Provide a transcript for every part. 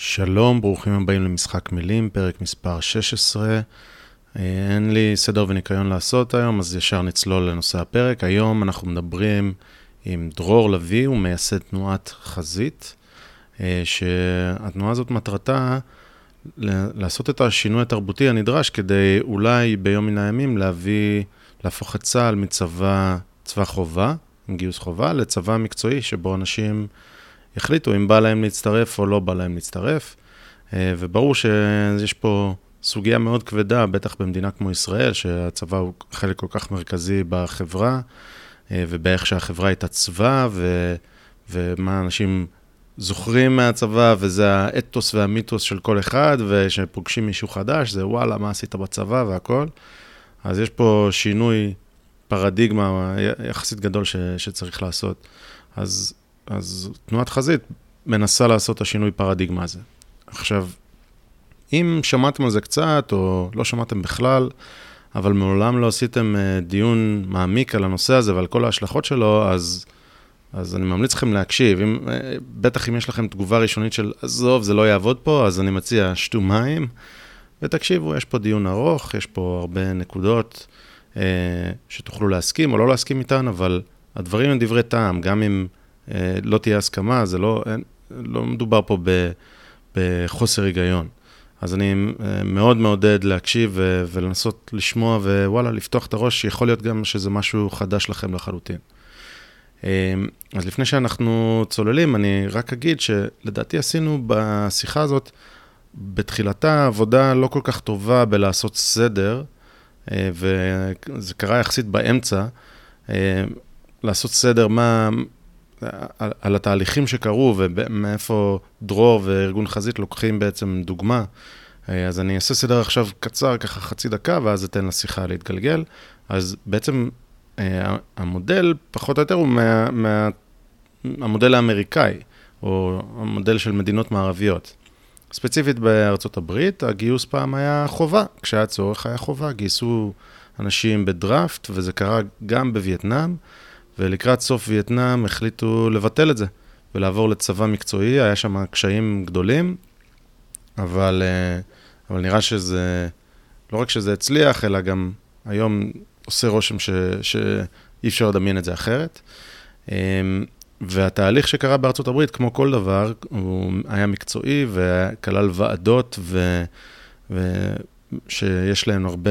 שלום, ברוכים הבאים למשחק מילים, פרק מספר 16. אה, אין לי סדר וניקיון לעשות היום, אז ישר נצלול לנושא הפרק. היום אנחנו מדברים עם דרור לביא, הוא מייסד תנועת חזית, אה, שהתנועה הזאת מטרתה לעשות את השינוי התרבותי הנדרש כדי אולי ביום מן הימים להביא, להפוך את צה"ל מצבא, צבא חובה, גיוס חובה, לצבא מקצועי שבו אנשים... יחליטו אם בא להם להצטרף או לא בא להם להצטרף. אה, וברור שיש פה סוגיה מאוד כבדה, בטח במדינה כמו ישראל, שהצבא הוא חלק כל כך מרכזי בחברה, אה, ובאיך שהחברה התעצבה, ו... ומה אנשים זוכרים מהצבא, וזה האתוס והמיתוס של כל אחד, וכשפוגשים מישהו חדש, זה וואלה, מה עשית בצבא והכל. אז יש פה שינוי פרדיגמה יחסית גדול ש... שצריך לעשות. אז אז תנועת חזית מנסה לעשות את השינוי פרדיגמה הזה. עכשיו, אם שמעתם על זה קצת, או לא שמעתם בכלל, אבל מעולם לא עשיתם אה, דיון מעמיק על הנושא הזה ועל כל ההשלכות שלו, אז, אז אני ממליץ לכם להקשיב. אם, אה, בטח אם יש לכם תגובה ראשונית של, עזוב, זה לא יעבוד פה, אז אני מציע, שתו מים, ותקשיבו, יש פה דיון ארוך, יש פה הרבה נקודות אה, שתוכלו להסכים או לא להסכים איתן, אבל הדברים הם דברי טעם, גם אם... אה, לא תהיה הסכמה, זה לא, אין, לא מדובר פה ב, בחוסר היגיון. אז אני אה, מאוד מעודד להקשיב ו, ולנסות לשמוע, ווואלה, לפתוח את הראש, יכול להיות גם שזה משהו חדש לכם לחלוטין. אה, אז לפני שאנחנו צוללים, אני רק אגיד שלדעתי עשינו בשיחה הזאת, בתחילתה עבודה לא כל כך טובה בלעשות סדר, וזה קרה יחסית באמצע, לעשות סדר מה, על, על התהליכים שקרו ומאיפה דרור וארגון חזית לוקחים בעצם דוגמה. אה, אז אני אעשה סדר עכשיו קצר, ככה חצי דקה, ואז אתן לשיחה להתגלגל. אז בעצם אה, המודל, פחות או יותר, הוא מה, מה, המודל האמריקאי, או המודל של מדינות מערביות. ספציפית בארצות הברית, הגיוס פעם היה חובה. כשהיה צורך היה חובה, גייסו אנשים בדראפט, וזה קרה גם בווייטנאם. ולקראת סוף וייטנאם החליטו לבטל את זה ולעבור לצבא מקצועי, היה שם קשיים גדולים, אבל, אה, אבל נראה שזה, לא רק שזה הצליח, אלא גם היום עושה רושם ש, שאי אפשר לדמיין את זה אחרת. אמ, והתהליך שקרה בארצות הברית, כמו כל דבר, הוא היה מקצועי וכלל ועדות ו... ושיש להן הרבה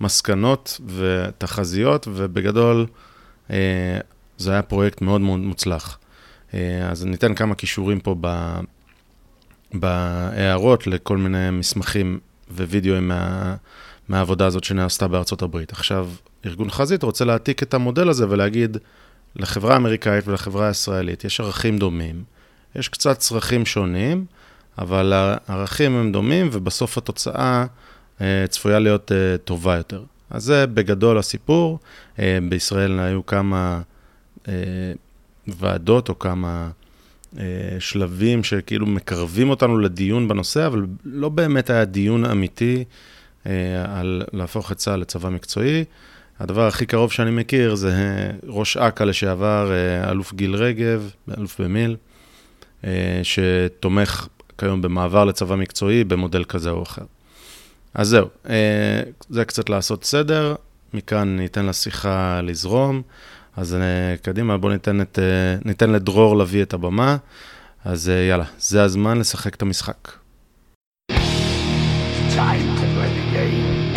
מסקנות ותחזיות, ובגדול, אה, זה היה פרויקט מאוד מאוד מוצלח. אה, אז ניתן כמה כישורים פה ב... בהערות לכל מיני מסמכים ווידאוים מה... מהעבודה הזאת שנעשתה בארצות הברית. עכשיו, ארגון חזית רוצה להעתיק את המודל הזה ולהגיד לחברה האמריקאית ולחברה הישראלית, יש ערכים דומים, יש קצת צרכים שונים, אבל הערכים הם דומים ובסוף התוצאה אה, צפויה להיות טובה יותר. אז זה בגדול הסיפור. אה, בישראל היו כמה אה, ועדות או כמה אה, שלבים שכאילו מקרבים אותנו לדיון בנושא, אבל לא באמת היה דיון אמיתי על להפוך את צה"ל לצבא מקצועי. הדבר הכי קרוב שאני מכיר זה ראש אכ"א לשעבר, אלוף גיל רגב, אלוף במיל, שתומך כיום במעבר לצבא מקצועי במודל כזה או אחר. אז זהו, אה, זה קצת לעשות סדר, מכאן ניתן לשיחה לזרום. אז אה, קדימה, בואו ניתן, אה, ניתן לדרור להביא את הבמה. אז יאללה, זה הזמן לשחק את המשחק. Time to play the game.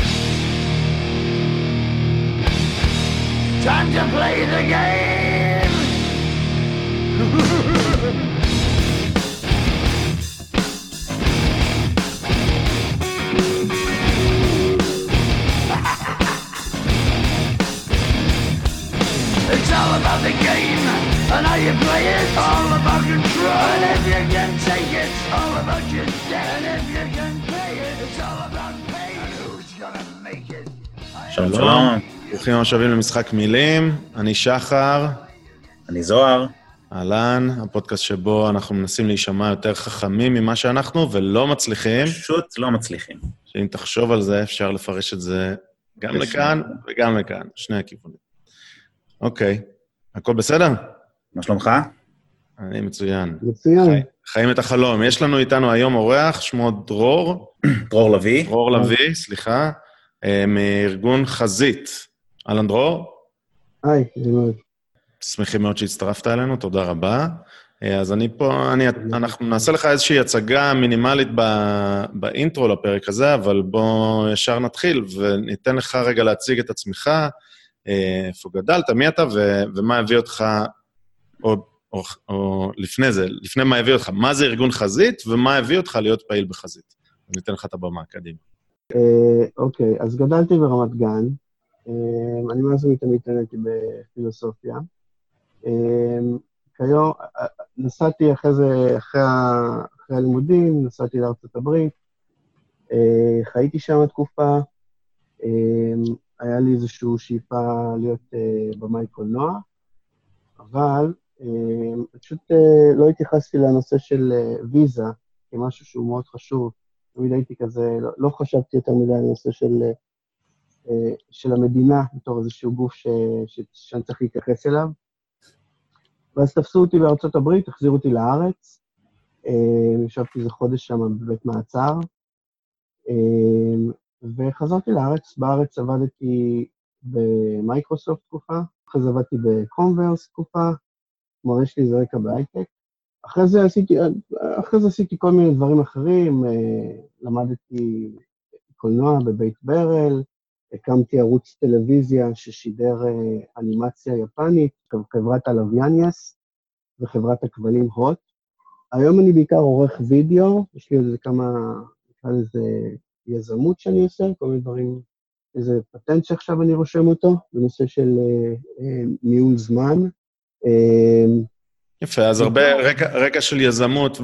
Time to play the game. All about the game and how you play it. All about control. And if you can take it, it's all about your debt. And if you can pay it, it's all about pain. And who's gonna make it? שלום, ברוכים השבים למשחק מילים, אני שחר. אני זוהר. אהלן, הפודקאסט שבו אנחנו מנסים להישמע יותר חכמים ממה שאנחנו, ולא מצליחים. פשוט לא מצליחים. שאם תחשוב על זה, אפשר לפרש את זה גם לכאן וגם לכאן, שני הכיוונים. אוקיי. הכל בסדר? מה שלומך? אני מצוין. מצוין. חי, חיים את החלום. יש לנו איתנו היום אורח, שמו דרור. דרור לביא. דרור לביא, סליחה, אה, מארגון חזית. אהלן דרור? היי, אני מאוד. שמחים מאוד שהצטרפת אלינו, תודה רבה. אה, אז אני פה, אני, אנחנו נעשה לך איזושהי הצגה מינימלית ב, באינטרו לפרק הזה, אבל בוא ישר נתחיל וניתן לך רגע להציג את עצמך, איפה גדלת, מי אתה ו, ומה הביא אותך, או, או, או לפני זה, לפני מה הביא אותך, מה זה ארגון חזית ומה הביא אותך להיות פעיל בחזית. אז ניתן לך את הבמה, קדימה. אה, אוקיי, אז גדלתי ברמת גן. אני מאז ומתמיד התעניינתי בפילוסופיה. כיום, נסעתי אחרי זה, אחרי, אחרי הלימודים, נסעתי לארצות הברית, אה, חייתי שם תקופה, אה, היה לי איזושהי שאיפה להיות אה, במאי קולנוע, אבל פשוט לא התייחסתי לנושא של ויזה כמשהו שהוא מאוד חשוב. תמיד הייתי כזה, לא, לא חשבתי יותר מדי על הנושא של, של המדינה בתור איזשהו גוף ש, ש, שאני צריך להתייחס אליו. ואז תפסו אותי בארצות הברית, החזירו אותי לארץ. אה, ישבתי איזה חודש שם בבית מעצר, אה, וחזרתי לארץ. בארץ עבדתי במייקרוסופט תקופה, אחרי זה עבדתי בקומברס תקופה, כלומר, יש לי איזה רקע בהייטק. אחרי זה עשיתי, כל מיני דברים אחרים, אה, למדתי קולנוע בבית ברל, הקמתי ערוץ טלוויזיה ששידר אנימציה יפנית, חברת הלוויין יס וחברת הכבלים הוט. היום אני בעיקר עורך וידאו, יש לי איזה כמה, נקרא לזה יזמות שאני עושה, כל מיני דברים, איזה פטנט שעכשיו אני רושם אותו, בנושא של אה, אה, ניהול זמן. אה, יפה, אז הרבה רקע, רקע של יזמות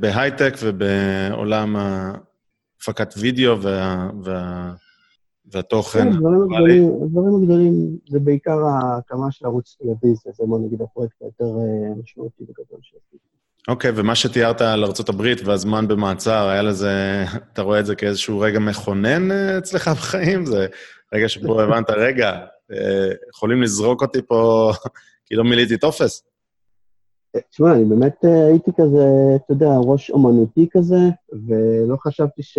בהייטק ובעולם הפקת וידאו וה, וה, והתוכן. כן, הדברים הגדולים, הדברים הגדולים זה בעיקר ההקמה של ערוץ טלוויזיה, זה בוא נגיד הפרויקט היותר אה, משמעותי וגדול שעשיתי. אוקיי, ומה שתיארת על ארה"ב והזמן במעצר, היה לזה, אתה רואה את זה כאיזשהו רגע מכונן אה, אצלך בחיים? זה רגע שבו הבנת, רגע, אה, יכולים לזרוק אותי פה כי לא מילאתי טופס? תשמע, אני באמת הייתי כזה, אתה יודע, ראש אומנותי כזה, ולא חשבתי ש...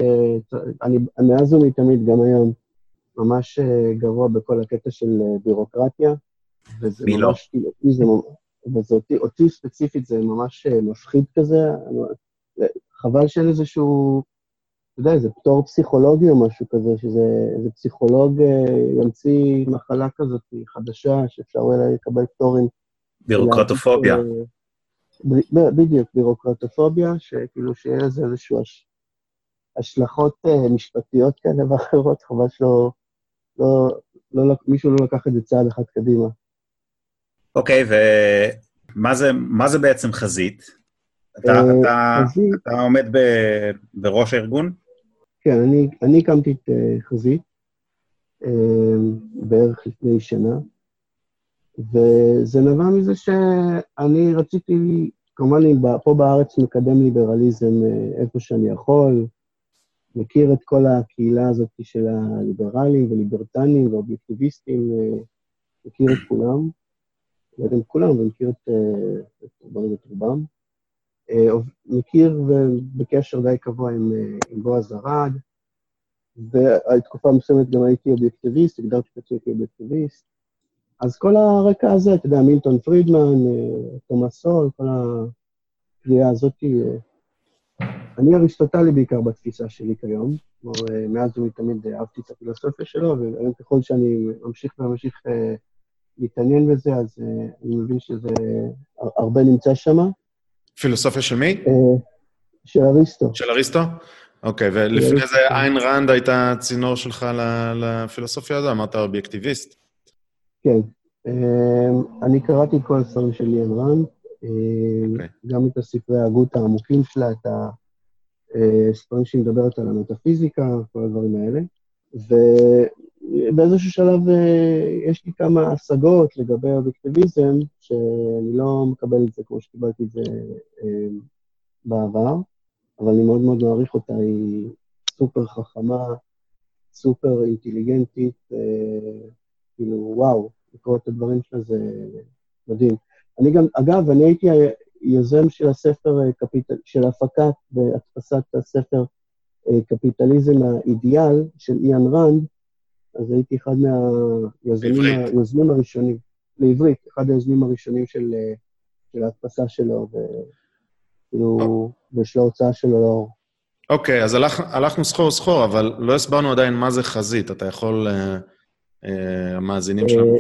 אני מאז ומתמיד, גם היום, ממש אה, גרוע בכל הקטע של אה, בירוקרטיה. וזה מי לא? ממש, כאילו, אותי זה, וזה אותי, אותי ספציפית זה ממש אה, מפחיד כזה. חבל שאין איזשהו, אתה יודע, איזה פטור פסיכולוגי או משהו כזה, שזה פסיכולוג ימציא מחלה כזאת חדשה, שאפשר אולי לקבל פטורים. בירוקרטופוביה. בדיוק, בירוקרטופוביה, שכאילו שיהיה לזה איזשהו השלכות משפטיות כאלה ואחרות, חבל שלא לא, לא, מישהו לא לקח את זה צעד אחד קדימה. אוקיי, okay, ומה זה, זה בעצם חזית? אתה, uh, אתה, חזית... אתה עומד ב, בראש הארגון? כן, אני, אני הקמתי את uh, חזית uh, בערך לפני שנה, וזה נבע מזה שאני רציתי, כמובן, פה בארץ מקדם ליברליזם uh, איפה שאני יכול, מכיר את כל הקהילה הזאת של הליברלים וליברטנים ואובייקטיביסטים, אה, מכיר את כולם, לא יודע אם כולם, אבל מכיר את, אה, את, את רובם. אה, מכיר ובקשר די קבוע עם, עם בועז ארד, ועל תקופה מסוימת גם הייתי אובייקטיביסט, הגדרתי את עצמי כאובייקטיביסט. אז כל הרקע הזה, אתה יודע, מילטון פרידמן, תומאס סול, כל הקריאה הזאת אני אריסטוטלי בעיקר בתפיסה שלי כיום, כלומר, אה, מאז ומתמיד אהבתי את הפילוסופיה שלו, והיום ככל שאני ממשיך וממשיך אה, להתעניין בזה, אז אה, אני מבין שזה הרבה נמצא שם. פילוסופיה של מי? של אריסטו. של אריסטו? אוקיי, ולפני זה איין ראנד הייתה צינור שלך לפילוסופיה הזו? אמרת אובייקטיביסט. כן. אני קראתי את כל הספרים של איין ראנד, אוקיי. גם את הספרי ההגות העמוקים שלה, את ה... אה, ספרים שהיא מדברת על המטאפיזיקה, כל הדברים האלה. ובאיזשהו שלב אה, יש לי כמה השגות לגבי אובייקטיביזם, שאני לא מקבל את זה כמו שקיבלתי את זה אה, בעבר, אבל אני מאוד מאוד מעריך אותה, היא סופר חכמה, סופר אינטליגנטית, כאילו, וואו, לקרוא את הדברים שלה זה מדהים. אני גם, אגב, אני הייתי היוזם של הספר, של הפקת והדפסת הספר קפיטליזם האידיאל של איאן ראנד, אז הייתי אחד מהיוזמים הראשונים, לעברית, אחד היוזמים הראשונים של, של ההדפסה שלו, וכאילו, ושל ההוצאה שלו לאור. אוקיי, אז הלכ, הלכנו סחור סחור, אבל לא הסברנו עדיין מה זה חזית. אתה יכול, uh, המאזינים שלנו,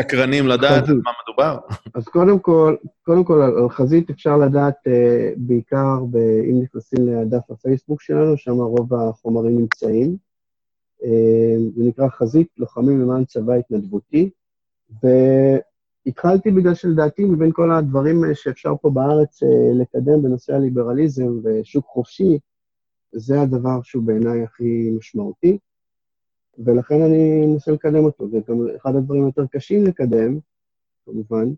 סקרנים לדעת על מה מדובר? אז קודם כל, קודם כל, על חזית אפשר לדעת uh, בעיקר אם נכנסים לדף הפייסבוק שלנו, שם רוב החומרים נמצאים. Uh, זה נקרא חזית לוחמים למען צבא התנדבותי, והתחלתי בגלל שלדעתי, מבין כל הדברים שאפשר פה בארץ לקדם בנושא הליברליזם ושוק חופשי, זה הדבר שהוא בעיניי הכי משמעותי, ולכן אני אנסה לקדם אותו. זה גם אחד הדברים היותר קשים לקדם, כמובן,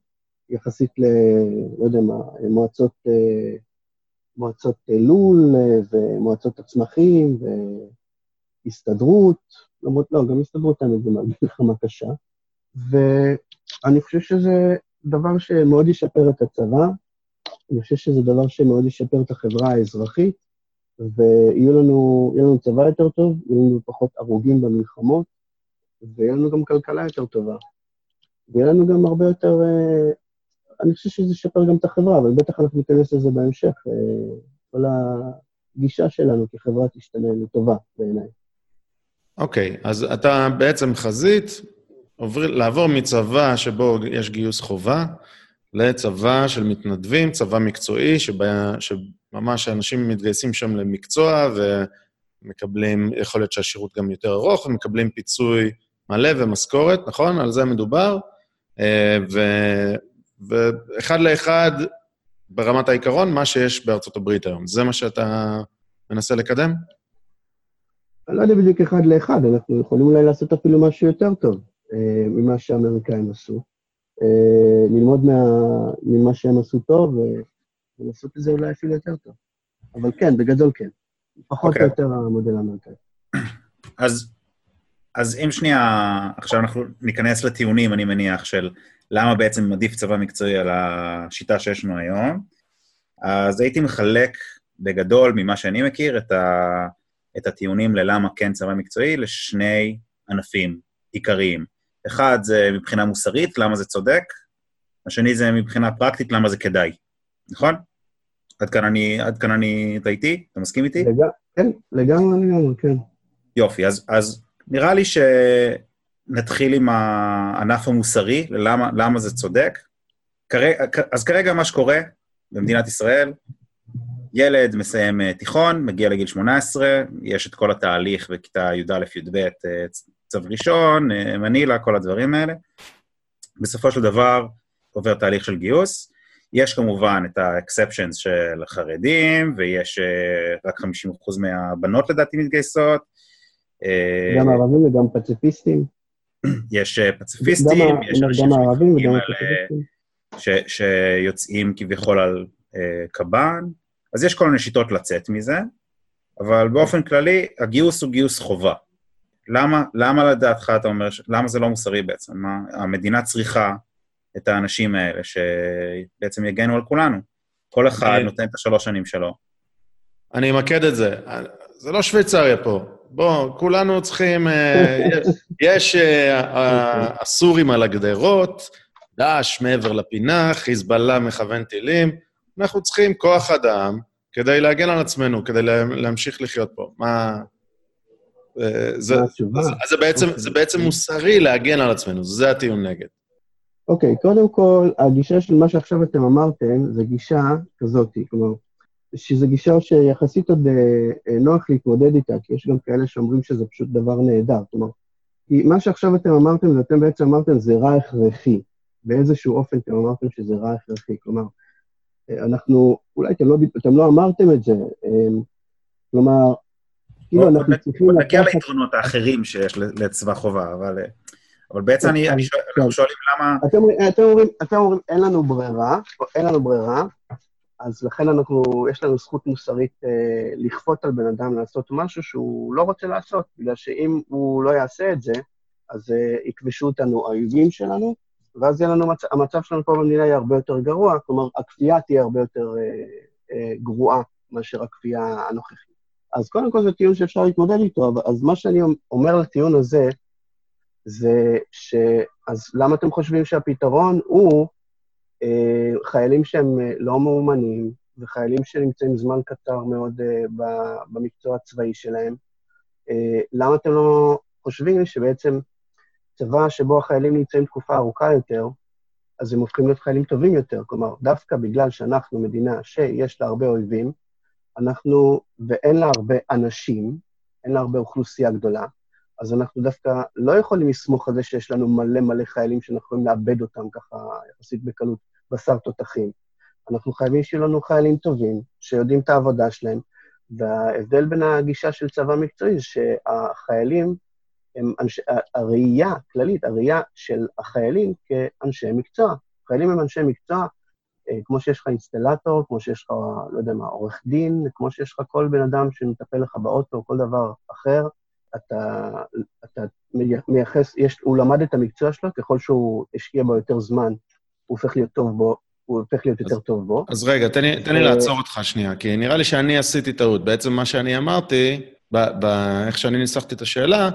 יחסית ל... לא יודע מה, מועצות, אה, מועצות לול אה, ומועצות הצמחים והסתדרות, למרות, לא, גם הסתדרות האמת זה מלחמה קשה. ואני חושב שזה דבר שמאוד ישפר את הצבא, אני חושב שזה דבר שמאוד ישפר את החברה האזרחית, ויהיה לנו, לנו צבא יותר טוב, יהיו לנו פחות הרוגים במלחמות, ויהיה לנו גם כלכלה יותר טובה. ויהיה לנו גם הרבה יותר... אה, אני חושב שזה ישפר גם את החברה, אבל בטח אנחנו ניכנס לזה בהמשך. אה, כל הגישה שלנו כחברה תשתנה לטובה בעיניי. אוקיי, okay, אז אתה בעצם חזית, עובר, לעבור מצבא שבו יש גיוס חובה, לצבא של מתנדבים, צבא מקצועי, שבה, ממש אנשים מתגייסים שם למקצוע ומקבלים, יכול להיות שהשירות גם יותר ארוך, ומקבלים פיצוי מלא ומשכורת, נכון? על זה מדובר. אה, ו, ואחד לאחד, ברמת העיקרון, מה שיש בארצות הברית היום. זה מה שאתה מנסה לקדם? אני לא יודע בדיוק אחד לאחד, אנחנו יכולים אולי לעשות אפילו משהו יותר טוב אה, ממה שהאמריקאים עשו. אה, ללמוד מה, ממה שהם עשו טוב, ולעשות את זה אולי אפילו יותר טוב. אבל כן, בגדול כן. פחות okay. או אוקיי. יותר המודל האמריקאי. אז, אז אם שנייה, עכשיו אנחנו ניכנס לטיעונים, אני מניח, של למה בעצם עדיף צבא מקצועי על השיטה שיש לנו היום, אז הייתי מחלק בגדול, ממה שאני מכיר, את, ה, את הטיעונים ללמה כן צבא מקצועי לשני ענפים עיקריים. אחד זה מבחינה מוסרית, למה זה צודק, השני זה מבחינה פרקטית, למה זה כדאי, נכון? עד כאן אני, עד כאן אני, אתה איתי? אתה מסכים איתי? לג... כן, לגמרי, לגמרי, כן. יופי, אז, אז נראה לי שנתחיל עם הענף המוסרי, למה, למה זה צודק. כרגע, אז כרגע מה שקורה במדינת ישראל, ילד מסיים אה, תיכון, מגיע לגיל 18, יש את כל התהליך בכיתה י"א-י"ב, אה, צו ראשון, אה, מנילה, כל הדברים האלה. בסופו של דבר עובר תהליך של גיוס, יש כמובן את ה-exceptions של החרדים, ויש uh, רק 50% מהבנות לדעתי מתגייסות. אה, גם ערבים וגם פציפיסטים. יש אה, פציפיסטים, יש אנשים גם ערבים וגם פציפיסטים. ש, שיוצאים כביכול על קב"ן, אז יש כל מיני שיטות לצאת מזה, אבל באופן כללי, הגיוס הוא גיוס חובה. למה, למה לדעתך אתה אומר, למה זה לא מוסרי בעצם? מה, המדינה צריכה את האנשים האלה, שבעצם יגנו על כולנו. כל אחד אני... נותן את השלוש שנים שלו. אני אמקד את זה. זה לא שוויצריה פה. בוא, כולנו צריכים... אה, יש אה, הסורים על הגדרות, דאעש מעבר לפינה, חיזבאללה מכוון טילים. אנחנו צריכים כוח אדם כדי להגן על עצמנו, כדי להמשיך לחיות פה. מה... אה, זה, זה, זה, בעצם, זה בעצם מוסרי להגן על עצמנו, זה הטיעון נגד. אוקיי, קודם כל, הגישה של מה שעכשיו אתם אמרתם, זה גישה כזאת, כלומר, שזו גישה שיחסית עוד אה, אה, נוח להתמודד איתה, כי יש גם כאלה שאומרים שזה פשוט דבר נהדר. כלומר, כי מה שעכשיו אתם אמרתם, זה אתם בעצם אמרתם, זה רע הכרחי. באיזשהו אופן אתם אמרתם שזה רע הכרחי. כלומר, אנחנו, אולי אתם לא, אתם לא אמרתם את זה, כלומר, כאילו אנחנו צריכים. נגיע ליתרונות האחרים שיש לצבא חובה, אבל... אבל בעצם אני, אני שואל, אנחנו שואלים למה... אתם אומרים, אתם אומרים, אין לנו ברירה, אין לנו ברירה, אז לכן אנחנו, יש לנו זכות מוסרית אה, לכפות על בן אדם לעשות משהו שהוא לא רוצה לעשות, בגלל שאם הוא לא יעשה את זה, אז אה, יכבשו אותנו האויבים שלנו, ואז יהיה לנו, מצ... המצב שלנו פה במדינה יהיה הרבה יותר גרוע, כלומר, הכפייה תהיה הרבה יותר אה, אה, גרועה מאשר הכפייה הנוכחית. אז קודם כל זה טיעון שאפשר להתמודד איתו, אבל אז מה שאני אומר לטיעון הזה, זה ש... אז למה אתם חושבים שהפתרון הוא אה, חיילים שהם אה, לא מאומנים, וחיילים שנמצאים זמן קצר מאוד אה, במקצוע הצבאי שלהם, אה, למה אתם לא חושבים שבעצם צבא שבו החיילים נמצאים תקופה ארוכה יותר, אז הם הופכים להיות חיילים טובים יותר. כלומר, דווקא בגלל שאנחנו מדינה שיש לה הרבה אויבים, אנחנו, ואין לה הרבה אנשים, אין לה הרבה אוכלוסייה גדולה, אז אנחנו דווקא לא יכולים לסמוך על זה שיש לנו מלא מלא חיילים שאנחנו יכולים לאבד אותם ככה יחסית בקלות בשר תותחים. אנחנו חייבים שיהיו לנו חיילים טובים, שיודעים את העבודה שלהם, וההבדל בין הגישה של צבא מקצועי זה שהחיילים הם אנשי, הראייה הכללית, הראייה של החיילים כאנשי מקצוע. חיילים הם אנשי מקצוע, כמו שיש לך אינסטלטור, כמו שיש לך, לא יודע מה, עורך דין, כמו שיש לך כל בן אדם שמטפל לך באוטו או כל דבר אחר, אתה, אתה מייחס, יש, הוא למד את המקצוע שלו, ככל שהוא השקיע בו יותר זמן, הוא הופך להיות טוב בו, הוא הופך להיות יותר טוב בו. אז רגע, תן לי, תן לי אה, לעצור אותך שנייה, כי נראה לי שאני עשיתי טעות. בעצם מה שאני אמרתי, באיך שאני ניסחתי את השאלה,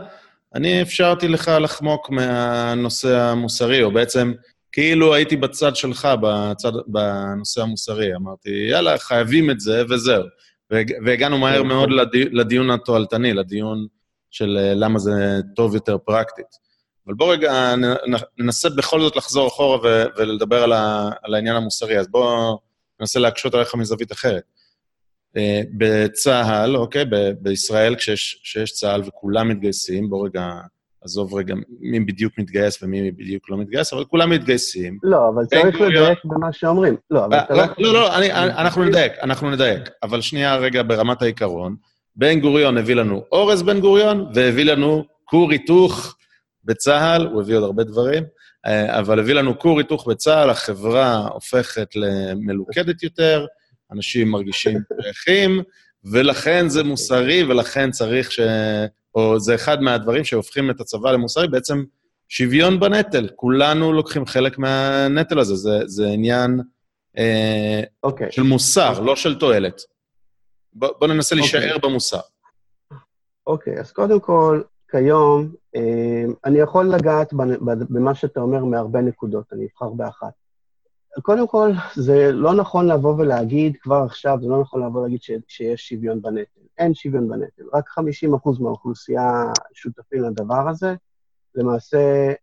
אני אפשרתי לך לחמוק מהנושא המוסרי, או בעצם כאילו הייתי בצד שלך, בצד, בנושא המוסרי. אמרתי, יאללה, חייבים את זה, וזהו. והגענו מהר כן, מאוד כן. לדיון התועלתני, לדיון של אה, למה זה טוב יותר פרקטית. אבל בואו רגע ננסה בכל זאת לחזור אחורה ולדבר על, ה, על העניין המוסרי. אז בואו ננסה להקשות עליך מזווית אחרת. אה, בצה"ל, אוקיי, ב- בישראל, כשיש, כשיש צה"ל וכולם מתגייסים, בואו רגע, עזוב רגע מי בדיוק מתגייס ומי בדיוק לא מתגייס, אבל כולם מתגייסים. לא, אבל צריך לדייק במה שאומרים. לא, אבל אתה לא... לא, לא, אני, אנחנו נדייק, אנחנו נדייק. אבל שנייה רגע ברמת העיקרון. בן גוריון הביא לנו אורז בן גוריון, והביא לנו כור היתוך בצה"ל, הוא הביא עוד הרבה דברים, אה, אבל הביא לנו כור היתוך בצה"ל, החברה הופכת למלוכדת יותר, אנשים מרגישים פרחים, ולכן זה מוסרי, ולכן צריך ש... או זה אחד מהדברים שהופכים את הצבא למוסרי, בעצם שוויון בנטל. כולנו לוקחים חלק מהנטל הזה, זה, זה עניין אה, okay. אוקיי. של מוסר, okay. לא של תועלת. בוא, בוא ננסה אוקיי. להישאר okay. במוסר. אוקיי, okay, אז קודם כל, כיום, אה, אני יכול לגעת במה שאתה אומר מהרבה נקודות, אני אבחר באחת. קודם כל, זה לא נכון לבוא ולהגיד, כבר עכשיו, זה לא נכון לבוא ולהגיד ש, שיש שוויון בנטל. אין שוויון בנטל. רק 50% מהאוכלוסייה שותפים לדבר הזה. למעשה,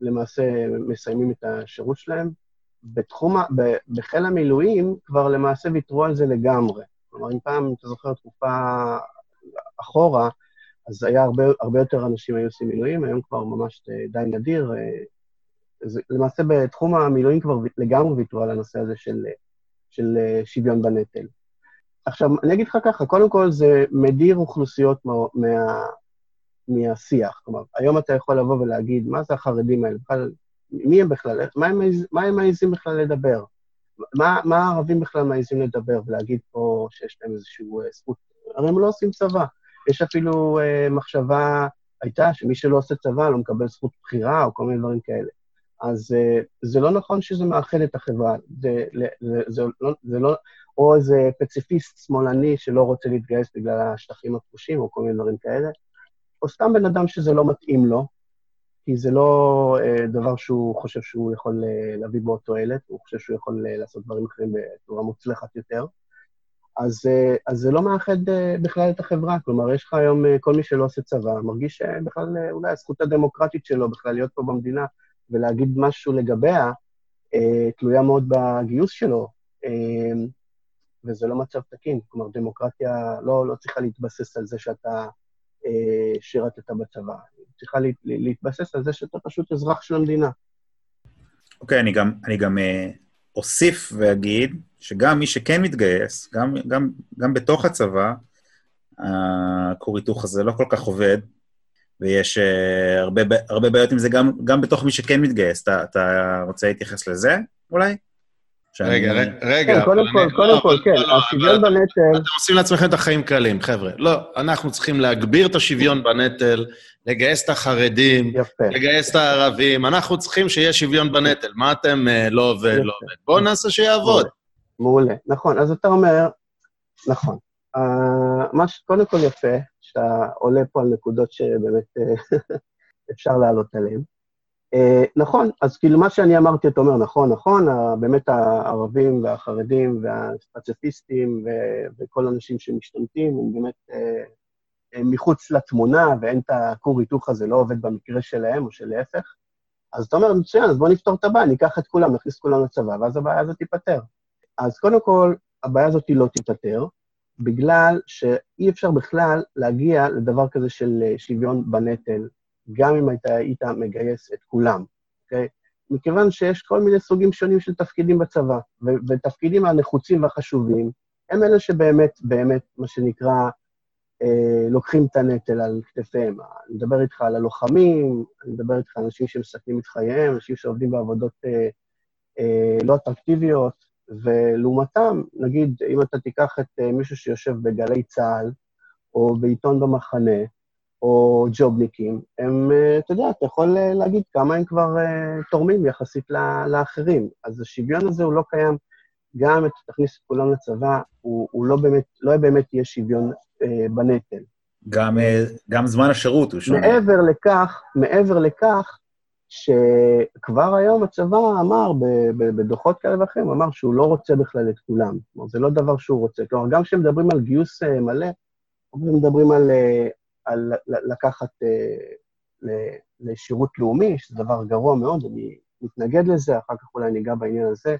למעשה מסיימים את השירות שלהם. בתחום, בחיל המילואים כבר למעשה ויתרו על זה לגמרי. כלומר, אם פעם, אתה זוכר תקופה אחורה, אז היה הרבה, הרבה יותר אנשים היו עושים מילואים, היום כבר ממש די נדיר. זה, למעשה בתחום המילואים כבר לגמרי ויתרו על הנושא הזה של, של שוויון בנטל. עכשיו, אני אגיד לך ככה, קודם כל זה מדיר אוכלוסיות מה, מה, מהשיח. כלומר, היום אתה יכול לבוא ולהגיד, מה זה החרדים האלה? בכלל, מי הם בכלל? מה הם, מעזים בכלל לדבר? מה, מה הערבים בכלל מעזים לדבר ולהגיד פה שיש להם איזושהי זכות? הרי הם לא עושים צבא. יש אפילו אה, מחשבה, הייתה שמי שלא עושה צבא לא מקבל זכות בחירה או כל מיני דברים כאלה. אז אה, זה לא נכון שזה מאחד את החברה. זה, זה, זה, זה, לא, זה לא... או איזה פציפיסט שמאלני שלא רוצה להתגייס בגלל השטחים הכבושים או כל מיני דברים כאלה, או סתם בן אדם שזה לא מתאים לו, כי זה לא אה, דבר שהוא חושב שהוא יכול אה, להביא בו תועלת, הוא חושב שהוא יכול אה, לעשות דברים אחרים בצורה מוצלחת יותר. אז, אה, אז זה לא מאחד אה, בכלל את החברה. כלומר, יש לך היום, אה, כל מי שלא עושה צבא, מרגיש שבכלל אולי הזכות הדמוקרטית שלו בכלל להיות פה במדינה ולהגיד משהו לגביה, תלויה מאוד בגיוס שלו, וזה לא מצב תקין. כלומר, דמוקרטיה לא, לא צריכה להתבסס על זה שאתה שירתת בצבא, היא צריכה להתבסס על זה שאתה פשוט אזרח של המדינה. אוקיי, okay, אני גם, גם אוסיף ואגיד שגם מי שכן מתגייס, גם, גם, גם בתוך הצבא, הכור היתוך הזה לא כל כך עובד, ויש uh, הרבה, הרבה בעיות עם זה גם, גם בתוך מי שכן מתגייס. אתה, אתה רוצה להתייחס לזה, אולי? רגע, רגע. כן, קודם כל, קודם כל, כן, השוויון בנטל... אתם עושים לעצמכם את החיים קלים, חבר'ה. לא, אנחנו צריכים להגביר את השוויון בנטל, לגייס את החרדים, לגייס את הערבים, אנחנו צריכים שיהיה שוויון בנטל. מה אתם לא עובד, לא עובד? בואו נעשה שיעבוד. מעולה, נכון. אז אתה אומר, נכון. מה שקודם כל יפה, שאתה עולה פה על נקודות שבאמת אפשר לעלות עליהן. Uh, נכון, אז כאילו מה שאני אמרתי, אתה אומר, נכון, נכון, באמת הערבים והחרדים והפציפיסטים וכל האנשים שמשתמטים הם באמת uh, הם מחוץ לתמונה ואין את הכור היתוך הזה, לא עובד במקרה שלהם או של להפך. אז אתה אומר, מצוין, אז בוא נפתור את הבעיה, ניקח את כולם, נכניס את כולם לצבא, ואז הבעיה הזאת תיפתר. אז קודם כל, הבעיה הזאת לא תיפתר, בגלל שאי אפשר בכלל להגיע לדבר כזה של שוויון בנטל גם אם אתה היית מגייס את כולם, אוקיי? מכיוון שיש כל מיני סוגים שונים של תפקידים בצבא, ו- ותפקידים הנחוצים והחשובים, הם אלה שבאמת, באמת, מה שנקרא, אה, לוקחים את הנטל על כתפיהם. אני מדבר איתך על הלוחמים, אני מדבר איתך על אנשים שמסכנים את חייהם, אנשים שעובדים בעבודות אה, אה, לא אטרקטיביות, ולעומתם, נגיד, אם אתה תיקח את אה, מישהו שיושב בגלי צה"ל, או בעיתון במחנה, או ג'ובניקים, הם, אה, אתה יודע, אתה יכול אה, להגיד כמה הם כבר uh, תורמים יחסית לאחרים. אז השוויון הזה הוא לא קיים. גם אם תכניס את כולם לצבא, הוא, הוא לא באמת, לא באמת יהיה שוויון uh, בנטל. גם, גם זמן השירות הוא שונה. מעבר לכך, מעבר לכך, שכבר היום הצבא אמר בדוחות כאלה ואחרים, אמר שהוא לא רוצה בכלל את כולם. כלומר, זה לא דבר שהוא רוצה. כלומר, גם כשמדברים על גיוס מלא, מדברים על, על לקחת אה, לשירות לאומי, שזה דבר גרוע מאוד, אני מתנגד לזה, אחר כך אולי ניגע בעניין הזה,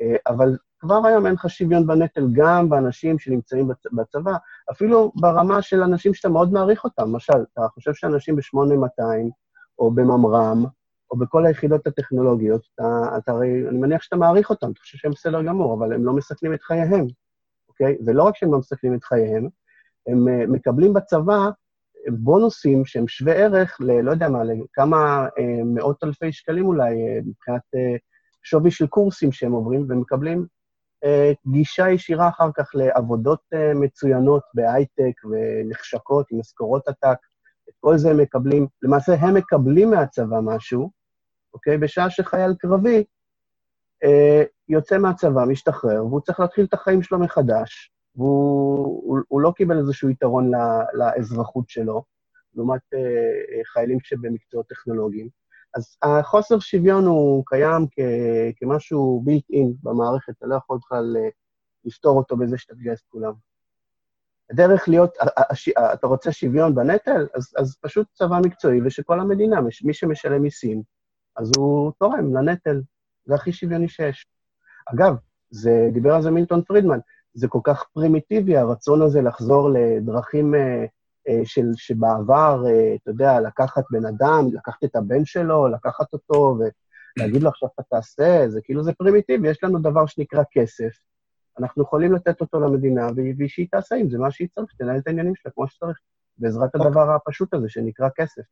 אה, אבל כבר היום אין לך שוויון בנטל גם באנשים שנמצאים בצבא, אפילו ברמה של אנשים שאתה מאוד מעריך אותם. למשל, אתה חושב שאנשים ב-8200, או בממר"ם, או בכל היחידות הטכנולוגיות, אתה, אתה הרי, אני מניח שאתה מעריך אותם, אתה חושב שהם בסדר גמור, אבל הם לא מסכנים את חייהם, אוקיי? ולא רק שהם לא מסכנים את חייהם, הם uh, מקבלים בצבא בונוסים שהם שווה ערך ל... לא יודע מה, לכמה אה, מאות אלפי שקלים אולי, אה, מבחינת אה, שווי של קורסים שהם עוברים, ומקבלים אה, גישה ישירה אחר כך לעבודות אה, מצוינות בהייטק ונחשקות משכורות עתק. את כל זה הם מקבלים, למעשה הם מקבלים מהצבא משהו, אוקיי? בשעה שחייל קרבי אה, יוצא מהצבא, משתחרר, והוא צריך להתחיל את החיים שלו מחדש, והוא הוא, הוא לא קיבל איזשהו יתרון לאזרחות שלו, לעומת uh, חיילים שבמקצועות טכנולוגיים. אז החוסר שוויון הוא קיים כ, כמשהו בילט אין במערכת, אתה לא יכול בכלל uh, לפתור אותו בזה שאתה תגייס כולם. הדרך להיות, אתה רוצה שוויון בנטל? אז, אז פשוט צבא מקצועי, ושכל המדינה, מי שמשלם מיסים, אז הוא תורם לנטל. זה הכי שוויוני שיש. אגב, זה, דיבר על זה מילטון פרידמן, זה כל כך פרימיטיבי, הרצון הזה לחזור לדרכים אה, אה, של, שבעבר, אה, אתה יודע, לקחת בן אדם, לקחת את הבן שלו, לקחת אותו ולהגיד לו עכשיו אתה תעשה, זה כאילו זה פרימיטיבי, יש לנו דבר שנקרא כסף, אנחנו יכולים לתת אותו למדינה, ושהיא תעשה עם זה מה שהיא צריך, תנהל את העניינים שלה כמו שצריך, בעזרת okay. אוקיי. הדבר הפשוט הזה שנקרא כסף.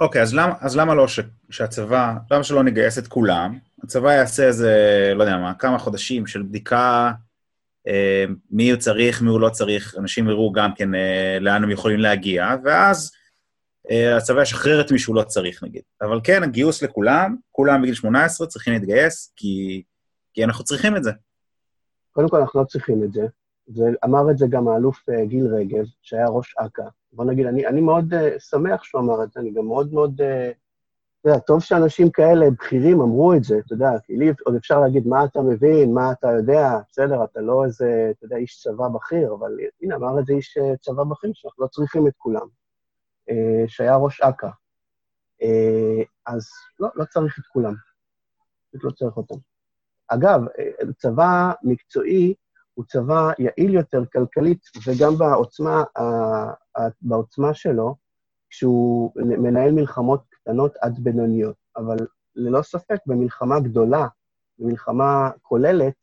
אוקיי, okay, אז, למ, אז למה לא ש, שהצבא, למה שלא נגייס את כולם? הצבא יעשה איזה, לא יודע מה, כמה חודשים של בדיקה מי הוא צריך, מי הוא לא צריך, אנשים יראו גם כן אה, לאן הם יכולים להגיע, ואז אה, הצבא ישחרר את מי שהוא לא צריך, נגיד. אבל כן, הגיוס לכולם, כולם בגיל 18 צריכים להתגייס, כי, כי אנחנו צריכים את זה. קודם כל, אנחנו לא צריכים את זה. ואמר את זה גם האלוף גיל רגב, שהיה ראש אכ"א. בוא נגיד, אני, אני מאוד uh, שמח שהוא אמר את זה, אני גם מאוד מאוד uh, אתה יודע, טוב שאנשים כאלה, בכירים, אמרו את זה, אתה יודע, כי לי עוד אפשר להגיד, מה אתה מבין, מה אתה יודע, בסדר, אתה לא איזה, אתה יודע, איש צבא בכיר, אבל הנה, אמר את זה איש אה, צבא בכיר, שאנחנו לא צריכים את כולם, אה, שהיה ראש אכ"א. אה, אז לא, לא צריך את כולם, פשוט לא צריך אותם. אגב, צבא מקצועי הוא צבא יעיל יותר כלכלית, וגם בעוצמה, בעוצמה שלו, כשהוא מנהל מלחמות קטנות עד בינוניות, אבל ללא ספק במלחמה גדולה, במלחמה כוללת,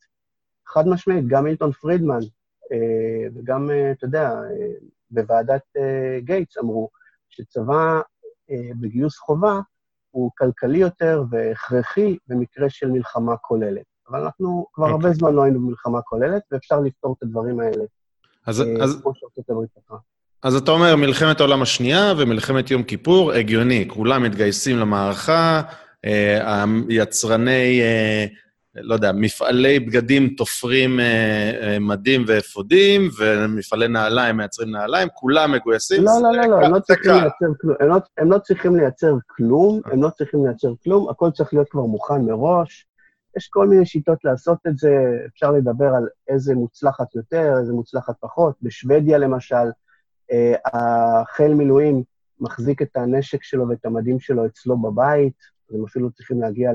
חד משמעית, גם מילטון פרידמן אה, וגם, אה, אתה יודע, אה, בוועדת אה, גייטס אמרו שצבא אה, בגיוס חובה הוא כלכלי יותר והכרחי במקרה של מלחמה כוללת. אבל אנחנו כבר okay. הרבה אוקיי. זמן לא היינו במלחמה כוללת, ואפשר לפתור את הדברים האלה. אז, אה, אז, כמו שארצות הברית פתחה. אז אתה אומר, מלחמת העולם השנייה ומלחמת יום כיפור, הגיוני, כולם מתגייסים למערכה, אה, היצרני, אה, לא יודע, מפעלי בגדים תופרים אה, אה, מדים ואפודים, ומפעלי נעליים מייצרים נעליים, כולם מגויסים. לא, לא, לא, לא, הם לא צריכים. לייצר כלום. הם לא- הם לא צריכים לייצר כלום, הם לא צריכים לייצר כלום, הכל צריך להיות כבר מוכן מראש. יש כל מיני שיטות לעשות את זה, אפשר לדבר על איזה מוצלחת יותר, איזה מוצלחת פחות. בשוודיה, למשל, אה, החיל מילואים מחזיק את הנשק שלו ואת המדים שלו אצלו בבית, אז הם אפילו צריכים להגיע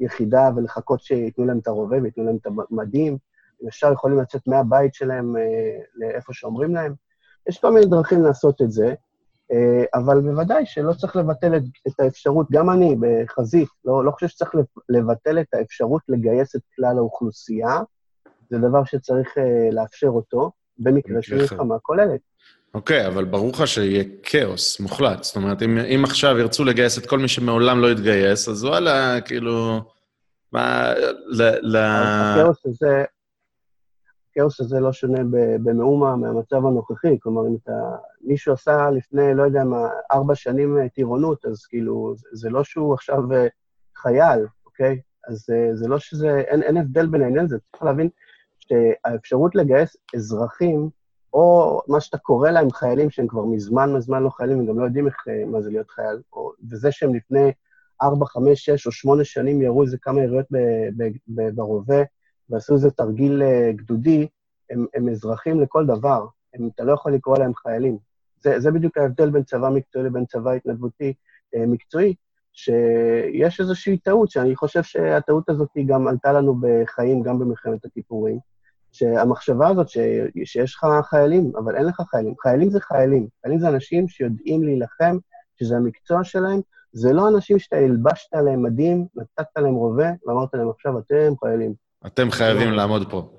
ליחידה ולחכות שייתנו להם את הרובה וייתנו להם את המדים. הם ישר יכולים לצאת מהבית שלהם אה, לאיפה שאומרים להם. יש כל מיני דרכים לעשות את זה, אה, אבל בוודאי שלא צריך לבטל את, את האפשרות, גם אני בחזית, לא, לא חושב שצריך לבטל את האפשרות לגייס את כלל האוכלוסייה, זה דבר שצריך אה, לאפשר אותו, במקרה של. מלחמה כוללת. אוקיי, אבל ברור לך שיהיה כאוס מוחלט. זאת אומרת, אם, אם עכשיו ירצו לגייס את כל מי שמעולם לא התגייס, אז וואלה, כאילו... מה... ל... ל... הכאוס הזה, הכאוס הזה לא שונה במאומה מהמצב הנוכחי. כלומר, אם אתה... מישהו עשה לפני, לא יודע מה, ארבע שנים אה, טירונות, אז כאילו, זה, זה לא שהוא עכשיו אה, חייל, אוקיי? אז אה, זה לא שזה... אין, אין הבדל בין העניין הזה. צריך להבין שהאפשרות לגייס אזרחים, או מה שאתה קורא להם חיילים שהם כבר מזמן מזמן לא חיילים, הם גם לא יודעים איך, אה, מה זה להיות חייל, או, וזה שהם לפני ארבע, חמש, שש או שמונה שנים ירו איזה כמה יריות ברובה, ועשו איזה תרגיל אה, גדודי, הם, הם אזרחים לכל דבר, הם, אתה לא יכול לקרוא להם חיילים. זה, זה בדיוק ההבדל בין צבא מקצועי לבין צבא התנדבותי אה, מקצועי, שיש איזושהי טעות, שאני חושב שהטעות הזאת גם עלתה לנו בחיים, גם במלחמת הכיפורים, שהמחשבה הזאת ש, שיש לך חיילים, אבל אין לך חיילים. חיילים זה חיילים. חיילים זה אנשים שיודעים להילחם, שזה המקצוע שלהם, זה לא אנשים שאתה הלבשת עליהם מדים, נתת להם רובה, ואמרת להם, עכשיו אתם חיילים. אתם חייבים לעמוד פה.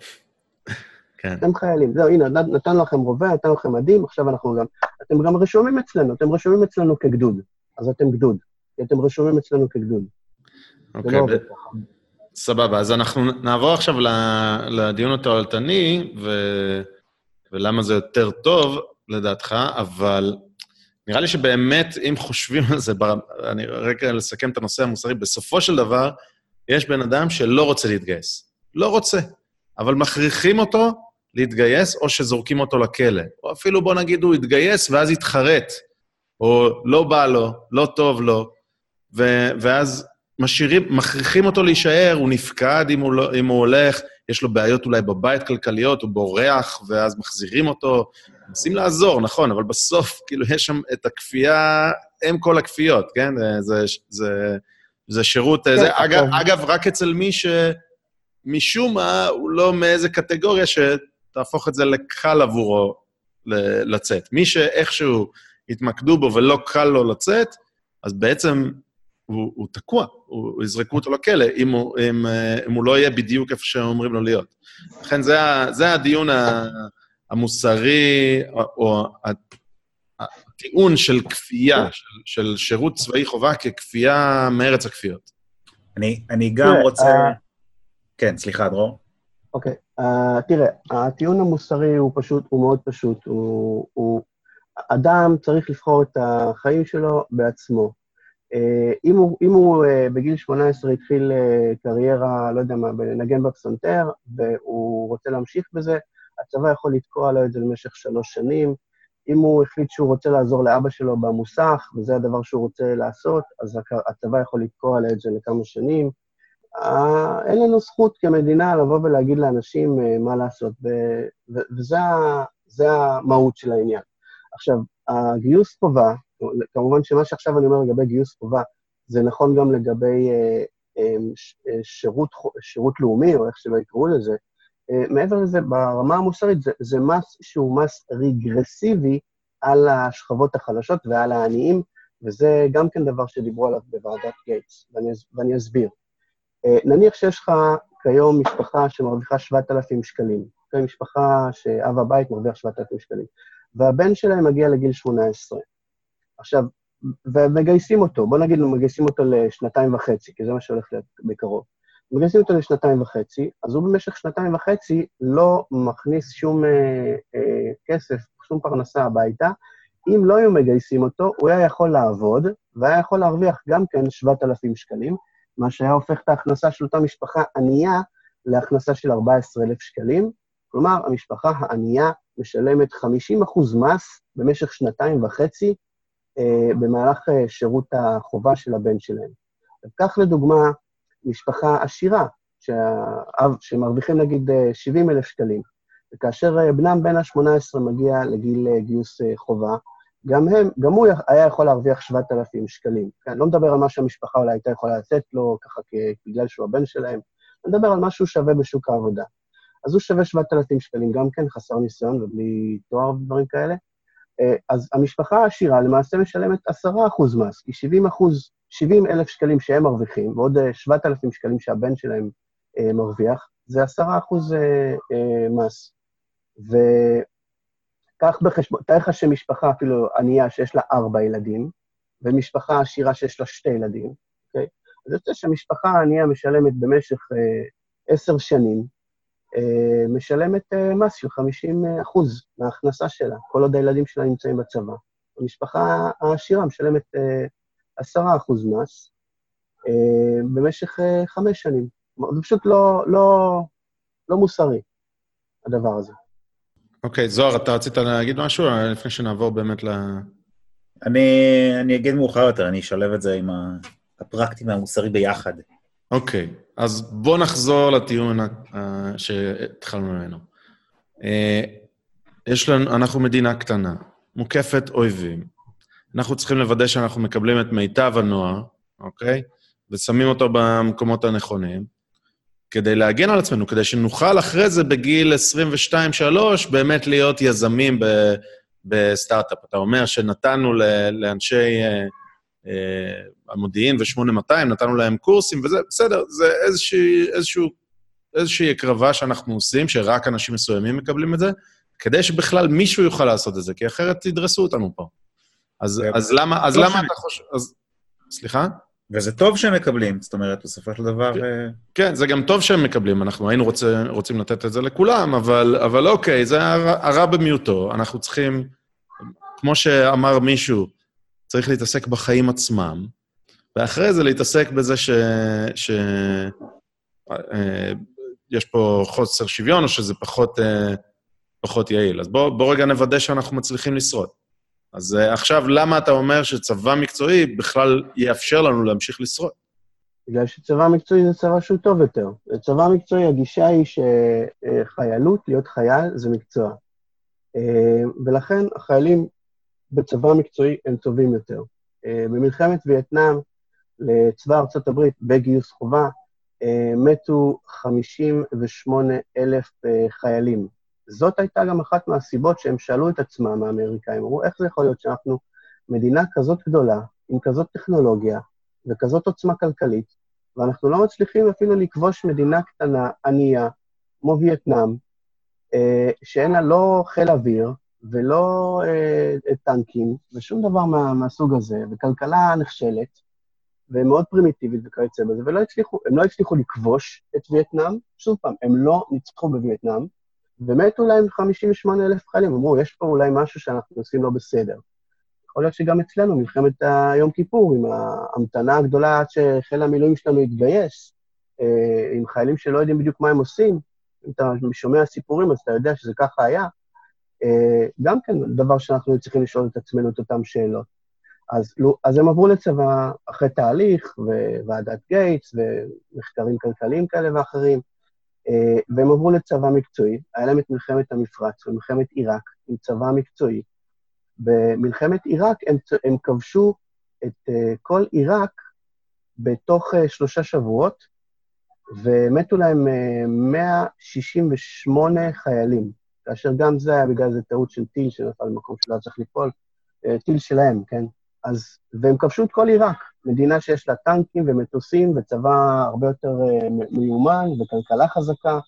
כן. אתם חיילים. זהו, הנה, נת- נתנו לכם רובה, נתנו לכם מדים, עכשיו אנחנו גם... אתם גם רשומים אצלנו, אתם רשומים אצלנו כגדוד. אז אתם גדוד, כי אתם רשומים אצלנו כגדוד. אוקיי, לא עובד ככה. סבבה, אז אנחנו נעבור עכשיו לדיון התועלתני, ו... ולמה זה יותר טוב, לדעתך, אבל נראה לי שבאמת, אם חושבים על זה, אני רגע לסכם את הנושא המוסרי, בסופו של דבר, יש בן אדם שלא רוצה להתגייס. לא רוצה, אבל מכריחים אותו להתגייס, או שזורקים אותו לכלא. או אפילו, בוא נגיד, הוא יתגייס ואז יתחרט, או לא בא לו, לא טוב לו, ו- ואז משאירים, מכריחים אותו להישאר, הוא נפקד אם הוא, לא, אם הוא הולך, יש לו בעיות אולי בבית כלכליות, הוא בורח, ואז מחזירים אותו. מנסים לעזור, נכון, אבל בסוף, כאילו, יש שם את הכפייה, הם כל הכפיות, כן? זה, זה, זה שירות... כן, זה, אגב, כן. אגב, רק אצל מי שמשום מה הוא לא מאיזה קטגוריה שתהפוך את זה לקל עבורו לצאת. מי שאיכשהו התמקדו בו ולא קל לו לצאת, אז בעצם הוא, הוא תקוע, הוא, יזרקו אותו לכלא, אם הוא, אם, אה, אם הוא לא יהיה בדיוק איפה שאומרים לו להיות. לכן זה, זה הדיון המוסרי, או- או הטיעון של כפייה, של, של שירות צבאי חובה ככפייה מארץ הכפיות. אני, אני גם תראה, רוצה... אה, כן, סליחה, דרור. אוקיי, uh, תראה, הטיעון המוסרי הוא פשוט, הוא מאוד פשוט. הוא, הוא... אדם צריך לבחור את החיים שלו בעצמו. Uh, אם הוא, אם הוא uh, בגיל 18 התחיל uh, קריירה, לא יודע מה, בנגן בפסנתר, והוא רוצה להמשיך בזה, הצבא יכול לתקוע לו את זה למשך שלוש שנים. אם הוא החליט שהוא רוצה לעזור לאבא שלו במוסך, וזה הדבר שהוא רוצה לעשות, אז הצבא יכול לתקוע לו את זה לכמה שנים. אה, אין לנו זכות כמדינה לבוא ולהגיד לאנשים אה, מה לעשות, ו- וזה המהות של העניין. עכשיו, הגיוס חובה, כמובן שמה שעכשיו אני אומר לגבי גיוס חובה, זה נכון גם לגבי אה, אה, אה, שירות, שירות לאומי, או איך שלא יקראו לזה. מעבר לזה, ברמה המוסרית, זה, זה מס שהוא מס רגרסיבי על השכבות החלשות ועל העניים, וזה גם כן דבר שדיברו עליו בוועדת גייטס, ואני, ואני אסביר. נניח שיש לך כיום משפחה שמרוויחה 7,000 שקלים, אוקיי? משפחה שאב הבית מרוויח 7,000 שקלים, והבן שלהם מגיע לגיל 18. עכשיו, ומגייסים אותו, בוא נגיד מגייסים אותו לשנתיים וחצי, כי זה מה שהולך להיות בקרוב. מגייסים אותו לשנתיים וחצי, אז הוא במשך שנתיים וחצי לא מכניס שום אה, אה, כסף, שום פרנסה הביתה. אם לא היו מגייסים אותו, הוא היה יכול לעבוד, והיה יכול להרוויח גם כן 7,000 שקלים, מה שהיה הופך את ההכנסה של אותה משפחה ענייה להכנסה של 14,000 שקלים. כלומר, המשפחה הענייה משלמת 50% מס במשך שנתיים וחצי במהלך אה, שירות החובה של הבן שלהם. כך לדוגמה, משפחה עשירה, שהאב, שמרוויחים נגיד 70 אה, אלף שקלים, וכאשר אה, בנם בן ה-18 מגיע לגיל אה, גיוס חובה, גם הם, גם הוא היה יכול להרוויח 7,000 שקלים. כן, לא מדבר על מה שהמשפחה אולי הייתה יכולה לתת לו, ככה בגלל שהוא הבן שלהם, אני מדבר על משהו שווה בשוק העבודה. אז הוא שווה 7,000 שקלים, גם כן חסר ניסיון ובלי תואר ודברים כאלה. אז המשפחה העשירה למעשה משלמת 10% מס, כי 70 אחוז 70 אלף שקלים שהם מרוויחים, ועוד 7,000 אה, שקלים שהבן שלהם אה, מרוויח, זה 10 אחוז אה, אה, מס. וקח בחשבון, תאר לך שמשפחה אפילו ענייה שיש לה ארבע ילדים, ומשפחה עשירה שיש לה שתי ילדים, אוקיי? אז יוצא שהמשפחה הענייה משלמת במשך אה, עשר אה, שנים, אה, משלמת אה, מס של 50 אחוז מההכנסה שלה, כל עוד הילדים שלה נמצאים בצבא. המשפחה העשירה משלמת אה, עשרה אחוז מס אה, במשך אה, חמש שנים. זה פשוט לא, לא, לא מוסרי, הדבר הזה. אוקיי, okay, זוהר, אתה רצית להגיד משהו לפני שנעבור באמת ל... אני, אני אגיד מאוחר יותר, אני אשלב את זה עם הפרקטי והמוסרי ביחד. אוקיי, okay, אז בואו נחזור לטיעון שהתחלנו ממנו. אה, יש לנו, אנחנו מדינה קטנה, מוקפת אויבים, אנחנו צריכים לוודא שאנחנו מקבלים את מיטב הנוער, אוקיי? ושמים אותו במקומות הנכונים, כדי להגן על עצמנו, כדי שנוכל אחרי זה, בגיל 22-3, באמת להיות יזמים בסטארט-אפ. אתה אומר שנתנו לאנשי אה, המודיעין ו-8200, נתנו להם קורסים, וזה בסדר, זה איזושהי, איזשהו, איזושהי הקרבה שאנחנו עושים, שרק אנשים מסוימים מקבלים את זה, כדי שבכלל מישהו יוכל לעשות את זה, כי אחרת תדרסו אותנו פה. אז, אז למה, אז למה אתה חושב... אז... סליחה? וזה טוב שהם מקבלים, זאת אומרת, בסופו של דבר... כן, אה, כן זה גם טוב שהם מקבלים, אנחנו היינו רוצה, רוצים לתת את זה לכולם, אבל, אבל אוקיי, זה הרע, הרע במיעוטו. אנחנו צריכים, כמו שאמר מישהו, צריך להתעסק בחיים עצמם, ואחרי זה להתעסק בזה ש... ש... אה, יש פה חוסר שוויון, או שזה פחות, אה, פחות יעיל. אז בואו בוא רגע נוודא שאנחנו מצליחים לשרוד. אז uh, עכשיו, למה אתה אומר שצבא מקצועי בכלל יאפשר לנו להמשיך לשרוד? בגלל שצבא מקצועי זה צבא שהוא טוב יותר. צבא מקצועי, הגישה היא שחיילות, להיות חייל, זה מקצוע. אה, ולכן החיילים בצבא מקצועי הם טובים יותר. אה, במלחמת וייטנאם, לצבא ארצות הברית, בגיוס חובה, מתו 58 אלף חיילים. זאת הייתה גם אחת מהסיבות שהם שאלו את עצמם, האמריקאים, אמרו, איך זה יכול להיות שאנחנו מדינה כזאת גדולה, עם כזאת טכנולוגיה וכזאת עוצמה כלכלית, ואנחנו לא מצליחים אפילו לכבוש מדינה קטנה, ענייה, כמו וייטנאם, אה, שאין לה לא חיל אוויר ולא אה, טנקים ושום דבר מה, מהסוג הזה, וכלכלה נכשלת, ומאוד פרימיטיבית וכיוצא בזה, ולא הצליחו, הם לא הצליחו לכבוש את וייטנאם, שוב פעם, הם לא ניצחו בווייטנאם, ומתו להם 58 אלף חיילים, אמרו, יש פה אולי משהו שאנחנו עושים לא בסדר. יכול להיות שגם אצלנו, מלחמת היום כיפור, עם ההמתנה הגדולה עד שחיל המילואים שלנו יתגייס, אה, עם חיילים שלא יודעים בדיוק מה הם עושים, אם אתה שומע סיפורים, אז אתה יודע שזה ככה היה, אה, גם כן דבר שאנחנו צריכים לשאול את עצמנו את אותן שאלות. אז, אז הם עברו לצבא אחרי תהליך, וועדת גייטס, ומחקרים כלכליים כאלה ואחרים, אה, והם עברו לצבא מקצועי, היה להם את מלחמת המפרץ ומלחמת עיראק עם צבא מקצועי. במלחמת עיראק הם, הם כבשו את uh, כל עיראק בתוך שלושה שבועות, ומתו להם uh, 168 חיילים, כאשר גם זה היה בגלל איזה טעות של טיל שנפל במקום שלא היה צריך ליפול, uh, טיל שלהם, כן? אז, והם כבשו את כל עיראק, מדינה שיש לה טנקים ומטוסים וצבא הרבה יותר uh, מיומן וכלכלה חזקה,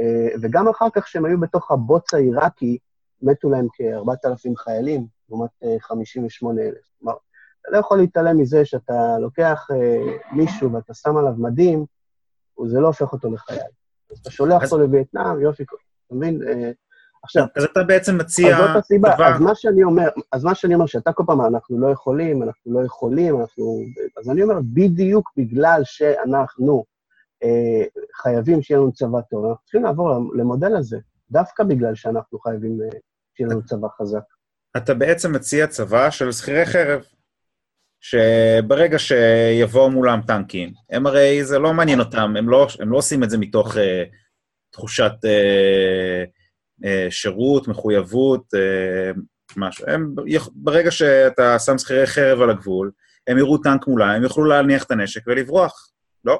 uh, וגם אחר כך, כשהם היו בתוך הבוץ העיראקי, מתו להם כ-4,000 חיילים, לעומת uh, 58,000. כלומר, אתה לא יכול להתעלם מזה שאתה לוקח אה, מישהו ואתה שם עליו מדים, זה לא הופך אותו לחייל. אז אתה שולח אותו לווייטנאם, יופי, אתה מבין? אה, עכשיו, אז אתה בעצם מציע אז זאת הסיבה, דבר... אז מה שאני אומר, אז מה שאני אומר, שאתה כל פעם, אנחנו לא יכולים, אנחנו לא יכולים, אנחנו... אז אני אומר, בדיוק בגלל שאנחנו אה, חייבים שיהיה לנו צבא טוב, אנחנו צריכים לעבור למודל הזה, דווקא בגלל שאנחנו חייבים אה, שיהיה לנו צבא חזק. אתה בעצם מציע צבא של שכירי חרב, שברגע שיבואו מולם טנקים, הם הרי, זה לא מעניין אותם, הם לא, הם לא עושים את זה מתוך אה, תחושת אה, אה, שירות, מחויבות, אה, משהו. הם, ברגע שאתה שם שכירי חרב על הגבול, הם יראו טנק מולם, הם יוכלו להניח את הנשק ולברוח. לא?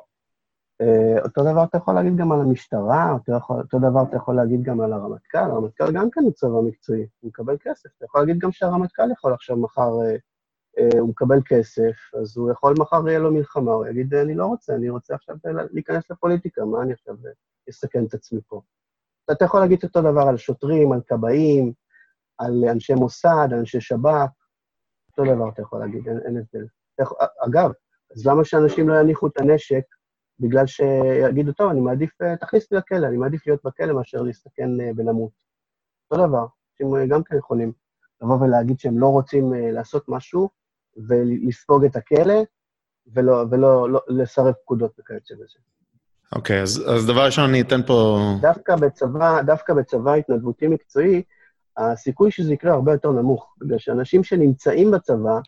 אה, אותו דבר אתה יכול להגיד גם על המשטרה, אותו, יכול, אותו דבר אתה יכול להגיד גם על הרמטכ"ל, הרמטכ"ל גם כן הוא צבא מקצועי, הוא מקבל כסף. אתה יכול להגיד גם שהרמטכ"ל יכול עכשיו מחר, אה, אה, הוא מקבל כסף, אז הוא יכול מחר יהיה לו מלחמה, הוא יגיד, אני לא רוצה, אני רוצה עכשיו להיכנס לפוליטיקה, מה אני עכשיו אסכן את עצמי פה? אתה יכול להגיד אותו דבר על שוטרים, על כבאים, על אנשי מוסד, על אנשי שב"כ, אותו דבר אתה יכול להגיד, אין, אין הבדל. אגב, אז למה שאנשים לא יניחו את הנשק בגלל שיגידו, טוב, אני מעדיף, אה, תכניס אותי לכלא, אני מעדיף להיות בכלא מאשר להסתכן אה, ולמות. אותו דבר, אנשים אה, גם כן יכולים לבוא ולהגיד שהם לא רוצים לעשות משהו ולספוג את הכלא ולא, ולא לא, לסרב פקודות וכיוצא בזה. אוקיי, אז, אז דבר ראשון, אני אתן פה... דווקא בצבא, דווקא בצבא התנדבותי מקצועי, הסיכוי שזה יקרה הרבה יותר נמוך, בגלל שאנשים שנמצאים בצבא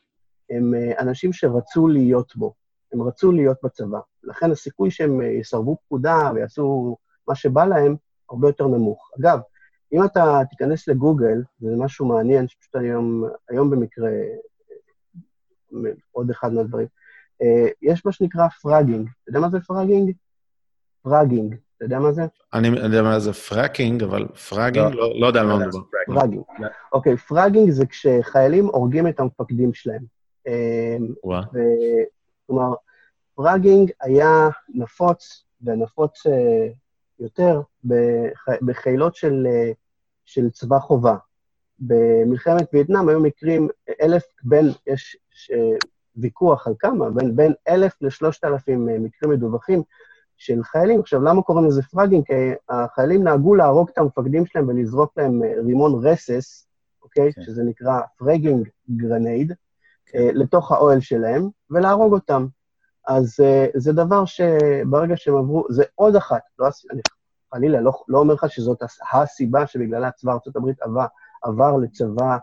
הם אה, אנשים שרצו להיות בו, הם רצו להיות בצבא. לכן הסיכוי שהם אה, יסרבו פקודה ויעשו מה שבא להם, הרבה יותר נמוך. אגב, אם אתה תיכנס לגוגל, זה משהו מעניין, שפשוט היום, היום במקרה, אה, עוד אחד מהדברים, יש מה שנקרא fragging. אתה יודע מה זה fragging? fragging. אתה יודע מה זה? אני יודע מה זה fracking, אבל fragging, לא, לא יודע על מה מדובר. פראגינג. לא. אוקיי, פראגינג זה כשחיילים הורגים את המפקדים שלהם. אה, וואה. ו- כלומר, fragging היה נפוץ, ונפוץ אה, יותר, בח- בחיילות של, אה, של צבא חובה. במלחמת וייטנאם היו מקרים, אלף, בין, יש ש, ויכוח על כמה, בין, בין אלף לשלושת אלפים אה, מקרים מדווחים של חיילים. עכשיו, למה קוראים לזה fragging? כי החיילים נהגו להרוג את המפקדים שלהם ולזרוק להם אה, רימון רסס, אוקיי? כן. שזה נקרא fragging grenade, אה, לתוך האוהל שלהם, ולהרוג אותם. אז אה, זה דבר שברגע שהם עברו, זה עוד אחת, לא, אני חלילה לא, לא אומר לך שזאת הס- הסיבה שבגללה צבא ארה"ב עבר, עבר לצבא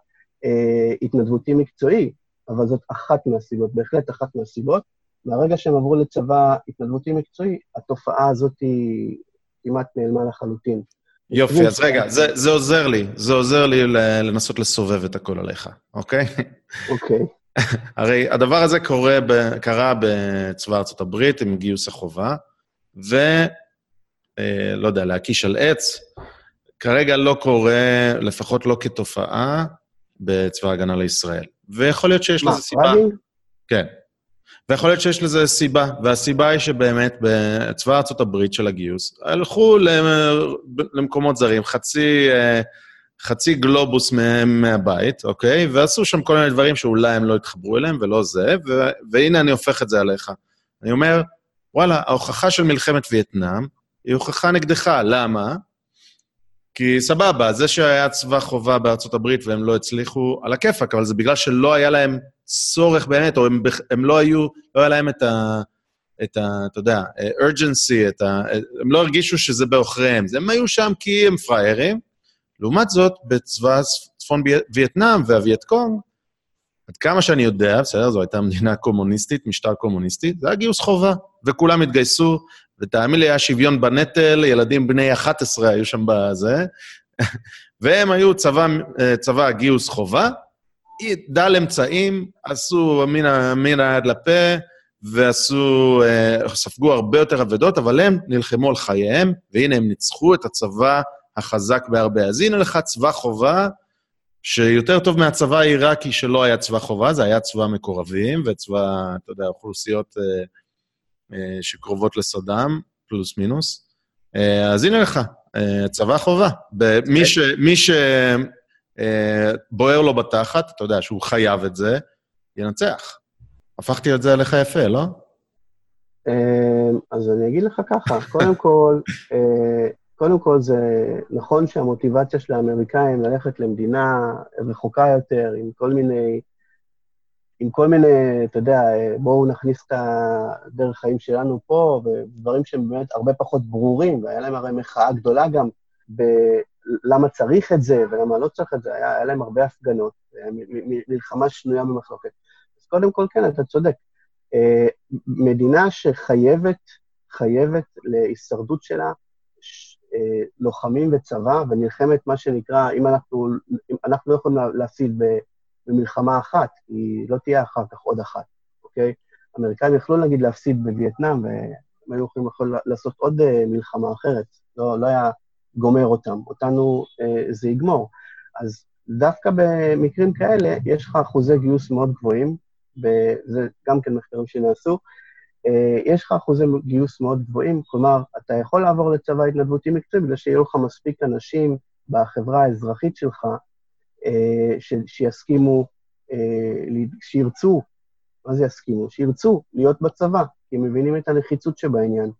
אה, התנדבותי מקצועי, אבל זאת אחת מהסיבות, בהחלט אחת מהסיבות. מהרגע שהם עברו לצבא התנדבותי מקצועי, התופעה הזאת היא כמעט נעלמה לחלוטין. יופי, אז רגע, זה, זה עוזר לי, זה עוזר לי לנסות לסובב את הכל עליך, אוקיי? אוקיי. הרי הדבר הזה קורה ב, קרה בצבא ארצות הברית עם גיוס החובה, ו... אה, לא יודע, להקיש על עץ, כרגע לא קורה, לפחות לא כתופעה, בצבא ההגנה לישראל. ויכול להיות שיש מה, לזה סיבה. פראגינג? כן. ויכול להיות שיש לזה סיבה, והסיבה היא שבאמת בצבא הברית של הגיוס, הלכו למ- למקומות זרים, חצי, אה, חצי גלובוס מהם מהבית, אוקיי? ועשו שם כל מיני דברים שאולי הם לא התחברו אליהם ולא זה, ו- והנה אני הופך את זה עליך. אני אומר, וואלה, ההוכחה של מלחמת וייטנאם היא הוכחה נגדך, למה? כי סבבה, זה שהיה צבא חובה בארצות הברית והם לא הצליחו, על הכיפאק, אבל זה בגלל שלא היה להם צורך באמת, או הם, הם לא היו, לא היה להם את ה... את ה... אתה יודע, urgency, את ה... הם לא הרגישו שזה בעוכריהם. הם היו שם כי הם פראיירים. לעומת זאת, בצבא צפון וייטנאם והווייטקונג, עד כמה שאני יודע, בסדר, זו הייתה מדינה קומוניסטית, משטר קומוניסטי, זה היה גיוס חובה, וכולם התגייסו, ותאמין לי, היה שוויון בנטל, ילדים בני 11 היו שם בזה, והם היו צבא, אה, צבא גיוס חובה, דל אמצעים, עשו מן, היד לפה, ועשו, אה, ספגו הרבה יותר אבדות, אבל הם נלחמו על חייהם, והנה הם ניצחו את הצבא החזק בהרבה. אז הנה לך צבא חובה, שיותר טוב מהצבא העיראקי שלא היה צבא חובה, זה היה צבא מקורבים וצבא, אתה יודע, אוכלוסיות אה, אה, שקרובות לסדאם, פלוס מינוס. אה, אז הנה לך, צבא חובה. מי ש... מי ש... אה, בוער לו בתחת, אתה יודע שהוא חייב את זה, ינצח. הפכתי את זה עליך יפה, לא? אמ, אז אני אגיד לך ככה, קודם כל, אה, קודם כל זה נכון שהמוטיבציה של האמריקאים ללכת למדינה רחוקה יותר, עם כל מיני, עם כל מיני, אתה יודע, בואו נכניס את הדרך חיים שלנו פה, ודברים שהם באמת הרבה פחות ברורים, והיה להם הרי מחאה גדולה גם בלמה צריך את זה ולמה לא צריך את זה, היה, היה להם הרבה הפגנות, מלחמה שנויה במחלוקת. אז קודם כל, כן, אתה צודק. אה, מדינה שחייבת, חייבת להישרדות שלה, אה, לוחמים וצבא, ונלחמת מה שנקרא, אם אנחנו, אם אנחנו לא יכולים להפסיד במלחמה אחת, היא לא תהיה אחר כך עוד אחת, אוקיי? האמריקאים יכלו נגיד להפסיד בווייטנאם, והם היו יכולים יכול לעשות עוד אה, מלחמה אחרת, לא, לא היה גומר אותם, אותנו זה יגמור. אז דווקא במקרים כאלה, יש לך אחוזי גיוס מאוד גבוהים, וזה גם כן מחקרים שנעשו, אה, יש לך אחוזי גיוס מאוד גבוהים, כלומר, אתה יכול לעבור לצבא התנדבותי מקצועי בגלל שיהיו לך מספיק אנשים בחברה האזרחית שלך אה, ש, שיסכימו, אה, שירצו, מה זה יסכימו? שירצו להיות בצבא, כי הם מבינים את הנחיצות שבעניין.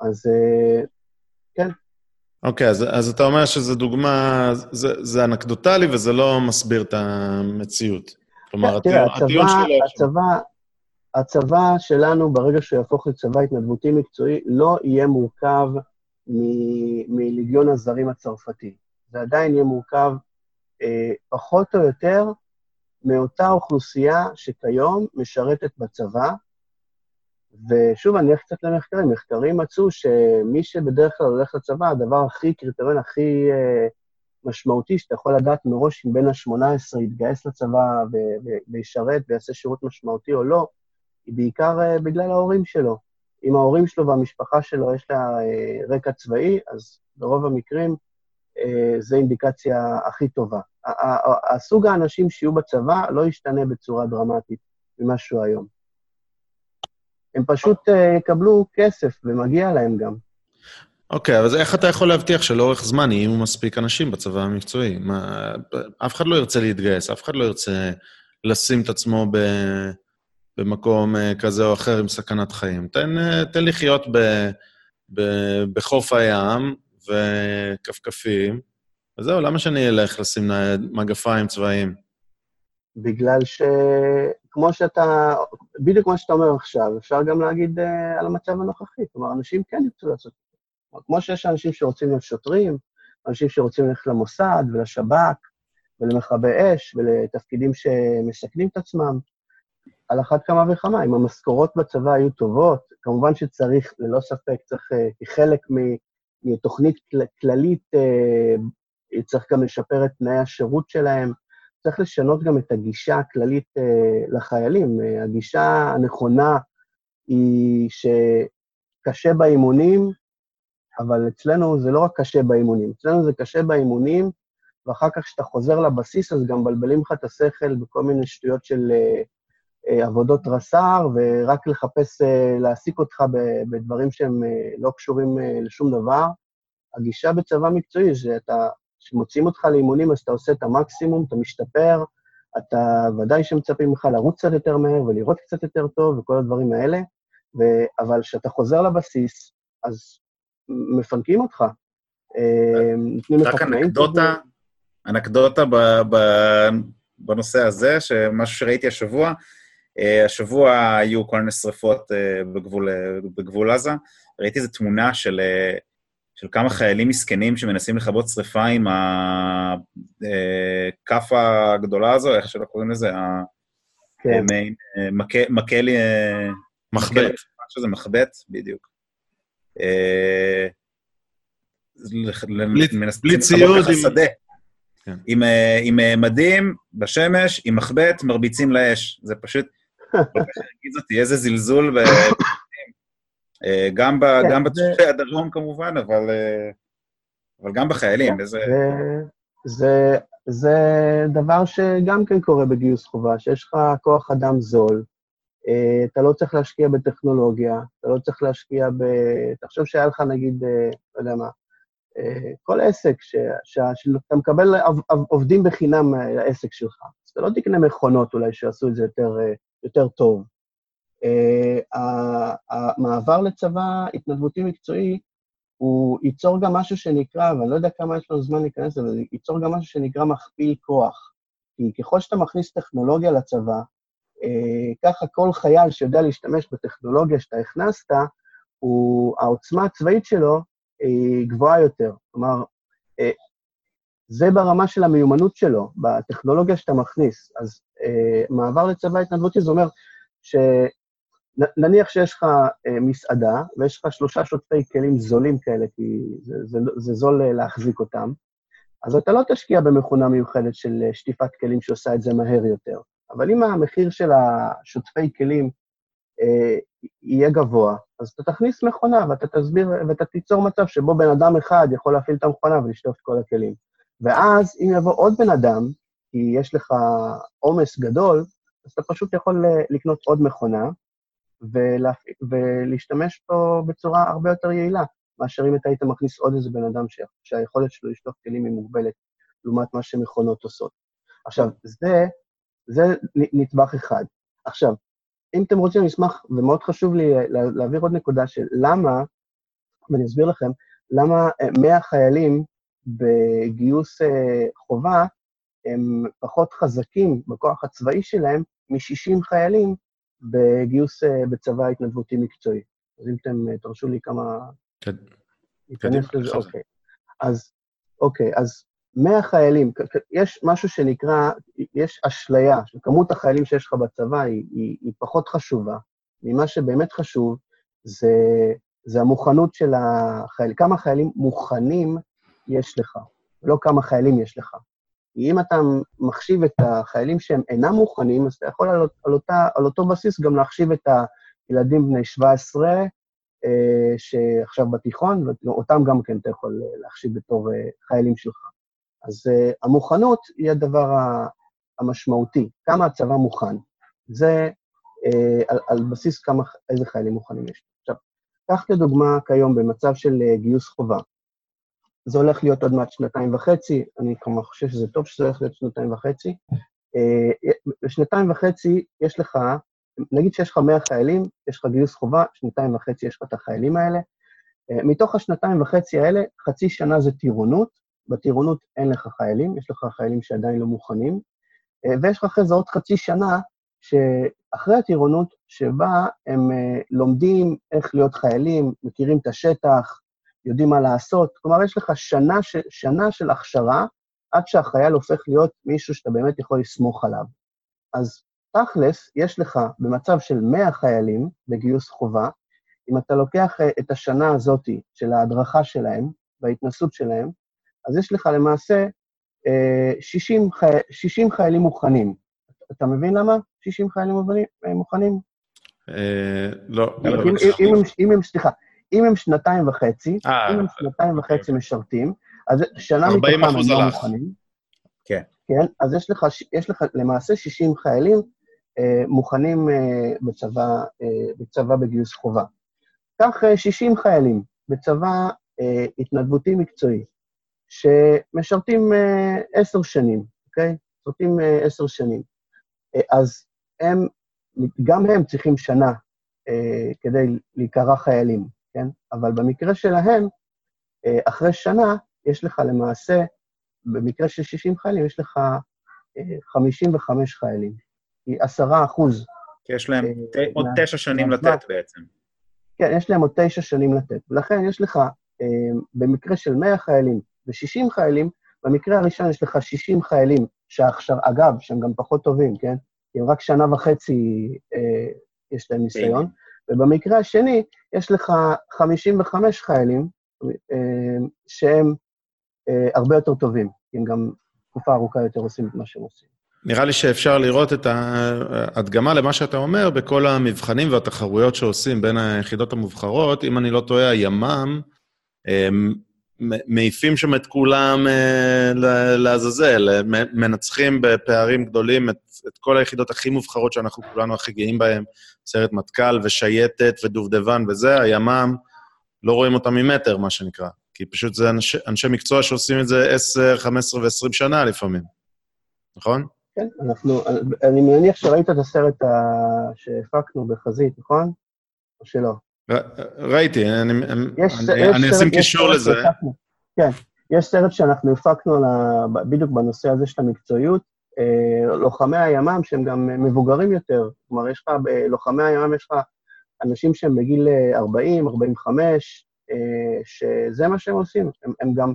אז כן. אוקיי, okay, אז, אז אתה אומר שזו דוגמה, זה, זה אנקדוטלי וזה לא מסביר את המציאות. כלומר, תראה, הטיעון שלו... הצבא, הצבא שלנו, ברגע שהוא יהפוך לצבא התנדבותי מקצועי, לא יהיה מורכב מלגיון הזרים הצרפתי. זה עדיין יהיה מורכב אה, פחות או יותר מאותה אוכלוסייה שכיום משרתת בצבא. ושוב, אני אלך קצת למחקרים. מחקרים מצאו שמי שבדרך כלל הולך לצבא, הדבר הכי, קריטריון הכי אה, משמעותי, שאתה יכול לדעת מראש אם בן ה-18 יתגייס לצבא וישרת ויעשה שירות משמעותי או לא, היא בעיקר uh, בגלל ההורים שלו. אם ההורים שלו והמשפחה שלו יש לה uh, רקע צבאי, אז ברוב המקרים uh, זו אינדיקציה הכי טובה. הסוג האנשים שיהיו בצבא לא ישתנה בצורה דרמטית ממה שהוא היום. הם פשוט uh, יקבלו כסף, ומגיע להם גם. אוקיי, okay, אז איך אתה יכול להבטיח שלאורך זמן יהיו מספיק אנשים בצבא המקצועי? מה, אף אחד לא ירצה להתגייס, אף אחד לא ירצה לשים את עצמו ב, במקום אה, כזה או אחר עם סכנת חיים. תן, אה, תן לחיות ב, ב, בחוף הים וכפכפים, וזהו, למה שאני אלך לשים מגפיים צבאיים? בגלל שכמו שאתה, בדיוק כמו שאתה אומר עכשיו, אפשר גם להגיד uh, על המצב הנוכחי. כלומר, אנשים כן ירצו לעשות את זה. כמו שיש אנשים שרוצים להיות שוטרים, אנשים שרוצים ללכת למוסד ולשב"כ ולמכבי אש ולתפקידים שמסכנים את עצמם, על אחת כמה וכמה, אם המשכורות בצבא היו טובות, כמובן שצריך, ללא ספק, צריך, אה, כחלק מתוכנית כללית, אה, צריך גם לשפר את תנאי השירות שלהם, צריך לשנות גם את הגישה הכללית אה, לחיילים. הגישה הנכונה היא שקשה באימונים, אבל אצלנו זה לא רק קשה באימונים, אצלנו זה קשה באימונים, ואחר כך כשאתה חוזר לבסיס, אז גם מבלבלים לך את השכל בכל מיני שטויות של אה, עבודות רס"ר, ורק לחפש אה, להעסיק אותך בדברים שהם אה, לא קשורים לשום דבר. הגישה בצבא מקצועי, שאתה, כשמוצאים אותך לאימונים, אז אתה עושה את המקסימום, אתה משתפר, אתה ודאי שמצפים ממך לרוץ קצת יותר מהר ולראות קצת יותר טוב וכל הדברים האלה, ו... אבל כשאתה חוזר לבסיס, אז מפנקים אותך. נותנים לך תנאים... רק אנקדוטה, אנקדוטה בנושא הזה, שמשהו שראיתי השבוע, Uh, השבוע היו כל מיני שריפות uh, בגבול, בגבול עזה. ראיתי איזו תמונה של, של כמה חיילים מסכנים שמנסים לכבות שריפה עם הכאפה הגדולה הזו, איך שלא קוראים לזה? כן. מקל... מחבט. שזה מחבט, בדיוק. בלי ציוד. כן. עם, עם מדים, בשמש, עם מחבט, מרביצים לאש. זה פשוט... הרגיז אותי, איזה זלזול, אה, גם כן, בתושבי הדרום כמובן, אבל אבל גם בחיילים, איזה... זה, זה דבר שגם כן קורה בגיוס חובה, שיש לך כוח אדם זול, אה, אתה לא צריך להשקיע בטכנולוגיה, אתה לא צריך להשקיע ב... תחשוב שהיה לך נגיד, אה, לא יודע מה, כל עסק, שאתה מקבל עובדים בחינם לעסק שלך, אז אתה לא תקנה מכונות אולי שיעשו את זה יותר יותר טוב. אה, המעבר לצבא התנדבותי מקצועי, הוא ייצור גם משהו שנקרא, ואני לא יודע כמה יש לנו זמן להיכנס לזה, ייצור גם משהו שנקרא מכפיל כוח. כי ככל שאתה מכניס טכנולוגיה לצבא, אה, ככה כל חייל שיודע להשתמש בטכנולוגיה שאתה הכנסת, הוא, העוצמה הצבאית שלו היא גבוהה יותר. כלומר, אה, זה ברמה של המיומנות שלו, בטכנולוגיה שאתה מכניס. אז אה, מעבר לצבא התנדבותי זה אומר שנניח שיש לך אה, מסעדה, ויש לך שלושה שוטפי כלים זולים כאלה, כי זה, זה, זה זול אה, להחזיק אותם, אז אתה לא תשקיע במכונה מיוחדת של אה, שטיפת כלים שעושה את זה מהר יותר. אבל אם המחיר של השוטפי כלים אה, יהיה גבוה, אז אתה תכניס מכונה ואתה תסביר, ואתה תיצור מצב שבו בן אדם אחד יכול להפעיל את המכונה ולשטוף את כל הכלים. ואז, אם יבוא עוד בן אדם, כי יש לך עומס גדול, אז אתה פשוט יכול לקנות עוד מכונה ולהפ... ולהשתמש פה בצורה הרבה יותר יעילה, מאשר אם אתה היית מכניס עוד איזה בן אדם ש... שהיכולת שלו לשטוף כלים היא מוגבלת, לעומת מה שמכונות עושות. עכשיו, זה, זה נדבך אחד. עכשיו, אם אתם רוצים, אני אשמח, ומאוד חשוב לי אה, להעביר עוד נקודה של למה, ואני אסביר לכם, למה 100 אה, חיילים בגיוס אה, חובה הם פחות חזקים בכוח הצבאי שלהם מ-60 חיילים בגיוס בצבא התנדבותי מקצועי. אז אם אתם תרשו לי כמה... כן. להיכנס לזה, אוקיי. אז, אוקיי, אז 100 חיילים, יש משהו שנקרא, יש אשליה, שכמות החיילים שיש לך בצבא היא, היא, היא פחות חשובה. ממה שבאמת חשוב זה, זה המוכנות של החיילים. כמה חיילים מוכנים יש לך, לא כמה חיילים יש לך. כי אם אתה מחשיב את החיילים שהם אינם מוכנים, אז אתה יכול על, על, אותה, על אותו בסיס גם להחשיב את הילדים בני 17, אה, שעכשיו בתיכון, ואותם גם כן אתה יכול להחשיב בתור אה, חיילים שלך. אז uh, המוכנות היא הדבר המשמעותי, כמה הצבא מוכן. זה uh, על, על בסיס כמה, איזה חיילים מוכנים יש. עכשיו, קח כדוגמה כיום במצב של uh, גיוס חובה. זה הולך להיות עוד מעט שנתיים וחצי, אני כמובן חושב שזה טוב שזה הולך להיות שנתיים וחצי. בשנתיים וחצי יש לך, נגיד שיש לך 100 חיילים, יש לך גיוס חובה, שנתיים וחצי יש לך את החיילים האלה. מתוך השנתיים וחצי האלה, חצי שנה זה טירונות, בטירונות אין לך חיילים, יש לך חיילים שעדיין לא מוכנים, אה, ויש לך אחרי זה עוד חצי שנה שאחרי הטירונות, שבה הם אה, לומדים איך להיות חיילים, מכירים את השטח, יודעים מה לעשות. כלומר, יש לך שנה, ש... שנה של הכשרה עד שהחייל הופך להיות מישהו שאתה באמת יכול לסמוך עליו. אז תכלס, יש לך במצב של 100 חיילים בגיוס חובה, אם אתה לוקח אה, את השנה הזאת של ההדרכה שלהם וההתנסות שלהם, אז יש לך למעשה 60, חי... 60 חיילים מוכנים. אתה מבין למה 60 חיילים מוכנים? אה, לא. אם הם, סליחה, אם הם שנתיים וחצי, אה, אם הם שנתיים אוקיי. וחצי משרתים, אז שנה מתוכם הם לא מוכנים. כן. כן, אז יש לך, יש לך למעשה 60 חיילים אה, מוכנים אה, בצבא, אה, בצבא בגיוס חובה. קח אה, 60 חיילים בצבא אה, התנדבותי מקצועי, שמשרתים אה, עשר שנים, אוקיי? משרתים אה, עשר שנים. אה, אז הם, גם הם צריכים שנה כדי להיקרא חיילים, כן? אבל במקרה שלהם, אחרי שנה, יש לך למעשה, במקרה של 60 חיילים, יש לך 55 חיילים, היא 10 אחוז. כי יש להם עוד תשע שנים לתת בעצם. כן, יש להם עוד תשע שנים לתת. ולכן יש לך, במקרה של 100 חיילים, ו-60 חיילים, במקרה הראשון יש לך 60 חיילים, שהכשר, אגב, שהם גם פחות טובים, כן? כי הם רק שנה וחצי אה, יש להם ניסיון, ובמקרה השני יש לך 55 חיילים אה, שהם אה, הרבה יותר טובים, כי הם גם תקופה ארוכה יותר עושים את מה שהם עושים. נראה לי שאפשר לראות את ההדגמה למה שאתה אומר בכל המבחנים והתחרויות שעושים בין היחידות המובחרות. אם אני לא טועה, הימ"מ, מעיפים שם את כולם אה, לעזאזל, מנצחים בפערים גדולים את, את כל היחידות הכי מובחרות שאנחנו כולנו הכי גאים בהן, סרט מטכ"ל ושייטת ודובדבן וזה, הימ"מ, לא רואים אותם ממטר, מה שנקרא. כי פשוט זה אנשי, אנשי מקצוע שעושים את זה 10, 15 ו-20 שנה לפעמים, נכון? כן, אנחנו, אני מניח שראית את הסרט שהפקנו בחזית, נכון? או שלא? ראיתי, אני אשים קישור לזה. כן, יש סרט שאנחנו הפקנו בדיוק בנושא הזה של המקצועיות. אה, לוחמי הימ"מ, שהם גם מבוגרים יותר, כלומר, יש לך, בלוחמי הימ"מ יש לך אנשים שהם בגיל 40, 45, אה, שזה מה שהם עושים. הם, הם גם,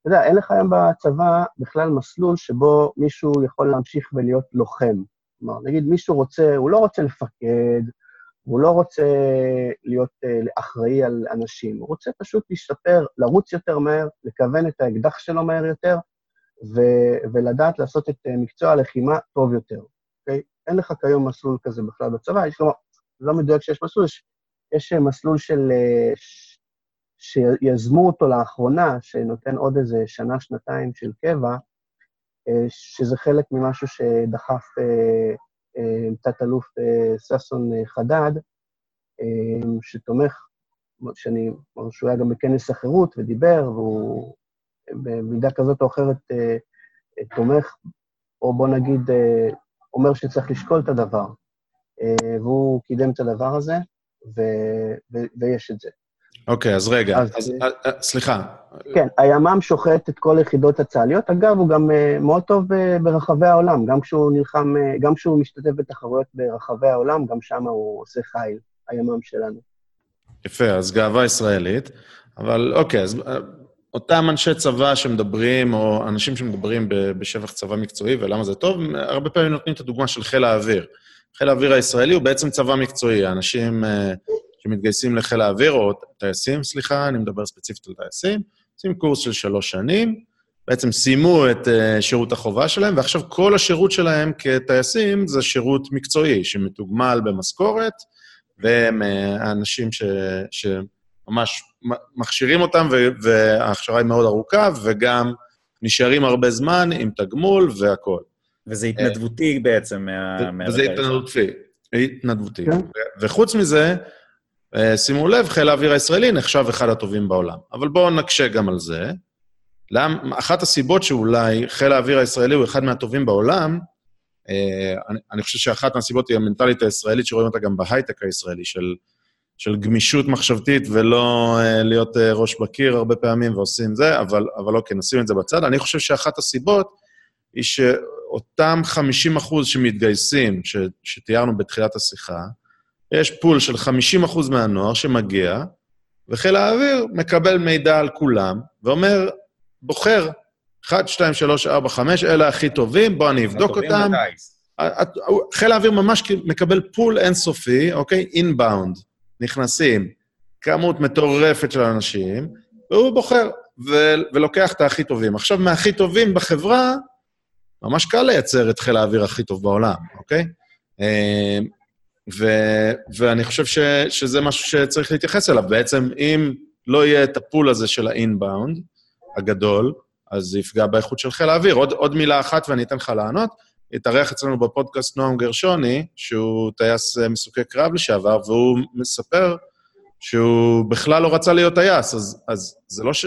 אתה יודע, אין לך היום בצבא בכלל מסלול שבו מישהו יכול להמשיך ולהיות לוחם. כלומר, נגיד מישהו רוצה, הוא לא רוצה לפקד, הוא לא רוצה להיות uh, אחראי על אנשים, הוא רוצה פשוט להשתפר, לרוץ יותר מהר, לכוון את האקדח שלו מהר יותר, ו- ולדעת לעשות את uh, מקצוע הלחימה טוב יותר, אוקיי? אין לך כיום מסלול כזה בכלל בצבא, יש לו, לא מדויק שיש מסלול, יש, יש מסלול של... Uh, שיזמו אותו לאחרונה, שנותן עוד איזה שנה, שנתיים של קבע, שזה חלק ממשהו שדחף תת-אלוף ששון חדד, שתומך, שאני, שהוא היה גם בכנס החירות ודיבר, והוא במידה כזאת או אחרת תומך, או בוא נגיד, אומר שצריך לשקול את הדבר. והוא קידם את הדבר הזה, ו, ו, ויש את זה. אוקיי, אז רגע, אז, אז, אז, אז סליחה. כן, הימ"מ שוחט את כל היחידות הצה"ליות. אגב, הוא גם מאוד טוב ברחבי העולם, גם כשהוא נלחם, גם כשהוא משתתף בתחרויות ברחבי העולם, גם שם הוא עושה חיל, הימ"מ שלנו. יפה, אז גאווה ישראלית. אבל אוקיי, אז אותם אנשי צבא שמדברים, או אנשים שמדברים בשבח צבא מקצועי ולמה זה טוב, הרבה פעמים נותנים את הדוגמה של חיל האוויר. חיל האוויר הישראלי הוא בעצם צבא מקצועי. האנשים... שמתגייסים לחיל האוויר, או טייסים, סליחה, אני מדבר ספציפית על טייסים, עושים קורס של שלוש שנים, בעצם סיימו את uh, שירות החובה שלהם, ועכשיו כל השירות שלהם כטייסים זה שירות מקצועי, שמתוגמל במשכורת, והם uh, האנשים ש, שממש מכשירים אותם, וההכשרה היא מאוד ארוכה, וגם נשארים הרבה זמן עם תגמול והכול. וזה התנדבותי בעצם מה... וזה התנדבותי, התנדבותי. כן. וחוץ מזה, שימו לב, חיל האוויר הישראלי נחשב אחד הטובים בעולם. אבל בואו נקשה גם על זה. למ, אחת הסיבות שאולי חיל האוויר הישראלי הוא אחד מהטובים בעולם, אה, אני, אני חושב שאחת מהסיבות היא המנטלית הישראלית, שרואים אותה גם בהייטק הישראלי, של, של גמישות מחשבתית ולא אה, להיות אה, ראש בקיר הרבה פעמים ועושים זה, אבל, אבל אוקיי, נשים את זה בצד. אני חושב שאחת הסיבות היא שאותם 50 אחוז שמתגייסים, ש, שתיארנו בתחילת השיחה, יש פול של 50% מהנוער שמגיע, וחיל האוויר מקבל מידע על כולם, ואומר, בוחר, 1, 2, 3, 4, 5, אלה הכי טובים, בוא אני אבדוק אותם. חיל האוויר ממש מקבל פול אינסופי, אוקיי? אינבאונד, נכנסים, כמות מטורפת של אנשים, והוא בוחר ו- ולוקח את הכי טובים. עכשיו, מהכי טובים בחברה, ממש קל לייצר את חיל האוויר הכי טוב בעולם, אוקיי? ו, ואני חושב ש, שזה משהו שצריך להתייחס אליו. בעצם, אם לא יהיה את הפול הזה של האינבאונד הגדול, אז זה יפגע באיכות של חיל האוויר. עוד, עוד מילה אחת ואני אתן לך לענות. התארח אצלנו בפודקאסט נועם גרשוני, שהוא טייס אה, מסוכי קרב לשעבר, והוא מספר שהוא בכלל לא רצה להיות טייס, אז, אז זה, לא ש,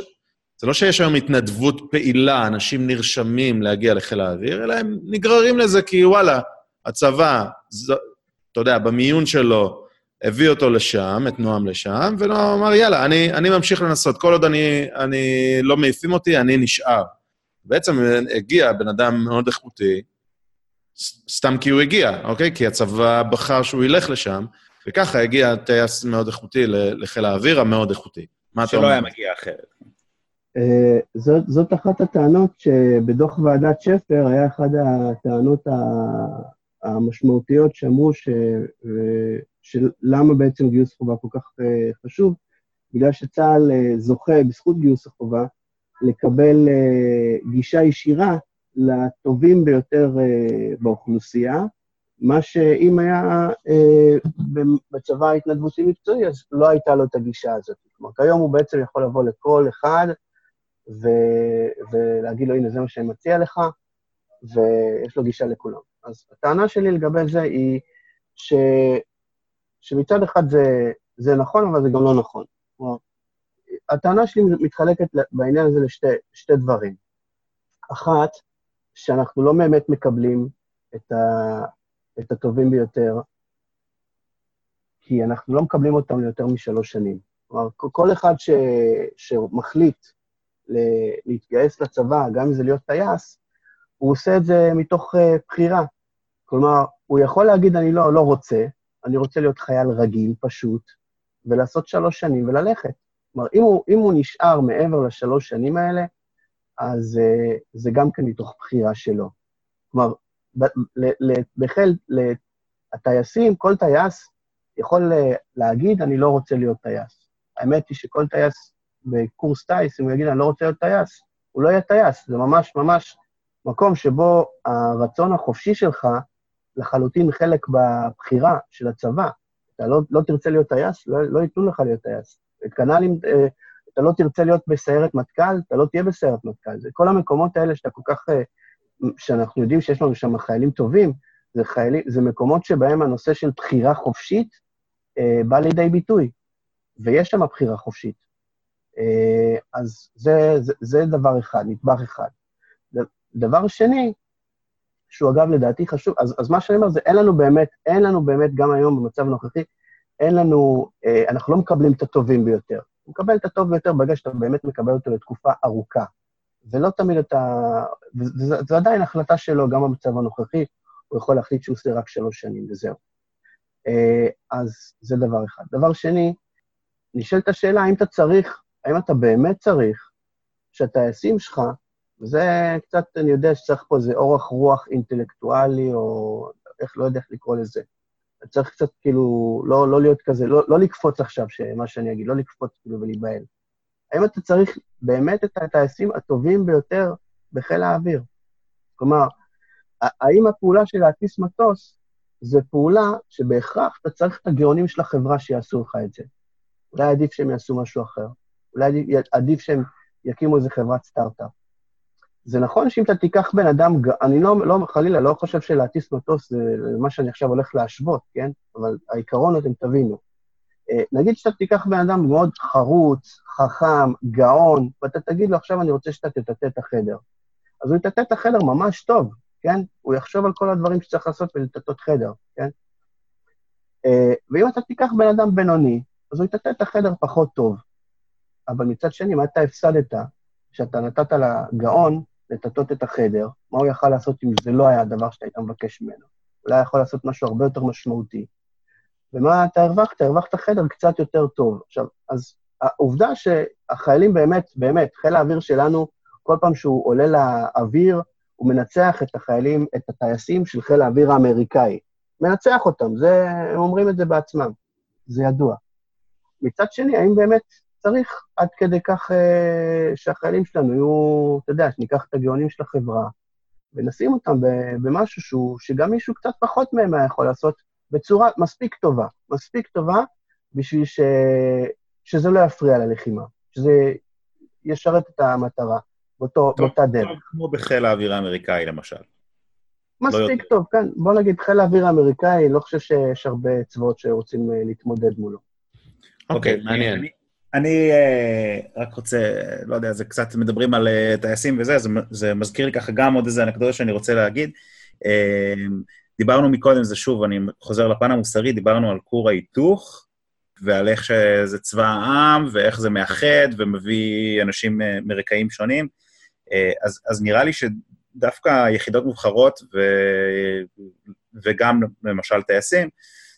זה לא שיש היום התנדבות פעילה, אנשים נרשמים להגיע לחיל האוויר, אלא הם נגררים לזה כי וואלה, הצבא, אתה יודע, במיון שלו, הביא אותו לשם, את נועם לשם, ונועם אמר, יאללה, אני, אני ממשיך לנסות. כל עוד אני, אני לא מעיפים אותי, אני נשאר. בעצם הגיע בן אדם מאוד איכותי, סתם כי הוא הגיע, אוקיי? כי הצבא בחר שהוא ילך לשם, וככה הגיע טייס מאוד איכותי לחיל האוויר המאוד איכותי. מה אתה אומר? שלא היה מגיע אחרת. Uh, זאת, זאת אחת הטענות שבדוח ועדת שפר היה אחת הטענות המשמעותיות שאמרו ש, שלמה בעצם גיוס חובה כל כך אה, חשוב, בגלל שצה"ל אה, זוכה, בזכות גיוס החובה, לקבל אה, גישה ישירה לטובים ביותר באוכלוסייה, מה שאם היה בצבא ההתנדבותי מקצועי, אז לא הייתה לו את הגישה הזאת. כלומר, כיום הוא בעצם יכול לבוא לכל אחד ו- ולהגיד לו, הנה, זה מה שאני מציע לך, ויש לו גישה לכולם. אז הטענה שלי לגבי זה היא ש... שמצד אחד זה, זה נכון, אבל זה גם לא נכון. כלומר, הטענה שלי מתחלקת בעניין הזה לשתי דברים. אחת, שאנחנו לא באמת מקבלים את, ה, את הטובים ביותר, כי אנחנו לא מקבלים אותם ליותר משלוש שנים. כלומר, כל אחד ש, שמחליט להתגייס לצבא, גם אם זה להיות טייס, הוא עושה את זה מתוך uh, בחירה. כלומר, הוא יכול להגיד, אני לא, לא רוצה, אני רוצה להיות חייל רגיל, פשוט, ולעשות שלוש שנים וללכת. כלומר, אם הוא, אם הוא נשאר מעבר לשלוש שנים האלה, אז uh, זה גם כן מתוך בחירה שלו. כלומר, בחיל, הטייסים, כל טייס יכול uh, להגיד, אני לא רוצה להיות טייס. האמת היא שכל טייס בקורס טייס, אם הוא יגיד, אני לא רוצה להיות טייס, הוא לא יהיה טייס. זה ממש ממש מקום שבו הרצון החופשי שלך לחלוטין חלק בבחירה של הצבא. אתה לא, לא תרצה להיות טייס, לא, לא ייתנו לך להיות טייס. כנ"ל אם אה, אתה לא תרצה להיות בסיירת מטכ"ל, אתה לא תהיה בסיירת מטכ"ל. זה כל המקומות האלה שאתה כל כך, אה, שאנחנו יודעים שיש לנו שם חיילים טובים, זה, חיילים, זה מקומות שבהם הנושא של בחירה חופשית אה, בא לידי ביטוי, ויש שם בחירה חופשית. אה, אז זה, זה, זה דבר אחד, נדבך אחד. דבר שני, שהוא אגב לדעתי חשוב, אז, אז מה שאני אומר זה, אין לנו באמת, אין לנו באמת, גם היום במצב הנוכחי, אין לנו, אה, אנחנו לא מקבלים את הטובים ביותר. הוא מקבל את הטוב ביותר ברגע שאתה באמת מקבל אותו לתקופה ארוכה. ולא תמיד אתה... זו עדיין החלטה שלו, גם במצב הנוכחי, הוא יכול להחליט שהוא עושה רק שלוש שנים וזהו. אה, אז זה דבר אחד. דבר שני, נשאלת השאלה, האם אתה צריך, האם אתה באמת צריך שהטייסים שלך וזה קצת, אני יודע שצריך פה איזה אורך רוח אינטלקטואלי, או איך, לא יודע איך לקרוא לזה. צריך קצת כאילו, לא, לא להיות כזה, לא, לא לקפוץ עכשיו, מה שאני אגיד, לא לקפוץ כאילו ולהיבהל. האם אתה צריך באמת את הטייסים הטובים ביותר בחיל האוויר? כלומר, האם הפעולה של להטיס מטוס זה פעולה שבהכרח אתה צריך את הגאונים של החברה שיעשו לך את זה? אולי עדיף שהם יעשו משהו אחר. אולי עדיף שהם יקימו איזה חברת סטארט-אפ. זה נכון שאם אתה תיקח בן אדם, אני לא, לא, חלילה, לא חושב שלהטיס מטוס זה מה שאני עכשיו הולך להשוות, כן? אבל העיקרון, אתם תבינו. אה, נגיד שאתה תיקח בן אדם מאוד חרוץ, חכם, גאון, ואתה תגיד לו, עכשיו אני רוצה שאתה תטאטא את החדר. אז הוא יטאטא את החדר ממש טוב, כן? הוא יחשוב על כל הדברים שצריך לעשות ולטאטא חדר, כן? אה, ואם אתה תיקח בן אדם בינוני, אז הוא יטאטא את החדר פחות טוב. אבל מצד שני, מה אתה הפסדת? שאתה נתת לגאון לטטות את החדר, מה הוא יכל לעשות אם זה לא היה הדבר שאתה היית מבקש ממנו? אולי יכול לעשות משהו הרבה יותר משמעותי. ומה אתה הרווחת? הרווחת חדר קצת יותר טוב. עכשיו, אז העובדה שהחיילים באמת, באמת, חיל האוויר שלנו, כל פעם שהוא עולה לאוויר, הוא מנצח את החיילים, את הטייסים של חיל האוויר האמריקאי. מנצח אותם, זה, הם אומרים את זה בעצמם, זה ידוע. מצד שני, האם באמת צריך עד כדי כך אה, שהחיילים שלנו יהיו, אתה יודע, שניקח את הגאונים של החברה ונשים אותם במשהו שהוא, שגם מישהו קצת פחות מהם היה יכול לעשות בצורה מספיק טובה, מספיק טובה בשביל ש... שזה לא יפריע ללחימה, שזה ישרת את המטרה באותו, טוב, באותה דרך. טוב, כמו בחיל האוויר האמריקאי, למשל. מספיק לא טוב, כן. בוא נגיד, חיל האוויר האמריקאי, לא חושב שיש הרבה צבאות שרוצים אה, להתמודד מולו. אוקיי, okay, מעניין. אני, אני uh, רק רוצה, לא יודע, זה קצת מדברים על uh, טייסים וזה, זה, זה מזכיר לי ככה גם עוד איזה אנקדוטה שאני רוצה להגיד. Uh, דיברנו מקודם, זה שוב, אני חוזר לפן המוסרי, דיברנו על כור ההיתוך, ועל איך שזה צבא העם, ואיך זה מאחד ומביא אנשים מרקעים שונים. אז, אז נראה לי שדווקא יחידות מובחרות, ו, וגם למשל טייסים,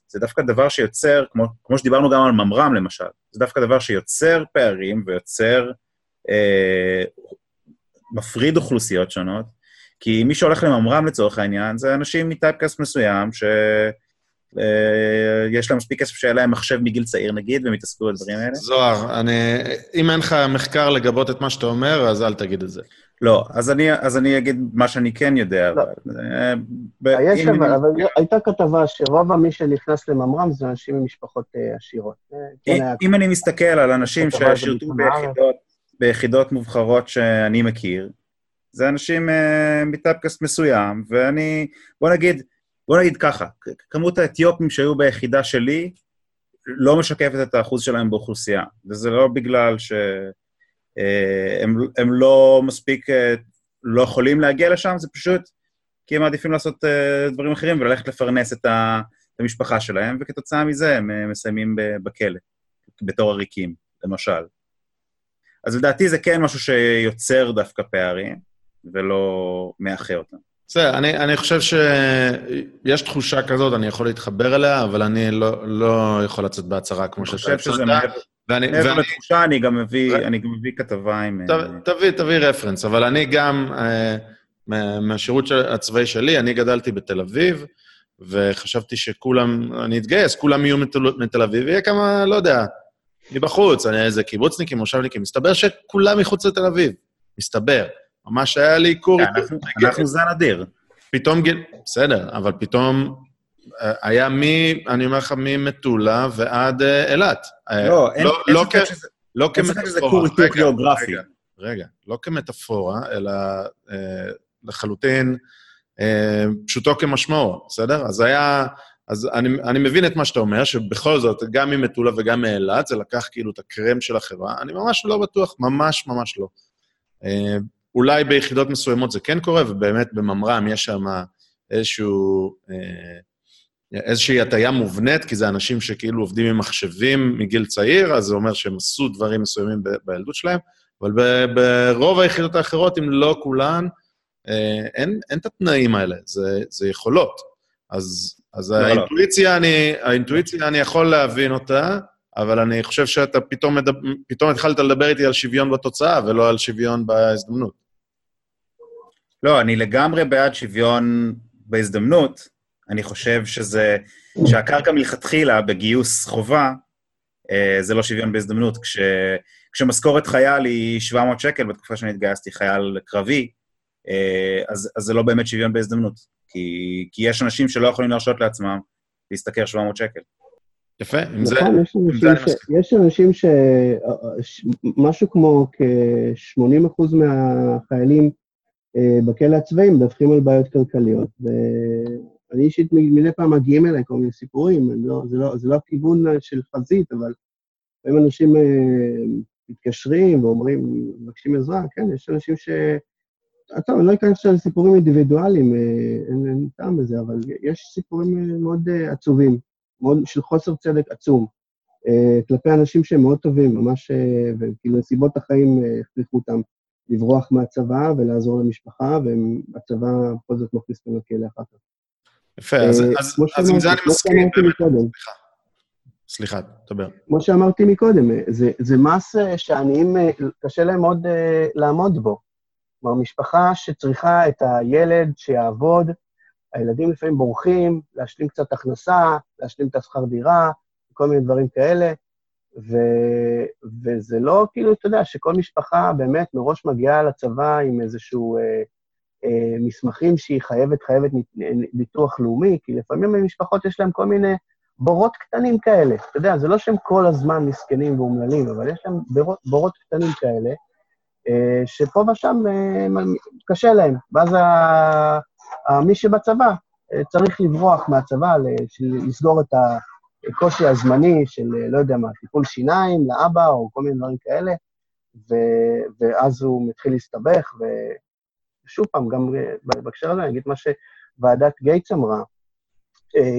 זה דווקא דבר שיוצר, כמו, כמו שדיברנו גם על ממר"ם למשל, זה דווקא דבר שיוצר פערים ויוצר, אה, מפריד אוכלוסיות שונות, כי מי שהולך לממר"ם לצורך העניין, זה אנשים מטייפקאסט מסוים, שיש אה, להם מספיק כסף שהיה להם מחשב מגיל צעיר נגיד, והם יתעסקו בדברים האלה. זוהר, אני, אם אין לך מחקר לגבות את מה שאתה אומר, אז אל תגיד את זה. לא, אז אני, אז אני אגיד מה שאני כן יודע. לא. אבל, אה, יש אבל, אבל הייתה כתבה שרוב מי שנכנס לממר"ם זה אנשים ממשפחות אה, עשירות. אה, כן אם אני מסתכל על אנשים ששירתו ביחידות, ביחידות מובחרות שאני מכיר, זה אנשים uh, מטאפקאסט מסוים, ואני, בוא נגיד, בוא נגיד ככה, כמות האתיופים שהיו ביחידה שלי לא משקפת את האחוז שלהם באוכלוסייה, וזה לא בגלל ש... אה, הם, הם לא מספיק, אה, לא יכולים להגיע לשם, זה פשוט, כי הם מעדיפים לעשות uh, דברים אחרים וללכת לפרנס את, ה, את המשפחה שלהם, וכתוצאה מזה הם מסיימים בכלא, בתור עריקים, למשל. אז לדעתי זה כן משהו שיוצר דווקא פערים, ולא מאחה אותם. בסדר, אני, אני חושב שיש תחושה כזאת, אני יכול להתחבר אליה, אבל אני לא, לא יכול לצאת בהצהרה כמו שאתה הצעת. אני חושב שזה מעבר, מעבר לתחושה, אני גם מביא, ו... אני גם מביא כתבה עם... ת, תביא, תביא רפרנס, אבל אני גם, אה, מהשירות הצבאי שלי, אני גדלתי בתל אביב, וחשבתי שכולם, אני אתגייס, כולם יהיו מתל, מתל אביב, ויהיה כמה, לא יודע, מבחוץ, אני איזה קיבוצניקים, מושבניקים, מסתבר שכולם מחוץ לתל אביב, מסתבר. ממש היה לי קור... אנחנו זן אדיר. פתאום גיל... בסדר, אבל פתאום אה, היה מ... אני אומר לך, ממטולה ועד אה, אילת. אה, לא, אין לא ספק שזה... לא כמטאפורה. אין ספק שזה כור היתוך גיאוגרפי. רגע, לא כמטאפורה, אלא אה, לחלוטין אה, פשוטו כמשמעו, בסדר? אז היה... אז אני, אני מבין את מה שאתה אומר, שבכל זאת, גם ממטולה וגם מאילת, זה לקח כאילו את הקרם של החברה. אני ממש לא בטוח, ממש ממש לא. אולי ביחידות מסוימות זה כן קורה, ובאמת בממר"ם יש שם איזשהו, אה, איזושהי הטיה מובנית, כי זה אנשים שכאילו עובדים עם מחשבים מגיל צעיר, אז זה אומר שהם עשו דברים מסוימים בילדות שלהם, אבל ברוב היחידות האחרות, אם לא כולן, אה, אין, אין את התנאים האלה, זה, זה יכולות. אז, אז לא, לא. האינטואיציה, לא. אני, האינטואיציה, אני יכול להבין אותה, אבל אני חושב שאתה פתאום, מדבר, פתאום התחלת לדבר איתי על שוויון בתוצאה ולא על שוויון בהזדמנות. לא, אני לגמרי בעד שוויון בהזדמנות. אני חושב שזה, שהקרקע מלכתחילה בגיוס חובה, אה, זה לא שוויון בהזדמנות. כש, כשמשכורת חייל היא 700 שקל, בתקופה שאני התגייסתי חייל קרבי, אה, אז, אז זה לא באמת שוויון בהזדמנות. כי, כי יש אנשים שלא יכולים להרשות לעצמם להשתכר 700 שקל. יפה, עם זה, נכון, יש אנשים, ש... יש אנשים ש... משהו כמו כ-80% מהחיילים אה, בכלא הצבאי מדווחים על בעיות כלכליות. ואני אישית מדי פעם מגיעים אליי כל מיני סיפורים, לא, זה, לא, זה לא הכיוון של חזית, אבל לפעמים אנשים אה, מתקשרים ואומרים, מבקשים עזרה, כן, יש אנשים ש... טוב, אני לא אכנס עכשיו לסיפורים אינדיבידואליים, אה, אין, אין טעם בזה, אבל יש סיפורים מאוד עצובים, מאוד של חוסר צדק עצום, כלפי אנשים שהם מאוד טובים, ממש, וכאילו נסיבות החיים הכריחו אותם. לברוח מהצבא ולעזור למשפחה, והצבא בכל זאת מכניס אותם לכלא אחר כך. יפה, אז, אה, אז, אז עם זה אני מסכים. סליחה, סליחה, דבר. כמו שאמרתי מקודם, זה, זה מס אה, שעניים, אה, קשה להם מאוד לעמוד בו. כלומר, משפחה שצריכה את הילד שיעבוד, הילדים לפעמים בורחים, להשלים קצת הכנסה, להשלים את השכר דירה, כל מיני דברים כאלה. ו, וזה לא כאילו, אתה יודע, שכל משפחה באמת מראש מגיעה לצבא עם איזשהו אה, אה, מסמכים שהיא חייבת, חייבת ביטוח לאומי, כי לפעמים במשפחות יש להם כל מיני בורות קטנים כאלה. אתה יודע, זה לא שהם כל הזמן מסכנים ואומללים, אבל יש להם בורות, בורות קטנים כאלה, אה, שפה ושם אה, קשה להם. ואז ה, ה, מי שבצבא אה, צריך לברוח מהצבא, לסגור את. הקושי הזמני של, לא יודע מה, טיפול שיניים לאבא או כל מיני דברים כאלה, ו, ואז הוא מתחיל להסתבך, ושוב פעם, גם בהקשר הזה אני אגיד מה שוועדת גייטס אמרה, אה,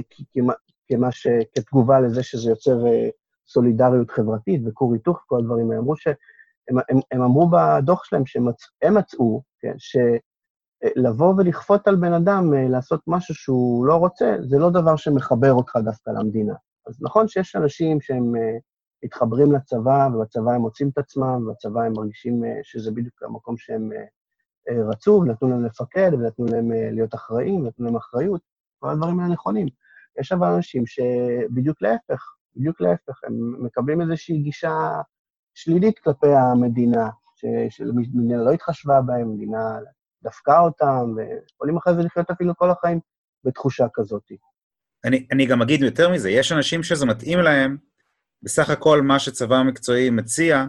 כמה ש... כתגובה לזה שזה יוצר אה, סולידריות חברתית וכור היתוך וכל הדברים האלה, אמרו שהם הם, הם אמרו בדוח שלהם שהם מצ... מצאו, כן, ש... לבוא ולכפות על בן אדם לעשות משהו שהוא לא רוצה, זה לא דבר שמחבר אותך דווקא למדינה. אז נכון שיש אנשים שהם מתחברים לצבא, ובצבא הם מוצאים את עצמם, ובצבא הם מרגישים שזה בדיוק המקום שהם רצו, ונתנו להם לפקד, ונתנו להם uh, להיות אחראים, ונתנו להם אחריות, כל הדברים האלה נכונים. יש אבל אנשים שבדיוק להפך, בדיוק להפך, הם מקבלים איזושהי גישה שלילית כלפי המדינה, שהמדינה לא התחשבה בהם, המדינה דפקה אותם, ויכולים אחרי זה לחיות אפילו כל החיים בתחושה כזאת. אני, אני גם אגיד יותר מזה, יש אנשים שזה מתאים להם, בסך הכל מה שצבא המקצועי מציע,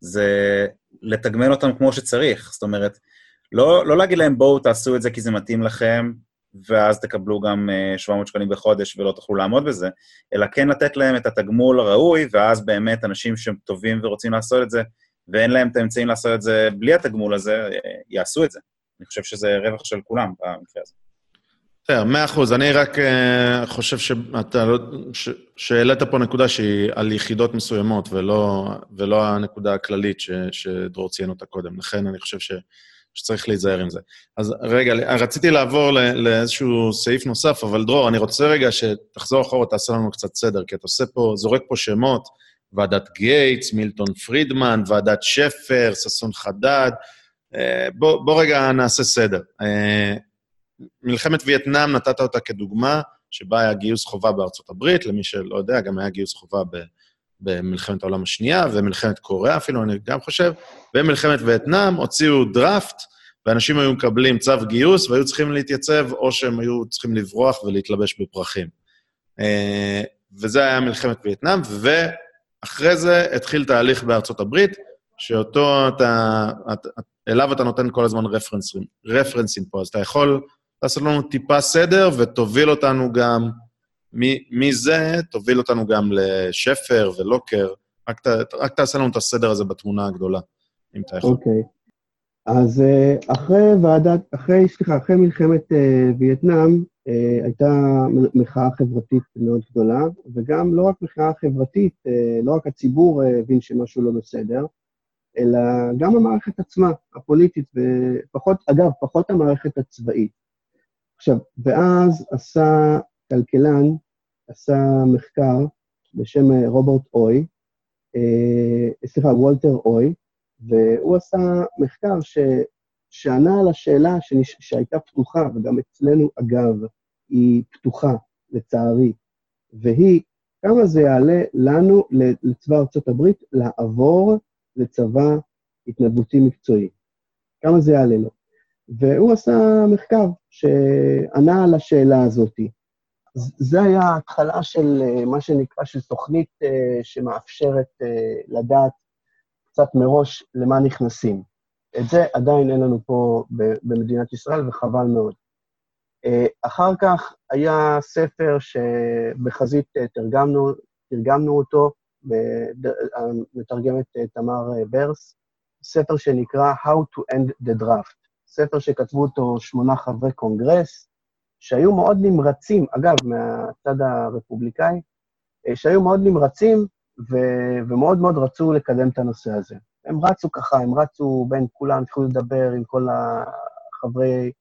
זה לתגמל אותם כמו שצריך. זאת אומרת, לא, לא להגיד להם, בואו תעשו את זה כי זה מתאים לכם, ואז תקבלו גם 700 אה, שקלים בחודש ולא תוכלו לעמוד בזה, אלא כן לתת להם את התגמול הראוי, ואז באמת אנשים שהם טובים ורוצים לעשות את זה, ואין להם את האמצעים לעשות את זה בלי התגמול הזה, אה, יעשו את זה. אני חושב שזה רווח של כולם במקרה הזה. בסדר, מאה אחוז. אני רק uh, חושב שאתה, לא, שהעלית פה נקודה שהיא על יחידות מסוימות, ולא, ולא הנקודה הכללית ש, שדרור ציין אותה קודם. לכן אני חושב ש, שצריך להיזהר עם זה. אז רגע, רציתי לעבור לאיזשהו סעיף נוסף, אבל דרור, אני רוצה רגע שתחזור אחורה, תעשה לנו קצת סדר, כי אתה עושה פה, זורק פה שמות, ועדת גייטס, מילטון פרידמן, ועדת שפר, ששון חדד. אה, בוא, בוא רגע נעשה סדר. אה, מלחמת וייטנאם, נתת אותה כדוגמה, שבה היה גיוס חובה בארצות הברית, למי שלא יודע, גם היה גיוס חובה ב, במלחמת העולם השנייה, ומלחמת קוריאה אפילו, אני גם חושב, ומלחמת וייטנאם הוציאו דראפט, ואנשים היו מקבלים צו גיוס והיו צריכים להתייצב, או שהם היו צריכים לברוח ולהתלבש בפרחים. אה, וזה היה מלחמת וייטנאם, ואחרי זה התחיל תהליך בארצות הברית, שאותו אתה, אליו אתה נותן כל הזמן רפרנסים, רפרנסים פה, אז אתה יכול לעשות לנו טיפה סדר ותוביל אותנו גם, מזה תוביל אותנו גם לשפר ולוקר, רק, ת, רק תעשה לנו את הסדר הזה בתמונה הגדולה, אם אתה יכול. אוקיי. Okay. אז אה, אחרי ועדת, אחרי, סליחה, אחרי מלחמת uh, וייטנאם, uh, הייתה מחאה חברתית מאוד גדולה, וגם לא רק מחאה חברתית, uh, לא רק הציבור הבין uh, שמשהו לא בסדר, אלא גם המערכת עצמה, הפוליטית, ופחות, אגב, פחות המערכת הצבאית. עכשיו, ואז עשה כלכלן, עשה מחקר בשם אה, רוברט אוי, אה, סליחה, וולטר אוי, והוא עשה מחקר ש, שענה על השאלה שנש, שהייתה פתוחה, וגם אצלנו, אגב, היא פתוחה, לצערי, והיא, כמה זה יעלה לנו, לצבא ארצות הברית, לעבור לצבא התנדבותי מקצועי. כמה זה יעלה לו? והוא עשה מחקר שענה על השאלה הזאת. זה היה ההתחלה של אה, מה שנקרא, של תוכנית אה, שמאפשרת אה, לדעת קצת מראש למה נכנסים. את זה עדיין אין לנו פה במדינת ישראל, וחבל מאוד. אחר כך היה ספר שבחזית תרגמנו, תרגמנו אותו, מתרגמת תמר ברס, ספר שנקרא How to End the Draft. ספר שכתבו אותו שמונה חברי קונגרס, שהיו מאוד נמרצים, אגב, מהצד הרפובליקאי, אה, שהיו מאוד נמרצים ו- ומאוד מאוד רצו לקדם את הנושא הזה. הם רצו ככה, הם רצו בין כולם, התחילו לדבר עם כל החברי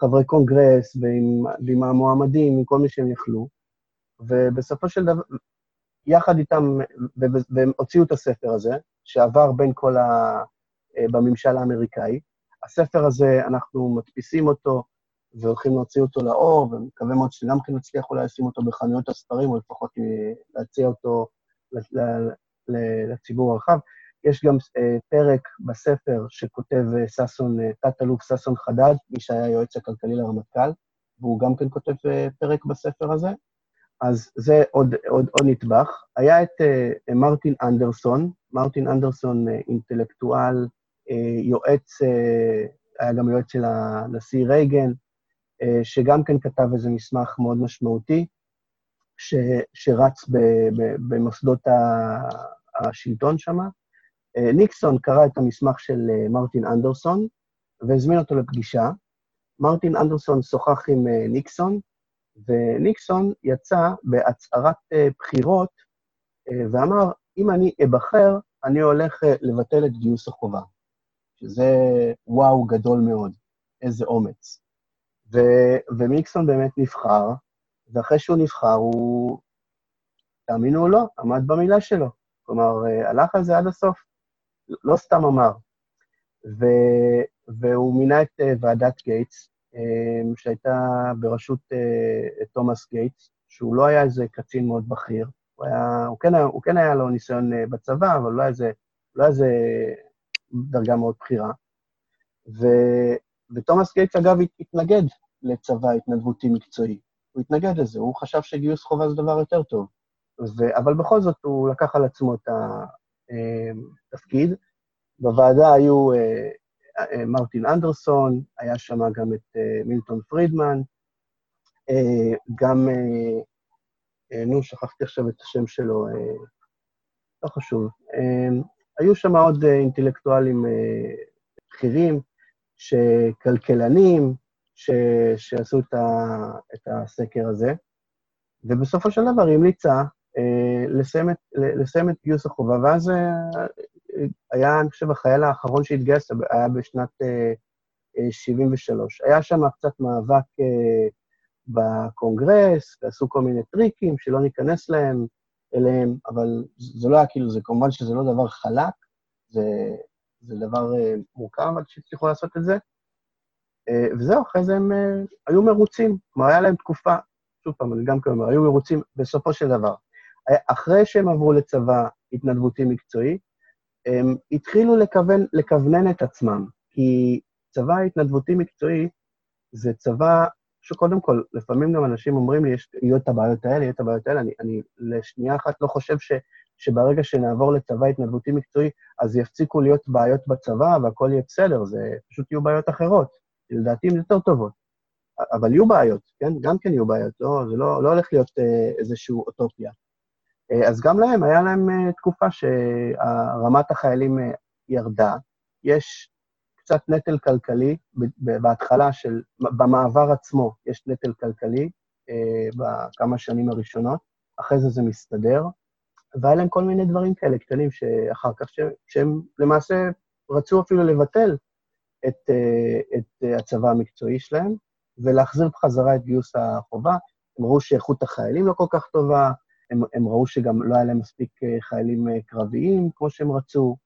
חברי קונגרס ועם, ועם המועמדים, עם כל מי שהם יכלו, ובסופו של דבר, יחד איתם, והם הוציאו את הספר הזה, שעבר בין כל ה... אה, בממשל האמריקאי, הספר הזה, אנחנו מדפיסים אותו והולכים להוציא אותו לאור, ומקווה מאוד שגם כן נצליח אולי לשים אותו בחנויות הספרים, או לפחות אה, להציע אותו לציבור הרחב. יש גם אה, פרק בספר שכותב אה, ששון, תת-אלוף ששון חדד, מי שהיה היועץ הכלכלי לרמטכ"ל, והוא גם כן כותב פרק בספר הזה. אז זה עוד, עוד, עוד נדבך. היה את מרטין אנדרסון, מרטין אנדרסון אינטלקטואל, אה, יועץ, אה, היה גם יועץ של הנשיא רייגן, אה, שגם כן כתב איזה מסמך מאוד משמעותי, ש, שרץ ב, ב, במוסדות השלטון שם. ניקסון קרא את המסמך של מרטין אנדרסון והזמין אותו לפגישה. מרטין אנדרסון שוחח עם ניקסון, וניקסון יצא בהצהרת בחירות ואמר, אם אני אבחר, אני הולך לבטל את גיוס החובה. שזה וואו גדול מאוד, איזה אומץ. ו, ומיקסון באמת נבחר, ואחרי שהוא נבחר, הוא, תאמינו או לא, עמד במילה שלו. כלומר, אה, הלך על זה עד הסוף, לא סתם אמר. ו, והוא מינה את uh, ועדת גייטס, um, שהייתה בראשות תומאס גייטס, שהוא לא היה איזה קצין מאוד בכיר, הוא, היה, הוא, כן, הוא כן היה לו ניסיון בצבא, אבל לא היה איזה, לא דרגה מאוד בכירה. ו... ותומאס גייטס, אגב, התנגד לצבא התנדבותי מקצועי. הוא התנגד לזה, הוא חשב שגיוס חובה זה דבר יותר טוב. ו... אבל בכל זאת הוא לקח על עצמו את התפקיד. אמ, בוועדה היו אה, אה, מרטין אנדרסון, היה שם גם את אה, מילטון פרידמן, גם, נו, שכחתי עכשיו את השם שלו, לא חשוב. היו שם עוד אה, אינטלקטואלים אה, בכירים, שכלכלנים, ש, שעשו את, ה, את הסקר הזה, ובסופו של דבר היא המליצה אה, לסיים, את, לסיים את גיוס החובה, ואז אה, היה, אני חושב, החייל האחרון שהתגייס היה בשנת אה, 73. אה, היה שם קצת מאבק אה, בקונגרס, ועשו כל מיני טריקים שלא ניכנס להם, אליהם, אבל זה לא היה כאילו, זה כמובן שזה לא דבר חלק, זה, זה דבר אה, מורכב, אבל שהצליחו לעשות את זה. אה, וזהו, אחרי זה הם אה, היו מרוצים, כלומר, היה להם תקופה, שוב פעם, אני גם אומר, היו מרוצים בסופו של דבר. אחרי שהם עברו לצבא התנדבותי מקצועי, הם התחילו לכוון, לכוונן את עצמם, כי צבא התנדבותי מקצועי זה צבא שקודם כל, לפעמים גם אנשים אומרים לי, יש, יהיו את הבעיות האלה, יהיו את הבעיות האלה, אני, אני לשנייה אחת לא חושב ש, שברגע שנעבור לצבא התנדבותי מקצועי, אז יפסיקו להיות בעיות בצבא והכל יהיה בסדר, זה פשוט יהיו בעיות אחרות. לדעתי הן יותר טובות. אבל יהיו בעיות, כן? גם כן יהיו בעיות, לא, זה לא, לא הולך להיות אה, איזושהי אוטופיה. אה, אז גם להם, היה להם אה, תקופה שרמת החיילים אה, ירדה. יש קצת נטל כלכלי בהתחלה של, במעבר עצמו יש נטל כלכלי אה, בכמה שנים הראשונות, אחרי זה זה מסתדר, והיה להם כל מיני דברים כאלה קטנים שאחר כך, ש, שהם למעשה רצו אפילו לבטל את, אה, את הצבא המקצועי שלהם, ולהחזיר בחזרה את גיוס החובה. הם ראו שאיכות החיילים לא כל כך טובה, הם, הם ראו שגם לא היה להם מספיק אה, חיילים אה, קרביים כמו שהם רצו.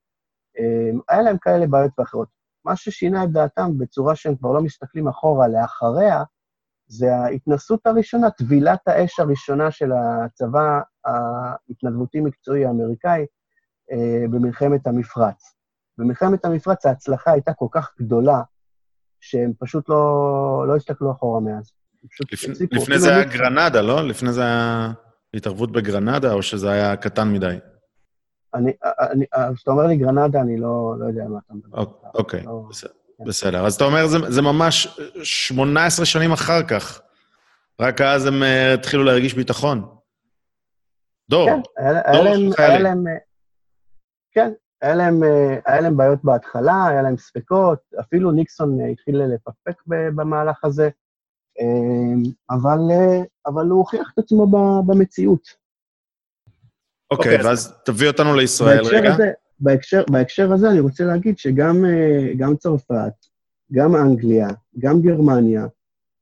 אה, היה להם כאלה בעיות ואחרות. מה ששינה את דעתם בצורה שהם כבר לא מסתכלים אחורה לאחריה, זה ההתנסות הראשונה, טבילת האש הראשונה של הצבא ההתנדבותי-מקצועי האמריקאי אה, במלחמת המפרץ. במלחמת המפרץ ההצלחה הייתה כל כך גדולה, שהם פשוט לא, לא הסתכלו אחורה מאז. לפני, לפני זה היה גרנדה, לא? לפני זה היה התערבות בגרנדה, או שזה היה קטן מדי? אני, אני, כשאתה אומר לי גרנדה, אני לא, לא יודע מה אתה מדבר. אוקיי, לא, בסדר. בסדר. אז אתה אומר, זה, זה ממש 18 שנים אחר כך. רק אז הם uh, התחילו להרגיש ביטחון. דור, כן, דור להם, היה להם, כן, היה להם, היה להם בעיות בהתחלה, היה להם ספקות, אפילו ניקסון התחיל לפקפק במהלך הזה, אבל, אבל הוא הוכיח את עצמו במציאות. אוקיי, okay, ואז תביא אותנו לישראל רגע. הזה, בהקשר, בהקשר הזה אני רוצה להגיד שגם אה, צרפת, גם אנגליה, גם גרמניה,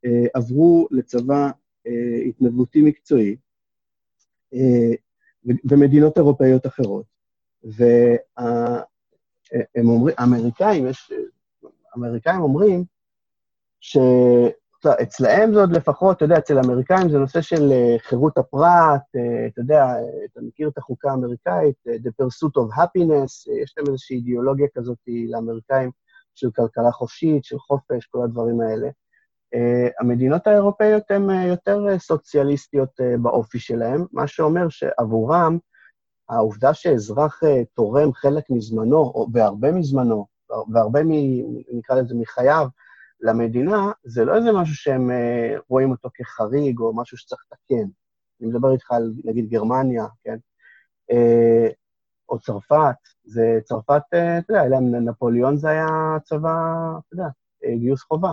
אה, עברו לצבא אה, התנדבותי מקצועי, ומדינות אירופאיות אחרות. והם אומרים, האמריקאים, יש, האמריקאים אומרים ש... אצלהם זה עוד לפחות, אתה יודע, אצל האמריקאים זה נושא של אה, חירות הפרט, אה, אתה יודע, אתה מכיר את החוקה האמריקאית, אה, The Pursuit of Happiness, יש להם איזושהי אידיאולוגיה כזאת לאמריקאים של כלכלה חופשית, של חופש, כל הדברים האלה. המדינות האירופאיות הן יותר סוציאליסטיות באופי שלהן, מה שאומר שעבורם, העובדה שאזרח תורם חלק מזמנו, והרבה מזמנו, והרבה, מ, נקרא לזה, מחייו, למדינה, זה לא איזה משהו שהם אה, רואים אותו כחריג או משהו שצריך לתקן. אני מדבר איתך על, נגיד, גרמניה, כן? אה, או צרפת, זה צרפת, אה, אתה יודע, אלא נפוליאון זה היה צבא, אתה יודע, גיוס חובה.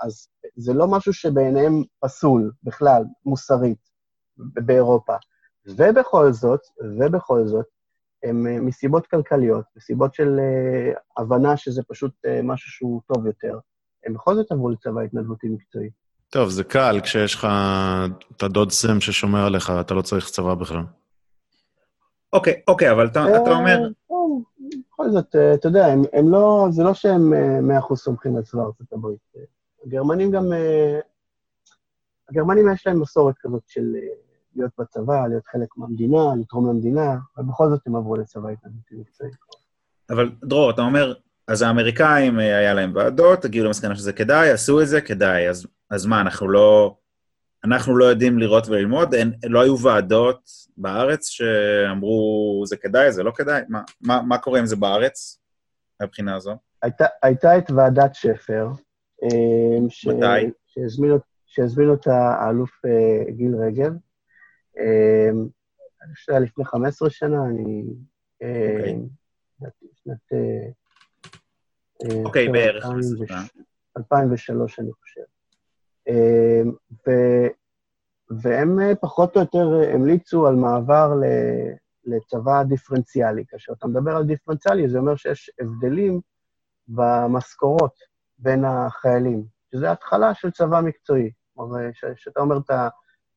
אז זה לא משהו שבעיניהם פסול בכלל, מוסרית, באירופה. ובכל זאת, ובכל זאת, הם אה, מסיבות כלכליות, מסיבות של uh, הבנה שזה פשוט uh, משהו שהוא טוב יותר. הם בכל זאת עברו לצבא התנדבותי מקצועי. טוב, זה קל כשיש לך את הדוד סם ששומר עליך, אתה לא צריך צבא בכלל. אוקיי, אוקיי, אבל אתה, אומר... בכל זאת, אתה יודע, הם, הם לא, זה לא שהם 100% סומכים על צבא ארצות הברית. הגרמנים גם... הגרמנים יש להם מסורת כזאת של להיות בצבא, להיות חלק מהמדינה, לתרום למדינה, ובכל זאת הם עברו לצבא התנדבותי מקצועי. אבל דרור, אתה אומר, אז האמריקאים, אה, היה להם ועדות, הגיעו למסקנה שזה כדאי, עשו את זה, כדאי. אז, אז מה, אנחנו לא... אנחנו לא יודעים לראות וללמוד? אין, לא היו ועדות בארץ שאמרו, זה כדאי, זה לא כדאי? מה, מה, מה קורה עם זה בארץ, מהבחינה הזו? הייתה, הייתה את ועדת שפר, אה, ש... מתי? שהזמין אותה האלוף אה, גיל רגב, אני חושב שהיה לפני 15 שנה, אני... אוקיי, אה, אה, בערך. 2003, אני חושב. ו, והם אה, פחות או יותר המליצו על מעבר לצבא דיפרנציאלי. כאשר אתה מדבר על דיפרנציאלי, זה אומר שיש הבדלים במשכורות בין החיילים, שזה התחלה של צבא מקצועי. כלומר, כשאתה אומר את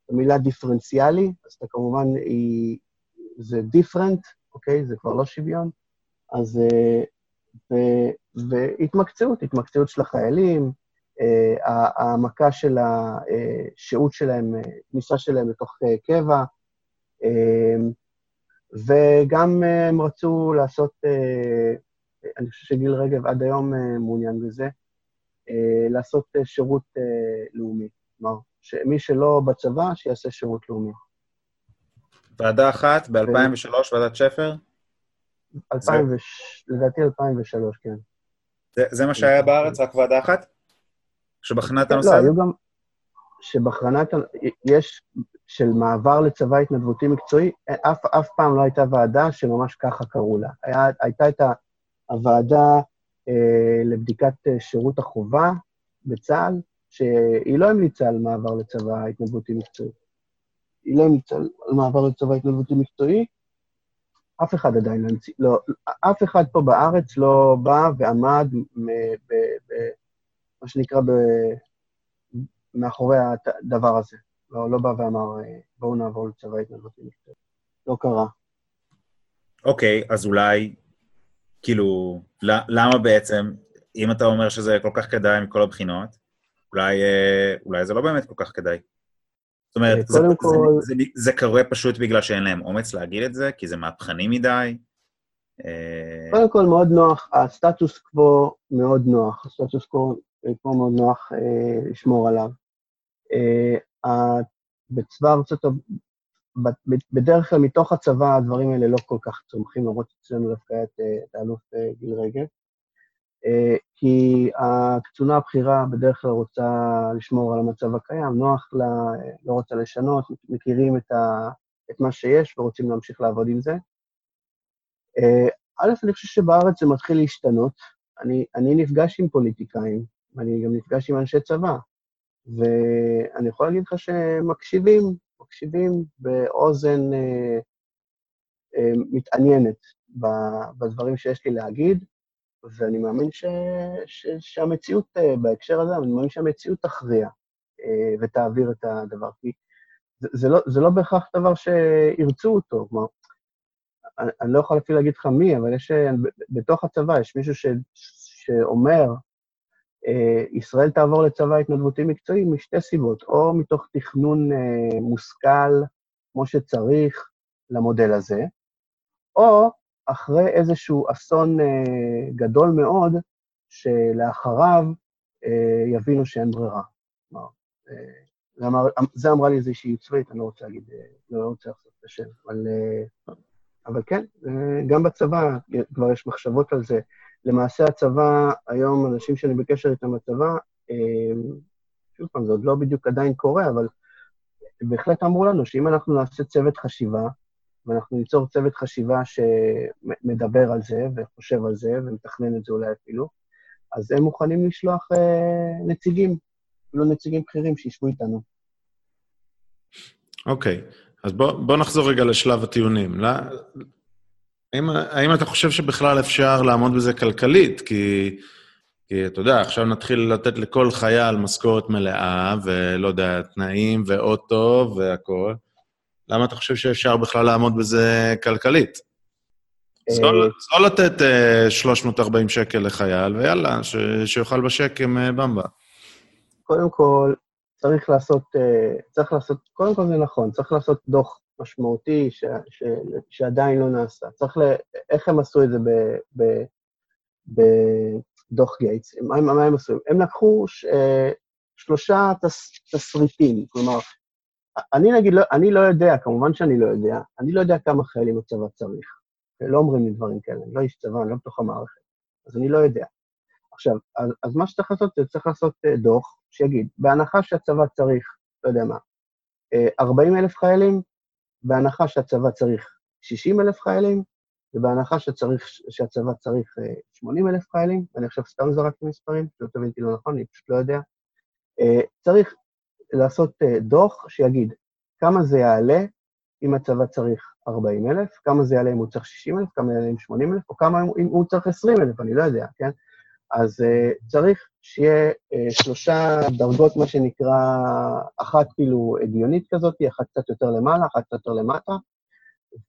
המילה דיפרנציאלי, אז אתה כמובן, היא, זה דיפרנט, אוקיי? זה כבר לא שוויון. אז... ו, והתמקצעות, התמקצעות של החיילים, העמקה של השהות שלהם, כניסה שלהם לתוך קבע, וגם הם רצו לעשות, אני חושב שגיל רגב עד היום מעוניין בזה, לעשות שירות לאומי. כלומר, שמי שלא בצבא, שיעשה שירות לאומי. ועדה אחת, ב-2003, ועדת שפר? 2000, לדעתי 2003, כן. זה, זה מה שהיה בארץ, רק ועדה אחת? שבחנה את הנושא לא? היו גם... שבחנה את... יש של מעבר לצבא התנדבותי מקצועי, אף, אף פעם לא הייתה ועדה שממש ככה קראו לה. היה, הייתה את הוועדה אה, לבדיקת אה, שירות החובה בצה"ל, שהיא לא המליצה על מעבר לצבא התנדבותי מקצועי. היא לא המליצה על מעבר לצבא התנדבותי מקצועי, אף אחד עדיין לא המציא, לא, אף אחד פה בארץ לא בא ועמד מה שנקרא ב, מאחורי הדבר הזה. לא, לא בא ואמר, בואו נעבור לצבא התנדבותי מקצועי. לא קרה. אוקיי, אז אולי, כאילו, למה בעצם, אם אתה אומר שזה כל כך כדאי מכל הבחינות, אולי, אה, אולי זה לא באמת כל כך כדאי. זאת אומרת, זה, כל... זה, זה, זה קורה פשוט בגלל שאין להם אומץ להגיד את זה, כי זה מהפכני מדי. אה, קודם כל, מאוד נוח, הסטטוס קוו מאוד נוח, הסטטוס קוו מאוד נוח אה, לשמור עליו. אה, בצבא ארצות הברית, בדרך כלל מתוך הצבא הדברים האלה לא כל כך צומחים, למרות שאצלנו דווקא את, את האלוף גיל רגב. אה, כי הקצונה הבכירה בדרך כלל רוצה לשמור על המצב הקיים, נוח לה, לא רוצה לשנות, מכירים את, ה, את מה שיש ורוצים להמשיך לעבוד עם זה. אה, א', אני חושב שבארץ זה מתחיל להשתנות. אני, אני נפגש עם פוליטיקאים, ואני גם נפגש עם אנשי צבא, ואני יכול להגיד לך שמקשיבים, מקשיבים באוזן אה, אה, מתעניינת בדברים שיש לי להגיד, ואני מאמין ש, ש, שהמציאות אה, בהקשר הזה, אני מאמין שהמציאות תכריע אה, ותעביר את הדבר. כי זה, זה, לא, זה לא בהכרח דבר שירצו אותו, כלומר, אני, אני לא יכול אפילו להגיד לך מי, אבל יש, אה, בתוך הצבא יש מישהו ש, שאומר, ישראל תעבור לצבא התנדבותי מקצועי משתי סיבות, או מתוך תכנון מושכל, כמו שצריך, למודל הזה, או אחרי איזשהו אסון אה, גדול מאוד, שלאחריו אה, יבינו שאין ברירה. כלומר, אה, זה אמרה לי איזושהי צבאית, אני לא רוצה להגיד, אה, לא רוצה לחשוף את השם, אבל, אה, אבל כן, אה, גם בצבא כבר יש מחשבות על זה. למעשה הצבא, היום אנשים שאני בקשר איתם בצבא, אה, שוב פעם, זה עוד לא בדיוק עדיין קורה, אבל בהחלט אמרו לנו שאם אנחנו נעשה צוות חשיבה, ואנחנו ניצור צוות חשיבה שמדבר על זה וחושב על זה ומתכנן את זה אולי אפילו, אז הם מוכנים לשלוח אה, נציגים, אפילו נציגים בכירים שישבו איתנו. אוקיי, okay. אז בוא, בוא נחזור רגע לשלב הטיעונים. לא, האם, האם אתה חושב שבכלל אפשר לעמוד בזה כלכלית? כי, כי אתה יודע, עכשיו נתחיל לתת לכל חייל משכורת מלאה, ולא יודע, תנאים ואוטו והכול. למה אתה חושב שאפשר בכלל לעמוד בזה כלכלית? זול אה, לתת 340 אה, שקל לחייל, ויאללה, שיאכל בשקם אה, במבה. קודם כל, צריך לעשות, צריך לעשות, קודם כל זה נכון, צריך לעשות דוח משמעותי ש, ש, שעדיין לא נעשה. צריך ל... איך הם עשו את זה בדוח גייטס? מה, מה הם עשו? הם לקחו ש, שלושה תס, תסריטים, כלומר, אני נגיד, לא, אני לא יודע, כמובן שאני לא יודע, אני לא יודע כמה חיילים הצבא צריך. לא אומרים לי דברים כאלה, אני לא איש צבא, אני לא בתוך המערכת, אז אני לא יודע. עכשיו, אז, אז מה שצריך לעשות, זה צריך לעשות uh, דוח שיגיד, בהנחה שהצבא צריך, לא יודע מה, uh, 40 אלף חיילים, בהנחה שהצבא צריך 60 אלף חיילים, ובהנחה שצריך, שהצבא צריך 80 אלף חיילים, אני עכשיו סתם זרקתי מספרים, שלא תבינתי לא נכון, אני פשוט לא יודע, צריך לעשות דוח שיגיד כמה זה יעלה אם הצבא צריך 40 אלף, כמה זה יעלה אם הוא צריך 60 אלף, כמה יעלה אם 80 אלף, או כמה אם הוא צריך 20 אלף, אני לא יודע, כן? אז uh, צריך שיהיה uh, שלושה דרגות, מה שנקרא, אחת כאילו הגיונית כזאת, אחת קצת יותר למעלה, אחת קצת יותר למטה,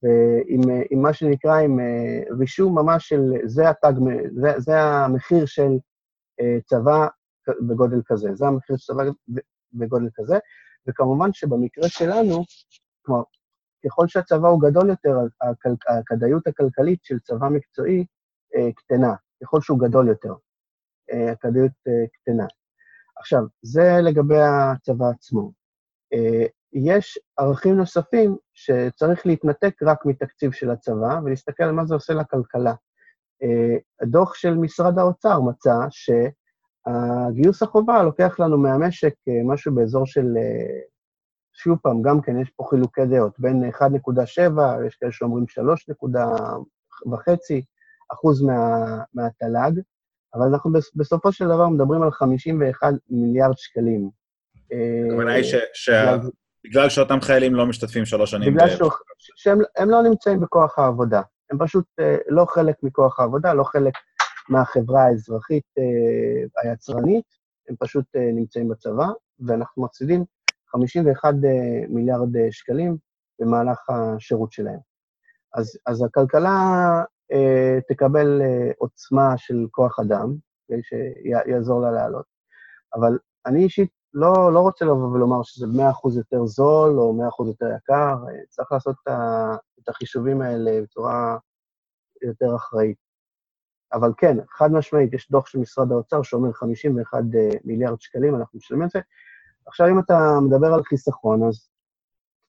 ועם עם מה שנקרא, עם uh, רישום ממש של, זה, התג, זה, זה המחיר של uh, צבא בגודל כזה, זה המחיר של צבא בגודל כזה, וכמובן שבמקרה שלנו, כלומר, ככל שהצבא הוא גדול יותר, הכדאיות הכלכלית של צבא מקצועי uh, קטנה, ככל שהוא גדול יותר. הכדאיות אה, קטנה. עכשיו, זה לגבי הצבא עצמו. אה, יש ערכים נוספים שצריך להתנתק רק מתקציב של הצבא ולהסתכל על מה זה עושה לכלכלה. אה, הדוח של משרד האוצר מצא שהגיוס החובה לוקח לנו מהמשק משהו באזור של, שוב פעם, גם כן יש פה חילוקי דעות, בין 1.7, יש כאלה שאומרים 3.5 אחוז מה, מהתל"ג, אבל אנחנו בסופו של דבר מדברים על 51 מיליארד שקלים. הכוונה היא שבגלל שאותם חיילים לא משתתפים שלוש שנים... בגלל שהם לא נמצאים בכוח העבודה. הם פשוט אה, לא חלק מכוח העבודה, לא חלק מהחברה האזרחית אה, היצרנית, הם פשוט אה, נמצאים בצבא, ואנחנו מפסידים 51 מיליארד שקלים במהלך השירות שלהם. אז, אז הכלכלה אה, תקבל אה, עוצמה של כוח אדם, שיעזור לה לעלות. אבל אני אישית לא, לא רוצה לבוא ולומר שזה 100% יותר זול או 100% יותר יקר, אה, צריך לעשות את החישובים האלה בצורה יותר אחראית. אבל כן, חד משמעית, יש דוח של משרד האוצר שאומר 51 מיליארד שקלים, אנחנו משלמים את זה. עכשיו, אם אתה מדבר על חיסכון, אז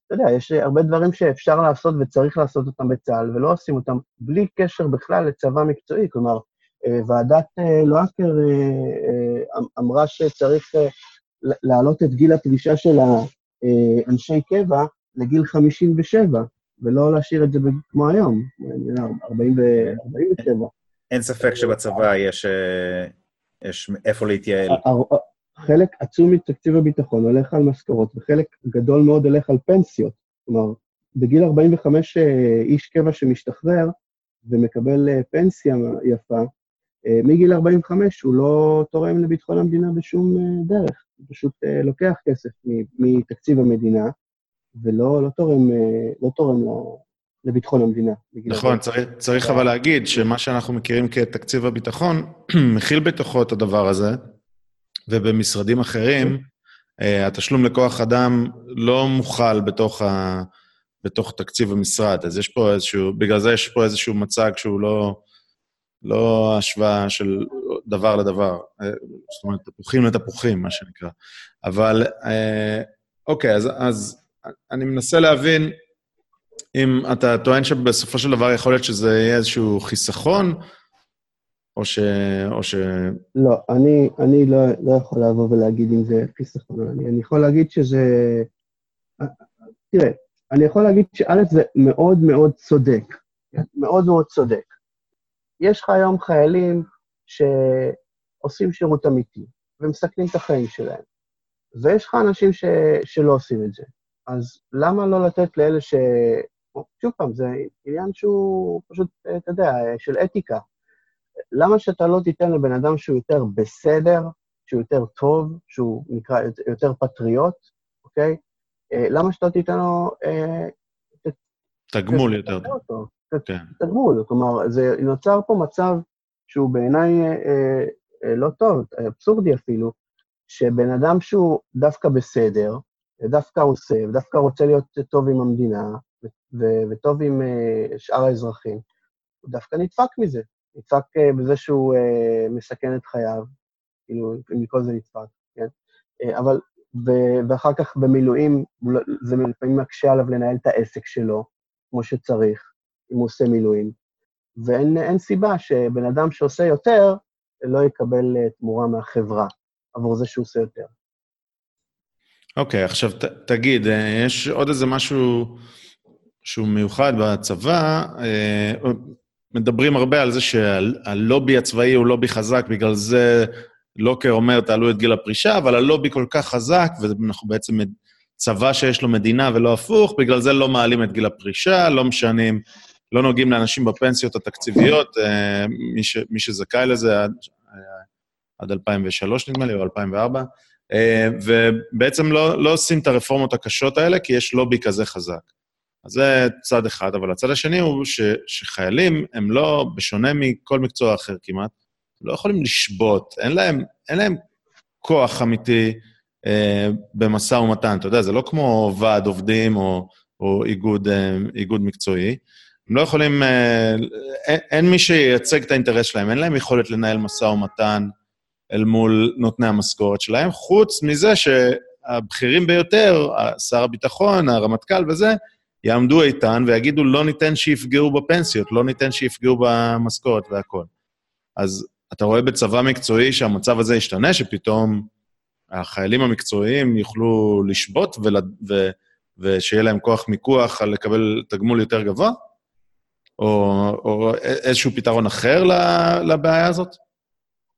אתה יודע, יש הרבה דברים שאפשר לעשות וצריך לעשות אותם בצה"ל, ולא עושים אותם בלי קשר בכלל לצבא מקצועי. כלומר, אה, ועדת אה, לואקר אה, אמ-, אמרה שצריך להעלות את גיל הפרישה של האנשי קבע לגיל 57, ולא להשאיר את זה כמו היום, 47. אין ספק שבצבא יש, יש איפה להתייעל. חלק עצום מתקציב הביטחון הולך על משכורות, וחלק גדול מאוד הולך על פנסיות. כלומר, בגיל 45 אה, איש קבע שמשתחרר ומקבל אה, פנסיה יפה, אה, מגיל 45 הוא לא תורם לביטחון המדינה בשום דרך, הוא פשוט לוקח כסף מתקציב המדינה, ולא לא תורם, לא תורם לביטחון המדינה. נכון, צריך, צריך אבל להגיד שמה שאנחנו מכירים כתקציב הביטחון, מכיל בתוכו את הדבר הזה, ובמשרדים אחרים, אה, התשלום לכוח אדם לא מוכל בתוך, ה, בתוך תקציב המשרד. אז יש פה איזשהו, בגלל זה יש פה איזשהו מצג שהוא לא, לא השוואה של דבר לדבר. אה, זאת אומרת, תפוחים לתפוחים, מה שנקרא. אבל, אה, אוקיי, אז, אז אני מנסה להבין אם אתה טוען שבסופו של דבר יכול להיות שזה יהיה איזשהו חיסכון, או ש... או ש... לא, אני, אני לא, לא יכול לבוא ולהגיד אם זה חיסכון. אני, אני יכול להגיד שזה... תראה, אני יכול להגיד שא' זה מאוד מאוד צודק, מאוד מאוד צודק. יש לך היום חיילים שעושים שירות אמיתי ומסכנים את החיים שלהם, ויש לך אנשים ש... שלא עושים את זה. אז למה לא לתת לאלה ש... שוב פעם, זה עניין שהוא פשוט, אתה יודע, של אתיקה. למה שאתה לא תיתן לבן אדם שהוא יותר בסדר, שהוא יותר טוב, שהוא נקרא יותר פטריוט, אוקיי? אה, למה שאתה תיתן לו... אה, תגמול יותר טוב. כן. תגמול, כלומר, זה נוצר פה מצב שהוא בעיניי אה, לא טוב, אבסורדי אפילו, שבן אדם שהוא דווקא בסדר, ודווקא עושה, ודווקא רוצה להיות טוב עם המדינה, וטוב עם שאר האזרחים, הוא דווקא נדפק מזה. נדפק אה, בזה שהוא אה, מסכן את חייו, כאילו, מכל זה נדפק, כן? אה, אבל, ואחר כך במילואים, לא, זה לפעמים מקשה עליו לנהל את העסק שלו כמו שצריך, אם הוא עושה מילואים. ואין סיבה שבן אדם שעושה יותר, לא יקבל תמורה מהחברה עבור זה שהוא עושה יותר. אוקיי, okay, עכשיו ת, תגיד, יש עוד איזה משהו שהוא מיוחד בצבא, מדברים הרבה על זה שהלובי הצבאי הוא לובי חזק, בגלל זה לוקר אומר, תעלו את גיל הפרישה, אבל הלובי כל כך חזק, ואנחנו בעצם צבא שיש לו מדינה ולא הפוך, בגלל זה לא מעלים את גיל הפרישה, לא משנים, לא נוגעים לאנשים בפנסיות התקציביות, אה, מי, ש, מי שזכאי לזה עד, עד 2003 נדמה לי, או 2004, אה, ובעצם לא, לא עושים את הרפורמות הקשות האלה, כי יש לובי כזה חזק. אז זה צד אחד, אבל הצד השני הוא ש, שחיילים הם לא, בשונה מכל מקצוע אחר כמעט, לא יכולים לשבות, אין להם, אין להם כוח אמיתי אה, במשא ומתן. אתה יודע, זה לא כמו ועד עובדים או, או איגוד, אה, איגוד מקצועי. הם לא יכולים, אה, אין, אין מי שייצג את האינטרס שלהם, אין להם יכולת לנהל משא ומתן אל מול נותני המשכורת שלהם, חוץ מזה שהבכירים ביותר, שר הביטחון, הרמטכ"ל וזה, יעמדו איתן ויגידו, לא ניתן שיפגעו בפנסיות, לא ניתן שיפגעו במשכורת והכול. אז אתה רואה בצבא מקצועי שהמצב הזה ישתנה, שפתאום החיילים המקצועיים יוכלו לשבות ול... ו... ושיהיה להם כוח מיקוח על לקבל תגמול יותר גבוה? או, או איזשהו פתרון אחר לבעיה הזאת?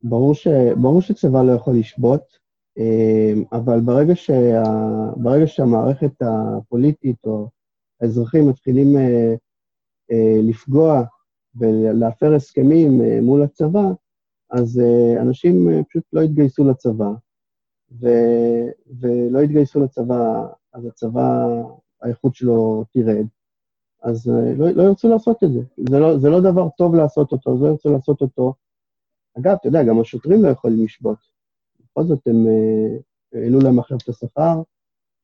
ברור, ש... ברור שצבא לא יכול לשבות, אה, אבל ברגע, שה... ברגע שהמערכת הפוליטית או האזרחים מתחילים אה, אה, לפגוע ולהפר הסכמים מול הצבא, אז אנשים פשוט לא יתגייסו לצבא, ו, ולא יתגייסו לצבא, אז הצבא, האיכות שלו תרד, אז אה, לא, לא ירצו לעשות את זה. זה לא, זה לא דבר טוב לעשות אותו, אז לא ירצו לעשות אותו. אגב, אתה יודע, גם השוטרים לא יכולים לשבות. בכל זאת, הם אה, העלו להם עכשיו את השכר,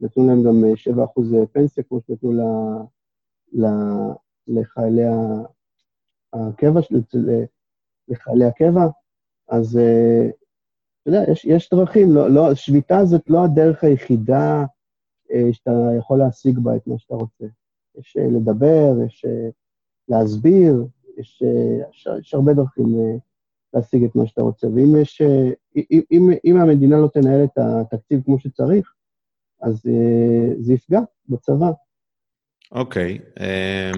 נתנו להם גם 7% אה, פנסיה, כמו שנתנו ל, ל, לחיילי הקבע, לחיילי הקבע, אז אתה יודע, יש, יש דרכים, לא, לא, שביתה זאת לא הדרך היחידה אה, שאתה יכול להשיג בה את מה שאתה רוצה. יש אה, לדבר, יש אה, להסביר, יש, אה, יש, יש הרבה דרכים אה, להשיג את מה שאתה רוצה. ואם יש, אה, אם, אם, אם המדינה לא תנהל את התקציב כמו שצריך, אז אה, זה יפגע בצבא. אוקיי. Okay, אה,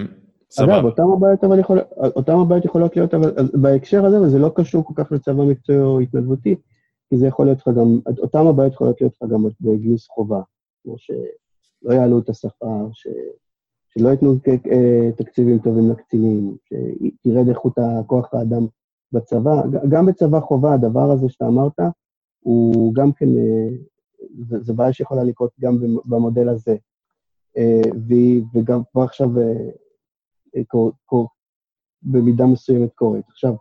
סבבה. אגב, אותם הבעיות, אבל יכול, אותם הבעיות יכולות להיות, אבל בהקשר הזה, וזה לא קשור כל כך לצבא מקצועי או התנדבותי, כי זה יכול להיות לך גם, אותם הבעיות יכולות להיות לך גם בגיוס חובה, כמו שלא יעלו את השכר, ש, שלא ייתנו אה, תקציבים טובים לקצינים, שתרד איכות כוח האדם בצבא. גם בצבא חובה, הדבר הזה שאתה אמרת, הוא גם כן, זו בעיה שיכולה לקרות גם במודל הזה. אה, וגם כבר עכשיו במידה מסוימת קורית. עכשיו,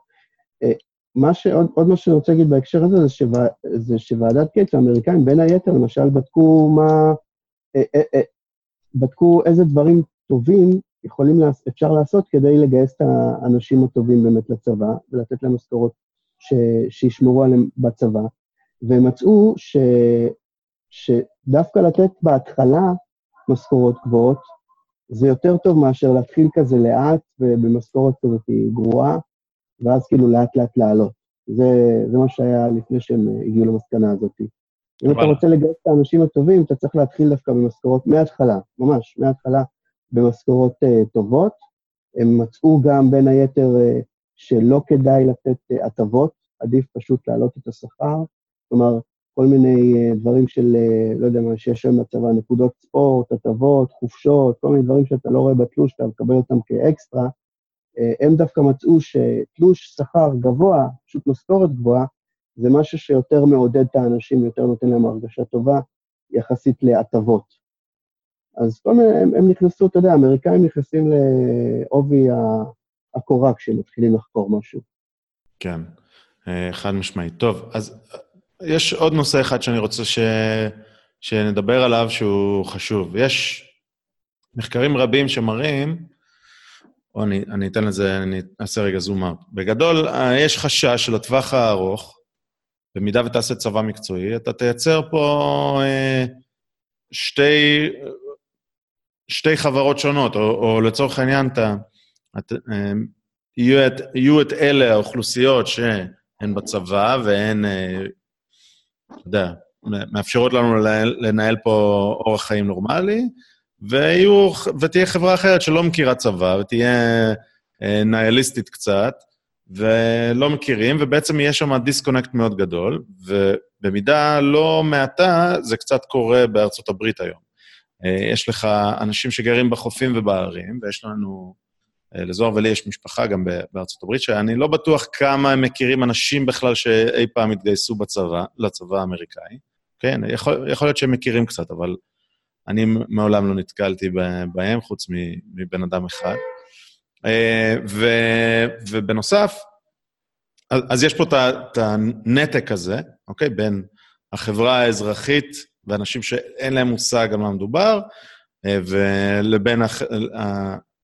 מה שעוד עוד מה שאני רוצה להגיד בהקשר הזה, זה, שווע, זה שוועדת קץ, האמריקאים, בין היתר, למשל, בדקו מה... אה, אה, אה, בדקו איזה דברים טובים יכולים, אפשר לעשות כדי לגייס את האנשים הטובים באמת לצבא, ולתת להם משכורות שישמרו עליהם בצבא, והם מצאו ש, שדווקא לתת בהתחלה משכורות גבוהות, זה יותר טוב מאשר להתחיל כזה לאט ובמשכורת כזאת גרועה, ואז כאילו לאט לאט לעלות. זה, זה מה שהיה לפני שהם אה, הגיעו למסקנה הזאת. אם אתה רוצה לגייס את האנשים הטובים, אתה צריך להתחיל דווקא במשכורות מההתחלה, ממש, מההתחלה, במשכורות uh, טובות. הם מצאו גם, בין היתר, uh, שלא כדאי לתת uh, הטבות, עדיף פשוט להעלות את השכר. כלומר, כל מיני uh, דברים של, uh, לא יודע מה, שיש היום בצבא, נקודות ספורט, הטבות, חופשות, כל מיני דברים שאתה לא רואה בתלוש, אתה מקבל אותם כאקסטרה, אה, הם דווקא מצאו שתלוש שכר גבוה, פשוט משכורת גבוהה, זה משהו שיותר מעודד את האנשים, יותר נותן להם הרגשה טובה, יחסית להטבות. אז כל מיני, הם, הם נכנסו, אתה יודע, האמריקאים נכנסים לעובי הקורה כשהם מתחילים לחקור משהו. כן, אה, חד משמעית. טוב, אז יש עוד נושא אחד שאני רוצה ש... שנדבר עליו שהוא חשוב. יש מחקרים רבים שמראים או אני, אני אתן לזה, אני אעשה רגע זום אאוט. בגדול, אה, יש חשש של הטווח הארוך, במידה ותעשה צבא מקצועי, אתה תייצר פה אה, שתי, שתי חברות שונות, או, או לצורך העניין, אתה, את, אה, יהיו, את, יהיו את אלה האוכלוסיות שהן בצבא והן, אה, אתה יודע, מאפשרות לנו לנהל, לנהל פה אורח חיים נורמלי, ויהיו, ותהיה חברה אחרת שלא מכירה צבא, ותהיה אה, ניהליסטית קצת, ולא מכירים, ובעצם יש שם דיסקונקט מאוד גדול, ובמידה לא מעטה זה קצת קורה בארצות הברית היום. אה, יש לך אנשים שגרים בחופים ובערים, ויש לנו, לזוהר ולי יש משפחה גם בארצות הברית, שאני לא בטוח כמה הם מכירים אנשים בכלל שאי פעם התגייסו בצבא, לצבא האמריקאי. כן, יכול, יכול להיות שהם מכירים קצת, אבל אני מעולם לא נתקלתי בהם, חוץ מבן אדם אחד. אה, ו, ובנוסף, אז יש פה את הנתק הזה, אוקיי? בין החברה האזרחית ואנשים שאין להם מושג על מה מדובר, אה, ולבין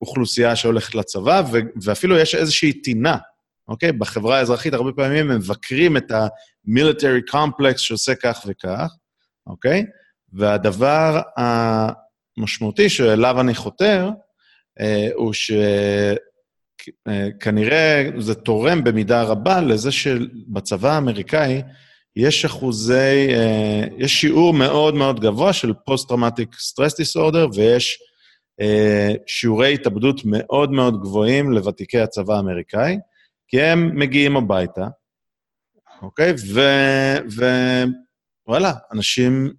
האוכלוסייה שהולכת לצבא, ואפילו יש איזושהי טינה, אוקיי? בחברה האזרחית הרבה פעמים הם מבקרים את ה-military complex שעושה כך וכך, אוקיי? והדבר המשמעותי שאליו אני חותר, אה, הוא שכנראה זה תורם במידה רבה לזה שבצבא האמריקאי יש אחוזי, אה, יש שיעור מאוד מאוד גבוה של post-traumatic stress disorder, ויש אה, שיעורי התאבדות מאוד מאוד גבוהים לוותיקי הצבא האמריקאי, כי הם מגיעים הביתה, אוקיי? ווואלה, אנשים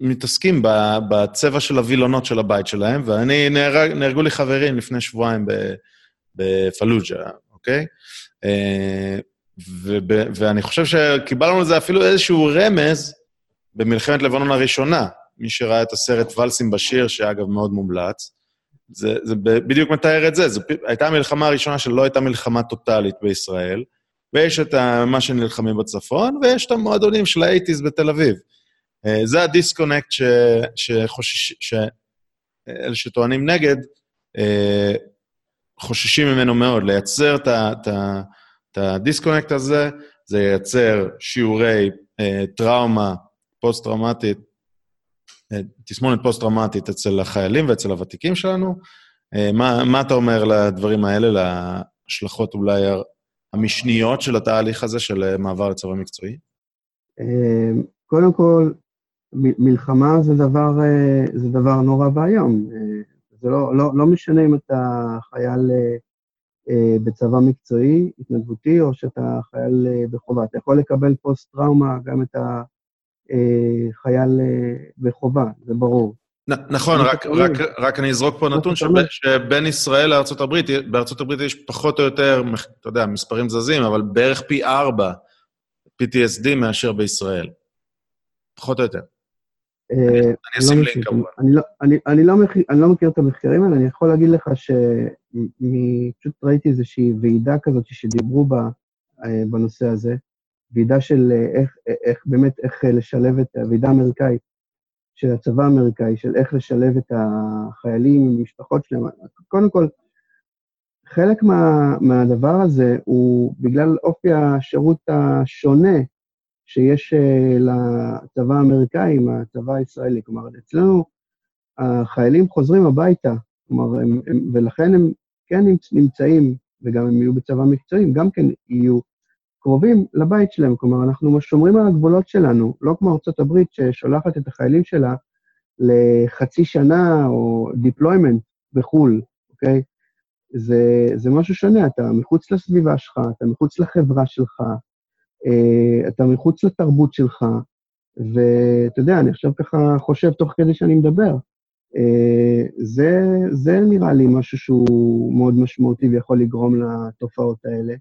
מתעסקים בצבע של הווילונות של הבית שלהם, ואני, נהרג, נהרגו לי חברים לפני שבועיים בפלוג'ה, אוקיי? אה, וב, ואני חושב שקיבלנו לזה אפילו איזשהו רמז במלחמת לבנון הראשונה. מי שראה את הסרט ולסים בשיר, שאגב מאוד מומלץ, זה, זה בדיוק מתאר את זה. זו הייתה המלחמה הראשונה שלא הייתה מלחמה טוטאלית בישראל, ויש את מה שנלחמים בצפון, ויש את המועדונים של ה eighties בתל אביב. אה, זה ה disconnect ש... שחושש... ש... אלה שטוענים נגד, אה, חוששים ממנו מאוד, לייצר את, ה disconnect הזה, זה ייצר שיעורי אה, טראומה פוסט-טראומטית, תסמונת פוסט-טראומטית אצל החיילים ואצל הוותיקים שלנו. אה, מה, מה אתה אומר לדברים האלה, להשלכות אולי המשניות של התהליך הזה של מעבר לצבא מקצועי? קודם כל, מלחמה זה דבר, זה דבר נורא ואיום. זה לא, לא, לא משנה אם אתה חייל אה, בצבא מקצועי, התנדבותי, או שאתה חייל אה, בחובה. אתה יכול לקבל פוסט-טראומה, גם את החייל אה, בחובה, זה ברור. נכון, רק, רק, רק אני אזרוק פה נתון שבין ישראל לארה"ב, בארה"ב יש פחות או יותר, אתה יודע, מספרים זזים, אבל בערך פי ארבע PTSD מאשר בישראל. פחות או יותר. אני אשים לא לינק כמובן. לא, לא אני לא מכיר את המחקרים האלה, אני יכול להגיד לך שפשוט ראיתי איזושהי ועידה כזאת שדיברו בה אה, בנושא הזה, ועידה של אה, איך, איך באמת, איך לשלב את, הוועידה האמריקאית של הצבא האמריקאי, של איך לשלב את החיילים עם המשפחות שלהם. קודם כל, חלק מה, מהדבר הזה הוא בגלל אופי השירות השונה שיש אה, לצבא האמריקאי עם הצבא הישראלי. כלומר, אצלנו החיילים חוזרים הביתה, כלומר, הם, הם, ולכן הם כן נמצאים, וגם הם יהיו בצבא מקצועי, גם כן יהיו קרובים לבית שלהם. כלומר, אנחנו שומרים על הגבולות שלנו, לא כמו ארצות הברית ששולחת את החיילים שלה לחצי שנה או deployment בחו"ל, אוקיי? זה, זה משהו שונה, אתה מחוץ לסביבה שלך, אתה מחוץ לחברה שלך, אה, אתה מחוץ לתרבות שלך, ואתה יודע, אני עכשיו ככה חושב תוך כדי שאני מדבר. אה, זה, זה נראה לי משהו שהוא מאוד משמעותי ויכול לגרום לתופעות האלה.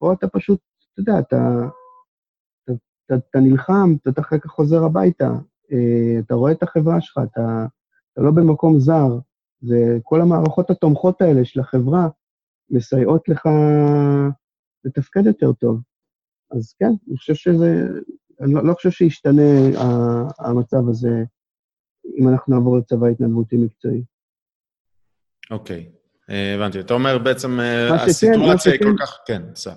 או אתה פשוט, אתה יודע, אתה, אתה, אתה, אתה נלחם, אתה אחר כך חוזר הביתה, אה, אתה רואה את החברה שלך, אתה, אתה לא במקום זר. זה כל המערכות התומכות האלה של החברה מסייעות לך לתפקד יותר טוב. אז כן, אני חושב שזה, אני לא, לא חושב שישתנה המצב הזה אם אנחנו נעבור לצבא התנדבותי מקצועי. אוקיי, אה, הבנתי. אתה אומר בעצם אה, הסיטואציה היא כל כך... כן, בסדר.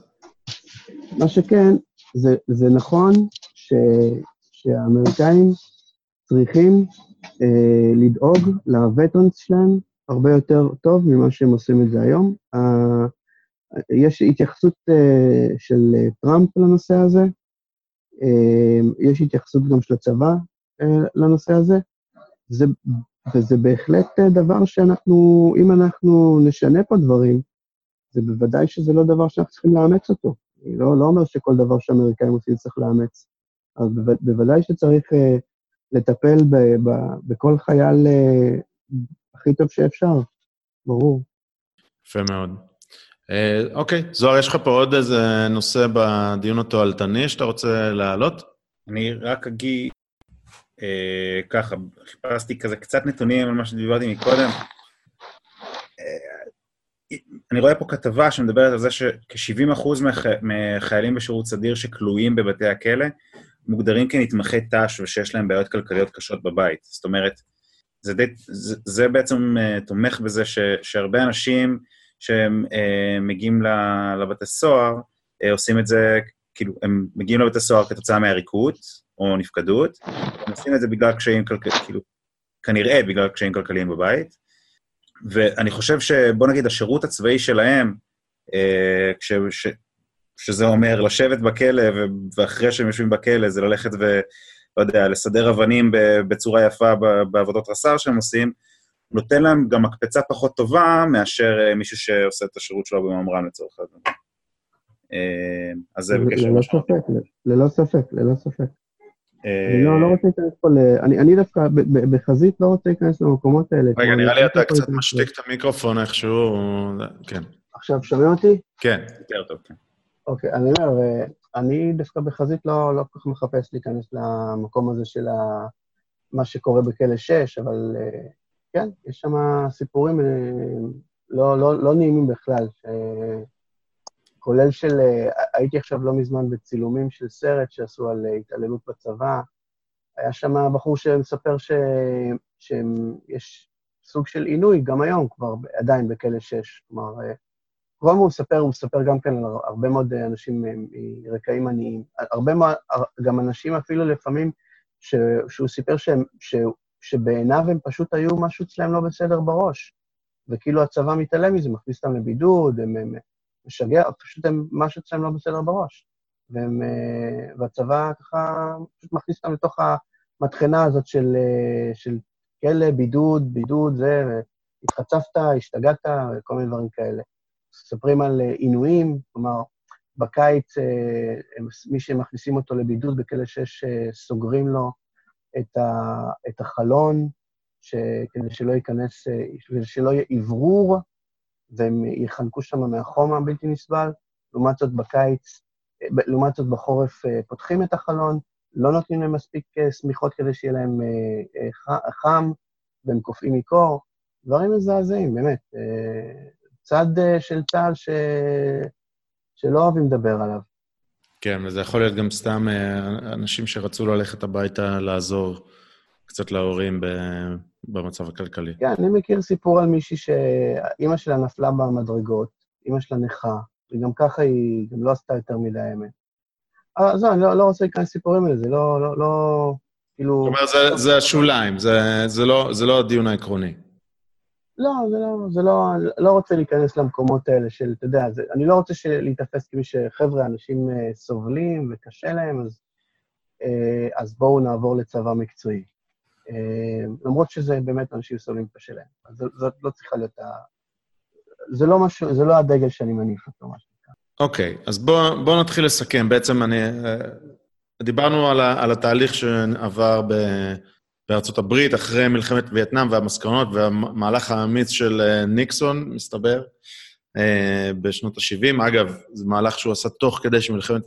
מה שכן, זה, זה נכון ש, שהאמריקאים צריכים אה, לדאוג לווטרנס שלהם הרבה יותר טוב ממה שהם עושים את זה היום. יש התייחסות uh, של טראמפ לנושא הזה, uh, יש התייחסות גם של הצבא uh, לנושא הזה, זה, וזה בהחלט uh, דבר שאנחנו, אם אנחנו נשנה פה דברים, זה בוודאי שזה לא דבר שאנחנו צריכים לאמץ אותו. אני לא, לא אומר שכל דבר שאמריקאים עושים צריך לאמץ, אבל בו, בוודאי שצריך uh, לטפל ב, ב, בכל חייל uh, הכי טוב שאפשר, ברור. יפה מאוד. Uh, אוקיי, זוהר, יש לך פה עוד איזה נושא בדיון התועלתני שאתה רוצה להעלות? אני רק אגיד אה, ככה, חיפשתי כזה קצת נתונים על מה שדיברתי מקודם. אה, אני רואה פה כתבה שמדברת על זה שכ-70% מח... מחיילים בשירות סדיר שכלואים בבתי הכלא מוגדרים כנתמכי ת"ש ושיש להם בעיות כלכליות קשות בבית. זאת אומרת, זה, די, זה, זה בעצם uh, תומך בזה ש, שהרבה אנשים שהם uh, מגיעים לבתי סוהר, uh, עושים את זה, כאילו, הם מגיעים לבתי סוהר כתוצאה מהעריקות, או נפקדות, הם עושים את זה בגלל קשיים כלכליים, כאילו, כנראה בגלל קשיים כלכליים בבית. ואני חושב שבוא נגיד השירות הצבאי שלהם, אה, כש, ש, שזה אומר לשבת בכלא, ואחרי שהם יושבים בכלא זה ללכת ו... לא יודע, לסדר אבנים בצורה יפה בעבודות רס"ר שהם עושים, נותן להם גם מקפצה פחות טובה מאשר אה, מישהו שעושה את השירות שלו בממר"ם לצורך העניין. אה, אז זה בקשר למה שאמרתי. ללא ספק, ללא ספק. אני לא, לא רוצה להיכנס פה ל... אני, אני דווקא בחזית לא רוצה להיכנס למקומות האלה. רגע, נראה לי אתה קצת משתיק את המיקרופון איכשהו, כן. עכשיו, שומעים אותי? כן. יותר טוב, כן. אוקיי, אני אומר, אני דווקא בחזית לא, לא כל כך מחפש להיכנס למקום הזה של. מה שקורה בכלא 6, אבל כן, יש שם סיפורים לא, לא, לא נעימים בכלל. כולל של, אה, הייתי עכשיו לא מזמן בצילומים של סרט שעשו על אה, התעללות בצבא. היה שם בחור שמספר ש... שיש סוג של עינוי, גם היום, כבר עדיין בכלא 6. כלומר, אה, הזמן הוא מספר, הוא מספר גם כן על הרבה מאוד אנשים מרקעים עניים. הרבה מאוד, גם אנשים אפילו לפעמים, ש... שהוא סיפר שהם, ש... שבעיניו הם פשוט היו משהו אצלם לא בסדר בראש. וכאילו הצבא מתעלם מזה, מכניס אותם לבידוד, הם, הם משגע, פשוט הם, משהו אצלם לא בסדר בראש. והם, אה, והצבא ככה פשוט מכניס אותם לתוך המטחנה הזאת של, אה, של כלא, בידוד, בידוד, זה, התחצפת, השתגעת, וכל מיני דברים כאלה. מספרים על אה, עינויים, כלומר, בקיץ מי שמכניסים אותו לבידוד בכלא 6 סוגרים לו את, ה, את החלון, ש, כדי שלא ייכנס, כדי שלא יהיה אוורור והם יחנקו שם מהחום הבלתי נסבל. לעומת זאת בקיץ, לעומת זאת בחורף אה, פותחים את החלון, לא נותנים להם מספיק אה, שמיכות כדי שיהיה להם אה, חם, והם קופאים מקור. דברים מזעזעים, באמת. צד של צה"ל ש... שלא אוהבים לדבר עליו. כן, וזה יכול להיות גם סתם אנשים שרצו ללכת הביתה לעזור קצת להורים במצב הכלכלי. כן, אני מכיר סיפור על מישהי שאימא שלה נפלה במדרגות, אימא שלה נכה, וגם ככה היא גם לא עשתה יותר מדי האמת. אז לא, אני לא, לא רוצה להיכנס סיפורים האלה, זה לא, לא, לא, כאילו... זאת אומרת, זה, זה השוליים, זה, זה, לא, זה לא הדיון העקרוני. לא, זה לא, זה לא, לא רוצה להיכנס למקומות האלה של, אתה יודע, זה, אני לא רוצה להיתפס כמי שחבר'ה, אנשים uh, סובלים וקשה להם, אז, uh, אז בואו נעבור לצבא מקצועי. אה, למרות שזה באמת אנשים סובלים קשה להם. אז זאת לא צריכה להיות ה... זה לא משהו, זה לא הדגל שאני מניף אותו, מה שנקרא. אוקיי, אז בואו בוא נתחיל לסכם. בעצם אני... אה, דיברנו על, ה, על התהליך שעבר ב, בארצות הברית אחרי מלחמת וייטנאם והמסקנות והמהלך האמיץ של אה, ניקסון, מסתבר, בשנות ה-70. אגב, זה מהלך שהוא עשה תוך כדי שמלחמת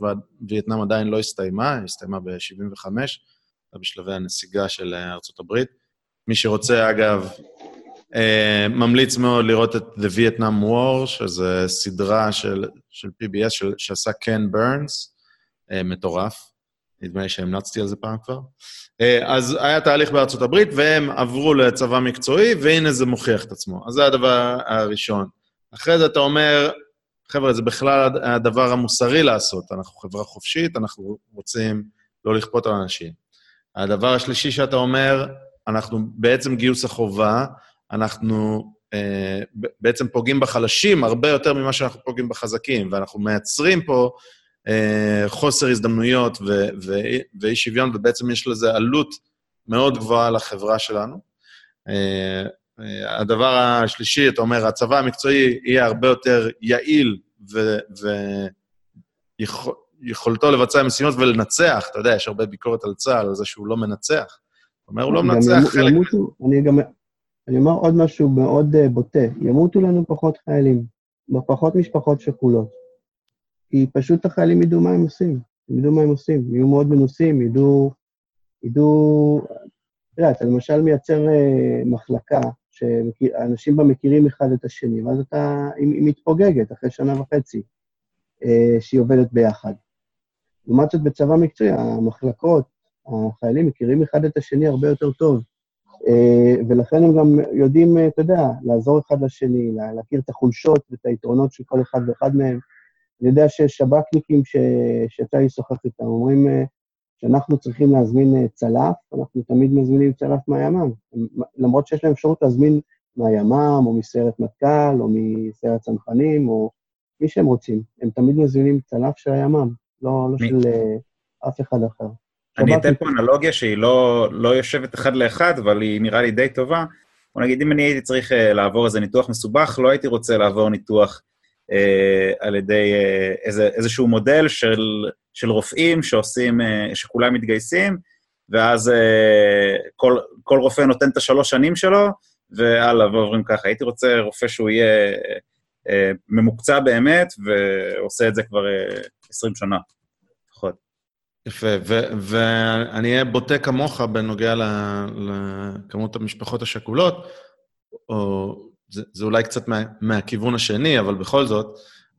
וייטנאם עדיין לא הסתיימה, היא הסתיימה ב-75. בשלבי הנסיגה של אה, ארצות הברית. מי שרוצה, אגב, אה, ממליץ מאוד לראות את The Vietnam War, שזה סדרה של, של PBS של, שעשה קן ברנס, אה, מטורף. נדמה לי שהמלצתי על זה פעם כבר. אז היה תהליך בארצות הברית, והם עברו לצבא מקצועי, והנה זה מוכיח את עצמו. אז זה הדבר הראשון. אחרי זה אתה אומר, חבר'ה, זה בכלל הדבר המוסרי לעשות. אנחנו חברה חופשית, אנחנו רוצים לא לכפות על אנשים. הדבר השלישי שאתה אומר, אנחנו בעצם גיוס החובה, אנחנו אה, בעצם פוגעים בחלשים הרבה יותר ממה שאנחנו פוגעים בחזקים, ואנחנו מייצרים פה אה, חוסר הזדמנויות ואי שוויון, ובעצם יש לזה עלות מאוד גבוהה לחברה שלנו. אה, אה, הדבר השלישי, אתה אומר, הצבא המקצועי יהיה הרבה יותר יעיל ויכולתו ו- לבצע משימות ולנצח. אתה יודע, יש הרבה ביקורת על צה"ל, על זה שהוא לא מנצח. זאת אומרת, הוא לא מנצח חלק... ימותו, אני גם... אני אומר עוד משהו מאוד uh, בוטה, ימותו לנו פחות חיילים, פחות משפחות שכולות. כי פשוט החיילים ידעו מה הם עושים, הם ידעו מה הם עושים, יהיו מאוד מנוסים, ידעו... ידעו... תראה, אתה למשל מייצר uh, מחלקה שאנשים בה מכירים אחד את השני, ואז אתה... היא, מתפוגגת אחרי שנה וחצי uh, שהיא עובדת ביחד. לעומת זאת, בצבא מקצועי, המחלקות, החיילים מכירים אחד את השני הרבה יותר טוב. אה, ולכן הם גם יודעים, אה, אתה יודע, לעזור אחד לשני, להכיר את החולשות ואת היתרונות של כל אחד ואחד מהם. אני יודע שיש שב"כניקים שיצא לי לשוחח איתם, אומרים אה, שאנחנו צריכים להזמין צלף, אנחנו תמיד מזמינים צלף מהימ"מ, למרות שיש להם אפשרות להזמין מהימ"מ, או מסיירת מטכ"ל, או מסיירת צנחנים, או מי שהם רוצים. הם תמיד מזמינים צלף של הימ"מ, לא, לא של אף אחד אחר. אני אתן פה אנלוגיה שהיא לא, לא יושבת אחד לאחד, אבל היא נראה לי די טובה. בוא נגיד, אם אני הייתי צריך uh, לעבור איזה ניתוח מסובך, לא הייתי רוצה לעבור ניתוח uh, על ידי uh, איזה, איזשהו מודל של, של רופאים שעושים, uh, שכולם מתגייסים, ואז uh, כל, כל רופא נותן את השלוש שנים שלו, והלאה, ועוברים ככה. הייתי רוצה רופא שהוא יהיה uh, ממוקצע באמת, ועושה את זה כבר uh, 20 שנה. יפה, ואני אהיה בוטה כמוך בנוגע לכמות המשפחות השכולות, או זה, זה אולי קצת מה, מהכיוון השני, אבל בכל זאת,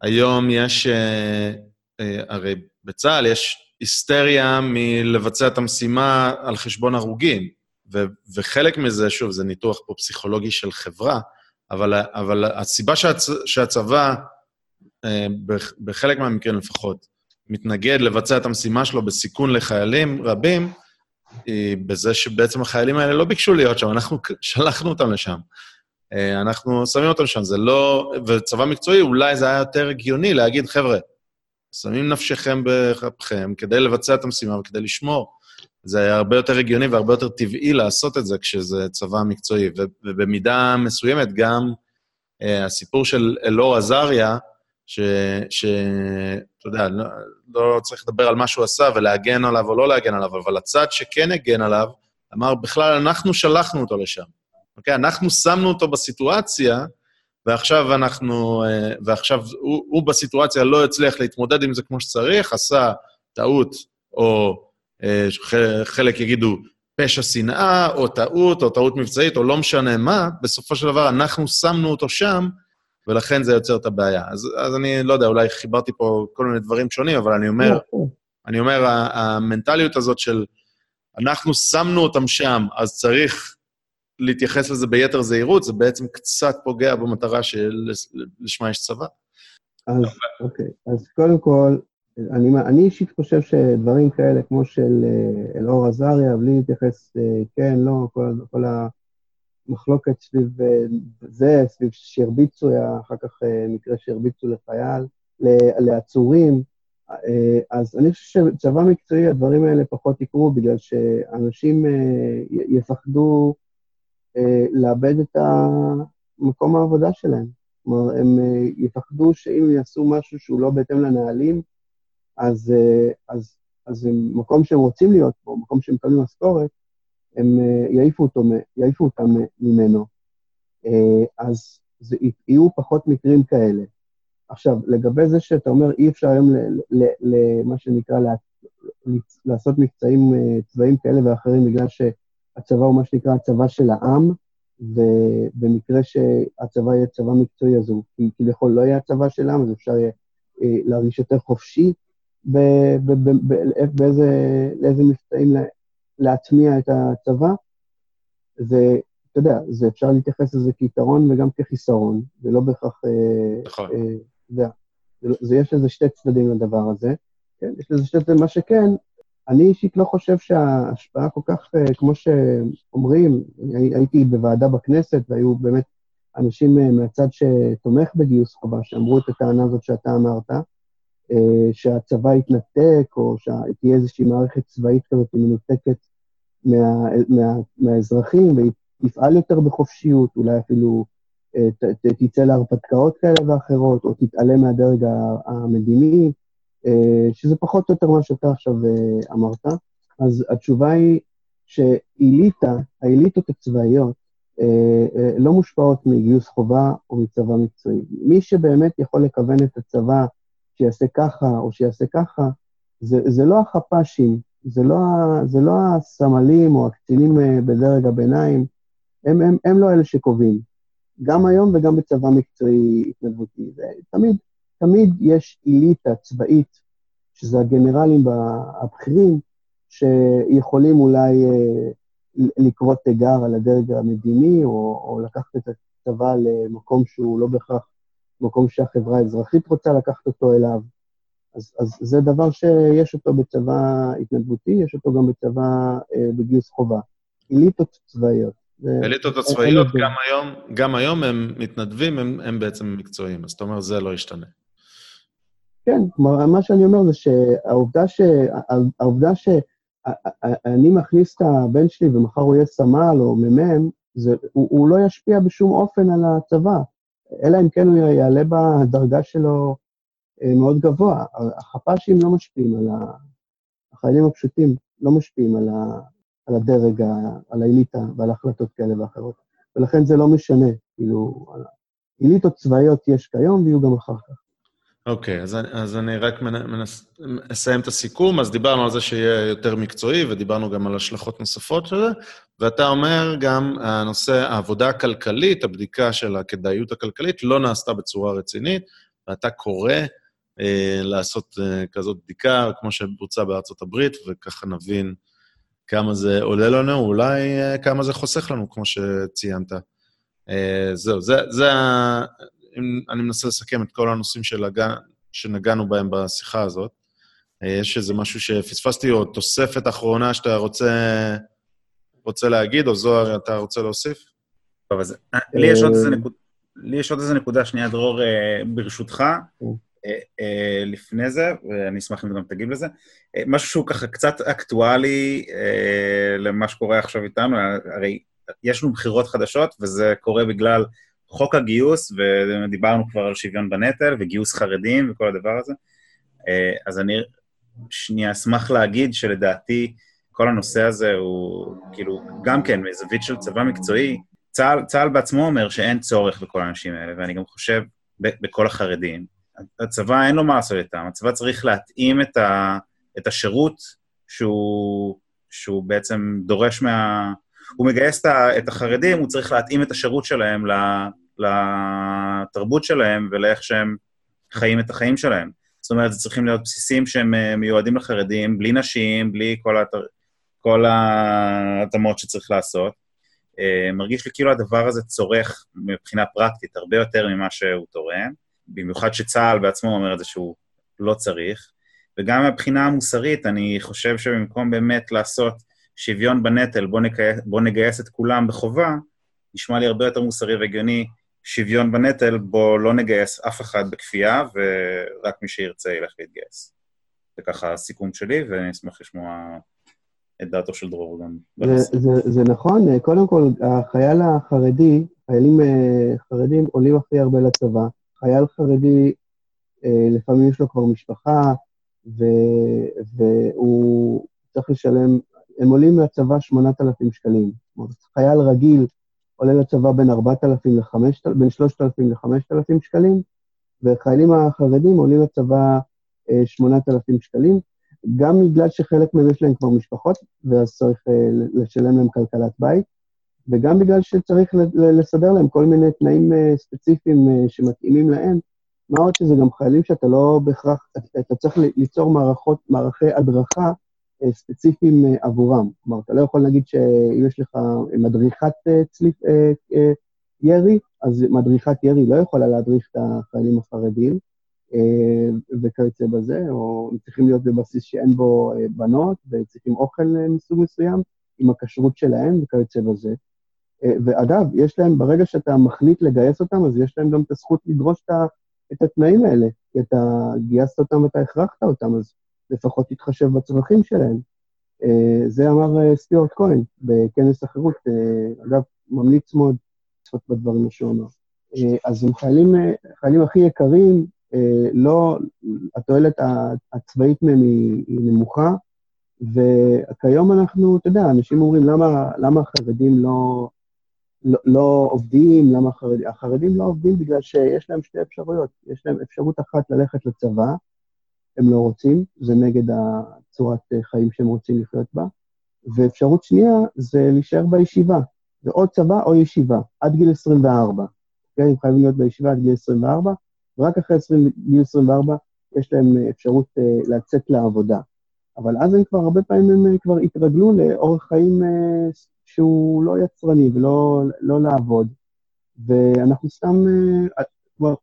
היום יש, אה, אה, הרי בצה"ל יש היסטריה מלבצע את המשימה על חשבון הרוגים, ו, וחלק מזה, שוב, זה ניתוח פה פסיכולוגי של חברה, אבל, אבל הסיבה שהצ, שהצבא, בחלק מהמקרים לפחות, מתנגד לבצע את המשימה שלו בסיכון לחיילים רבים, היא בזה שבעצם החיילים האלה לא ביקשו להיות שם, אנחנו שלחנו אותם לשם. אה, אנחנו שמים אותם שם, זה לא... וצבא מקצועי, אולי זה היה יותר הגיוני להגיד, חבר'ה, שמים נפשכם בכפכם כדי לבצע את המשימה וכדי לשמור. זה היה הרבה יותר הגיוני והרבה יותר טבעי לעשות את זה כשזה צבא מקצועי. ובמידה מסוימת גם אה, הסיפור של אלאור עזריה, שאתה יודע, לא, לא צריך לדבר על מה שהוא עשה ולהגן עליו או לא להגן עליו, אבל הצד שכן הגן עליו, אמר, בכלל, אנחנו שלחנו אותו לשם. אוקיי? אנחנו שמנו אותו בסיטואציה, ועכשיו אנחנו, אה, ועכשיו הוא, הוא בסיטואציה לא הצליח להתמודד עם זה כמו שצריך, עשה טעות, או אה, חלק יגידו פשע שנאה, או טעות, או טעות מבצעית, או לא משנה מה, בסופו של דבר אנחנו שמנו אותו שם, ולכן זה יוצר את הבעיה. אז, אז אני לא יודע, אולי חיברתי פה כל מיני דברים שונים, אבל אני אומר, לא, לא. אני אומר, המנטליות הזאת של אנחנו שמנו אותם שם, אז צריך להתייחס לזה ביתר זהירות, זה בעצם קצת פוגע במטרה שלשמה יש צבא. אז אוקיי, אז קודם כל, אני, אני אישית חושב שדברים כאלה, כמו של אה, אלאור עזריה, בלי להתייחס, אה, כן, לא, כל, כל ה... מחלוקת סביב אה, זה, סביב שהרביצו, היה אחר כך אה, מקרה שהרביצו לחייל, לעצורים. אה, אז אני חושב שבצבא מקצועי הדברים האלה פחות יקרו, בגלל שאנשים יפחדו לאבד את מקום העבודה שלהם. כלומר, הם יפחדו שאם יעשו משהו שהוא לא בהתאם לנהלים, אז, אז, אז מקום שהם רוצים להיות בו, מקום שהם מקבלים משכורת, הם אה, יעיפו, אותו, יעיפו אותם ממנו. אה, אז זה, יהיו פחות מקרים כאלה. עכשיו, לגבי זה שאתה אומר, אי אפשר היום למה שנקרא לה, לעשות מבצעים אה, צבאיים כאלה ואחרים, בגלל שהצבא הוא מה שנקרא הצבא של העם, ובמקרה שהצבא יהיה צבא מקצועי, אז הוא כביכול לא יהיה הצבא של העם, אז אפשר יהיה להרגיש יותר חופשי באיזה מבצעים להטמיע את הצבא, זה, אתה יודע, זה אפשר להתייחס לזה כיתרון וגם כחיסרון, זה לא בהכרח... אה, נכון. אה, זה, זה, זה, יש לזה שתי צדדים לדבר הזה. כן, יש לזה שתי צדדים. מה שכן, אני אישית לא חושב שההשפעה כל כך, אה, כמו שאומרים, אני הייתי בוועדה בכנסת, והיו באמת אנשים אה, מהצד שתומך בגיוס חובה, שאמרו את הטענה הזאת שאתה אמרת, אה, שהצבא יתנתק, או שתהיה איזושהי מערכת צבאית כזאת מנותקת מה, מה, מהאזרחים, תפעל יותר בחופשיות, אולי אפילו אה, ת, ת, תצא להרפתקאות כאלה ואחרות, או תתעלם מהדרג המדיני, אה, שזה פחות או יותר מה שאתה עכשיו אה, אמרת. אז התשובה היא שאליטה, האליטות הצבאיות, לא מושפעות מגיוס חובה או מצבא מקצועי. מי שבאמת יכול לכוון את הצבא שיעשה ככה או שיעשה ככה, זה, זה לא החפ"שים, זה לא, זה לא הסמלים או הקצינים בדרג הביניים, הם, הם, הם לא אלה שקובעים. גם היום וגם בצבא מקצועי התנדבותי. ותמיד, תמיד יש אליטה צבאית, שזה הגנרלים הבכירים, שיכולים אולי אה, לקרוא תיגר על הדרג המדיני, או, או לקחת את הצבא למקום שהוא לא בהכרח מקום שהחברה האזרחית רוצה לקחת אותו אליו. אז, אז זה דבר שיש אותו בצבא התנדבותי, יש אותו גם בצבא אה, בגיוס חובה. אליטות צבאיות. האליטות הצבאיות, גם היום, גם היום הם מתנדבים, הם, הם בעצם מקצועיים, אז אתה אומר, זה לא ישתנה. כן, כלומר, מה שאני אומר זה שהעובדה ש... העובדה שאני מכניס את הבן שלי ומחר הוא יהיה סמל או מ"מ, זה, הוא, הוא לא ישפיע בשום אופן על הצבא, אלא אם כן הוא יעלה בדרגה שלו מאוד גבוה. החפ"שים לא משפיעים על ה... החיילים הפשוטים לא משפיעים על, ה... על הדרג, על האליטה ועל החלטות כאלה ואחרות. ולכן זה לא משנה, כאילו, אליטות צבאיות יש כיום ויהיו גם אחר כך. אוקיי, okay, אז, אז אני רק מנס, אסיים את הסיכום. אז דיברנו על זה שיהיה יותר מקצועי, ודיברנו גם על השלכות נוספות של זה, ואתה אומר גם הנושא, העבודה הכלכלית, הבדיקה של הכדאיות הכלכלית, לא נעשתה בצורה רצינית, ואתה קורא אה, לעשות אה, כזאת בדיקה, כמו שבוצע בארצות הברית, וככה נבין כמה זה עולה לנו, אולי אה, כמה זה חוסך לנו, כמו שציינת. אה, זהו, זה, זה, אני מנסה לסכם את כל הנושאים שלגע, שנגענו בהם בשיחה הזאת. אה, יש איזה משהו שפספסתי, או תוספת אחרונה שאתה רוצה, רוצה להגיד, או זוהר, אתה רוצה להוסיף? טוב, אז לי יש עוד איזה נקודה, לי יש עוד איזה נקודה, שנייה, דרור, ברשותך. אה, אה, לפני זה, ואני אשמח אם גם תגיב לזה. אה, משהו שהוא ככה קצת אקטואלי למה שקורה עכשיו איתנו, הרי יש לנו בחירות חדשות, וזה קורה בגלל חוק הגיוס, ודיברנו כבר על שוויון בנטל, וגיוס חרדים וכל הדבר הזה. אז אני שנייה אשמח להגיד שלדעתי כל הנושא הזה הוא כאילו, גם כן, מזווית של צבא מקצועי, צה"ל, צה"ל בעצמו אומר שאין צורך בכל האנשים האלה, ואני גם חושב בכל החרדים, הצבא אין לו מה לעשות איתם, הצבא צריך להתאים את, ה, את השירות שהוא, שהוא בעצם דורש מה... הוא מגייס את החרדים, הוא צריך להתאים את השירות שלהם לתרבות שלהם ולאיך שהם חיים את החיים שלהם. זאת אומרת, זה צריכים להיות בסיסים שהם אה, מיועדים לחרדים, בלי נשים, בלי כל, הת... כל ההתאמות שצריך לעשות. אה, מרגיש לי כאילו הדבר הזה צורך מבחינה פרקטית הרבה יותר ממה שהוא תורם. במיוחד שצה"ל בעצמו אומר את זה שהוא לא צריך. וגם מבחינה המוסרית, אני חושב שבמקום באמת לעשות שוויון בנטל, בוא, נגייס, בוא נגייס את כולם בחובה, נשמע לי הרבה יותר מוסרי והגיוני שוויון בנטל, בוא לא נגייס אף אחד בכפייה, ורק מי שירצה ילך להתגייס. זה ככה הסיכום שלי, ואני אשמח לשמוע את דעתו של דרור גם. זה, זה, זה נכון, קודם כל, החייל החרדי, חיילים אה, חרדים עולים הכי הרבה לצבא, חייל חרדי, אה, לפעמים יש לו כבר משפחה, ו, והוא צריך לשלם, הם עולים לצבא 8,000 שקלים. אומרת, חייל רגיל עולה לצבא בין 4,000 ל-5,000, בין 3,000 ל-5,000 שקלים, וחיילים החרדים עולים לצבא 8,000 אה, שקלים, גם בגלל שחלק מהם יש להם כבר משפחות, ואז צריך אה, לשלם להם כלכלת בית, וגם בגלל שצריך לסדר להם כל מיני תנאים אה, ספציפיים אה, שמתאימים להם. מה עוד שזה גם חיילים שאתה לא בהכרח, אתה צריך ליצור מערכות, מערכי הדרכה אה, ספציפיים עבורם. כלומר, אתה לא יכול להגיד שאם יש לך מדריכת צליף, ירי, אז מדריכת ירי לא יכולה להדריך את החיילים החרדים, וכיוצא בזה, או הם צריכים להיות בבסיס שאין בו בנות, וצריכים אוכל מסוג מסוים, עם הכשרות שלהם וכיוצא בזה. אה, ואגב, יש להם, ברגע שאתה מחליט לגייס אותם, אז יש להם גם את הזכות לדרוש את התנאים האלה, כי אתה גייסת אותם ואתה הכרחת אותם, אז לפחות תתחשב בצרכים שלהם. אה, זה אמר אה, סטיוארט כהן בכנס החירות. אגב, ממליץ מאוד לצפות בדברים שהוא אומר. אה, אז הם חיילים, חיילים הכי יקרים, לא, התועלת הצבאית מהם היא, היא נמוכה, וכיום אנחנו, אתה יודע, אנשים אומרים, למה, למה החרדים לא, לא, לא עובדים, למה החרדים... החרדים לא עובדים בגלל שיש להם שתי אפשרויות. יש להם אפשרות אחת ללכת לצבא, הם לא רוצים, זה נגד הצורת חיים שהם רוצים לחיות בה, ואפשרות שנייה זה להישאר בישיבה. זה או צבא או ישיבה, עד גיל 24. כן, הם חייבים להיות בישיבה עד גיל 24, ורק אחרי 20, גיל 24 יש להם אפשרות uh, לצאת לעבודה. אבל אז הם כבר, הרבה פעמים הם כבר התרגלו לאורח חיים uh, שהוא לא יצרני ולא לא לעבוד, ואנחנו סתם, uh, כבר,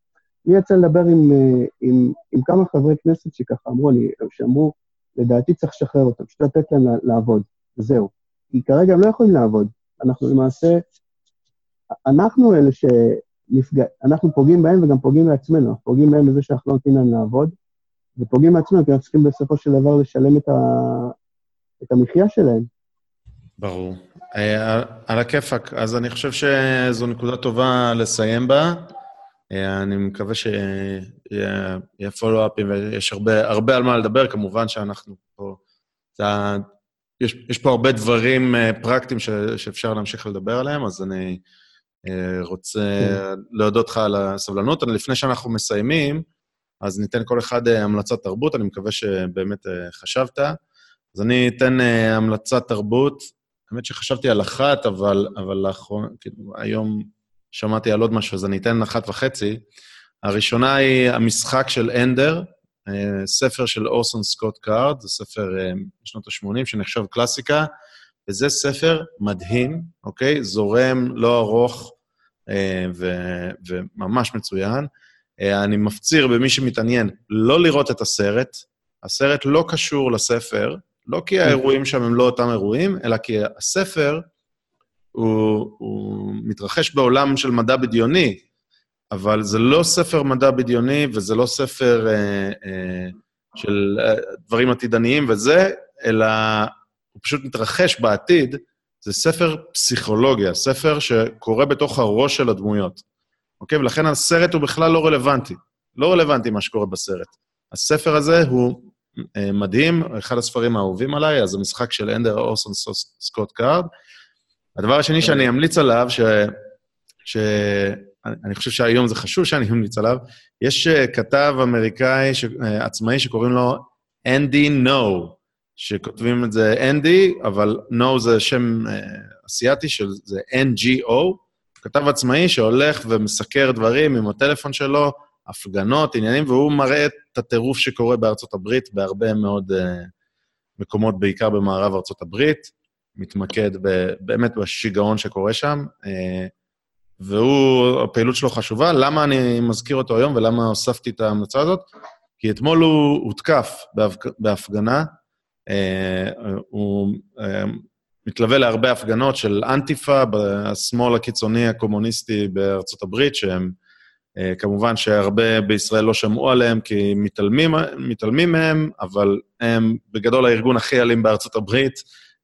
לי יצא לדבר עם, uh, עם, עם כמה חברי כנסת שככה אמרו לי, שאמרו, לדעתי צריך לשחרר אותם, פשוט לתת להם לעבוד, וזהו. כי כרגע הם לא יכולים לעבוד. אנחנו למעשה, אנחנו אלה שנפגע, אנחנו פוגעים בהם וגם פוגעים בעצמנו, אנחנו פוגעים בהם בזה שאנחנו לא נותנים להם לעבוד, ופוגעים בעצמנו, כי אנחנו צריכים בסופו של דבר לשלם את, ה... את המחיה שלהם. ברור. אה, על הכיפאק. אז אני חושב שזו נקודה טובה לסיים בה. אה, אני מקווה שיהיה פולו-אפים ויש הרבה, הרבה על מה לדבר. כמובן שאנחנו פה... זה, יש, יש פה הרבה דברים אה, פרקטיים ש, שאפשר להמשיך לדבר עליהם, אז אני רוצה. להודות לך על הסבלנות. לפני שאנחנו מסיימים, אז ניתן כל אחד המלצת תרבות, אני מקווה שבאמת חשבת. אז אני אתן המלצת תרבות. האמת שחשבתי על אחת, אבל, אבל לאחרונה, כאילו, היום שמעתי על עוד משהו, אז אני אתן אחת וחצי. הראשונה היא המשחק של אנדר, אה, ספר של אורסון סקוט קארד, זה ספר משנות אה, ה-80 שנחשב קלאסיקה, וזה ספר מדהים, אוקיי? זורם, לא ארוך אה, ו- וממש מצוין. אני מפציר במי שמתעניין לא לראות את הסרט, הסרט לא קשור לספר, לא כי האירועים שם הם לא אותם אירועים, אלא כי הספר הוא, הוא מתרחש בעולם של מדע בדיוני, אבל זה לא ספר מדע בדיוני וזה לא ספר אה, אה, של אה, דברים עתידניים וזה, אלא הוא פשוט מתרחש בעתיד. זה ספר פסיכולוגיה, ספר שקורה בתוך הראש של הדמויות. אוקיי? ולכן הסרט הוא בכלל לא רלוונטי. לא רלוונטי מה שקורה בסרט. הספר הזה הוא מדהים, אחד הספרים האהובים עליי, אז המשחק של אנדר אורסון סקוט קארד. הדבר השני שאני אמליץ עליו, ש... ש... אני חושב שהיום זה חשוב שאני אמליץ עליו, יש אה, כתב אמריקאי ש... אה, עצמאי שקוראים לו אנדי נו, שכותבים את זה אנדי, אבל נו זה שם אסיאתי של זה NGO, כתב עצמאי שהולך ומסקר דברים עם הטלפון שלו, הפגנות, עניינים, והוא מראה את הטירוף שקורה בארצות הברית בהרבה מאוד uh, מקומות, בעיקר במערב ארצות הברית, מתמקד ב, באמת בשיגעון שקורה שם, uh, והוא, הפעילות שלו חשובה. למה אני מזכיר אותו היום ולמה הוספתי את ההמלצה הזאת? כי אתמול הוא הותקף בהפגנה, uh, הוא מתלווה להרבה הפגנות של אנטיפה, בשמאל הקיצוני הקומוניסטי בארצות הברית, שהם כמובן שהרבה בישראל לא שמעו עליהם כי מתעלמים, מתעלמים מהם, אבל הם בגדול הארגון הכי אלים בארצות הברית,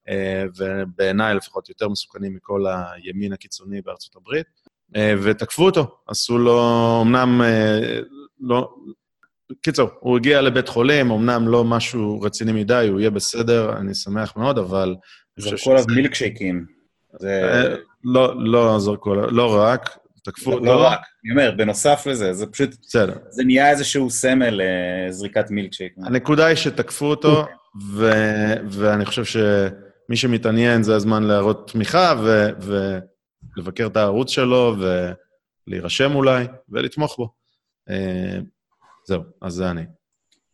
אה, ובעיניי לפחות יותר מסוכנים מכל הימין הקיצוני בארצות הברית, אה, ותקפו אותו. עשו לו, אמנם, לא... קיצור, הוא הגיע לבית חולים, אמנם לא משהו רציני מדי, הוא יהיה בסדר, אני שמח מאוד, אבל... זרקו עליו מילקשייקים. זה... לא, לא זרקו עליו, לא רק, תקפו אותו. לא רק, אני אומר, בנוסף לזה, זה פשוט... בסדר. זה נהיה איזשהו סמל לזריקת מילקשייק. הנקודה היא שתקפו אותו, ואני חושב שמי שמתעניין זה הזמן להראות תמיכה ולבקר את הערוץ שלו ולהירשם אולי ולתמוך בו. אה, זהו, אז זה אני.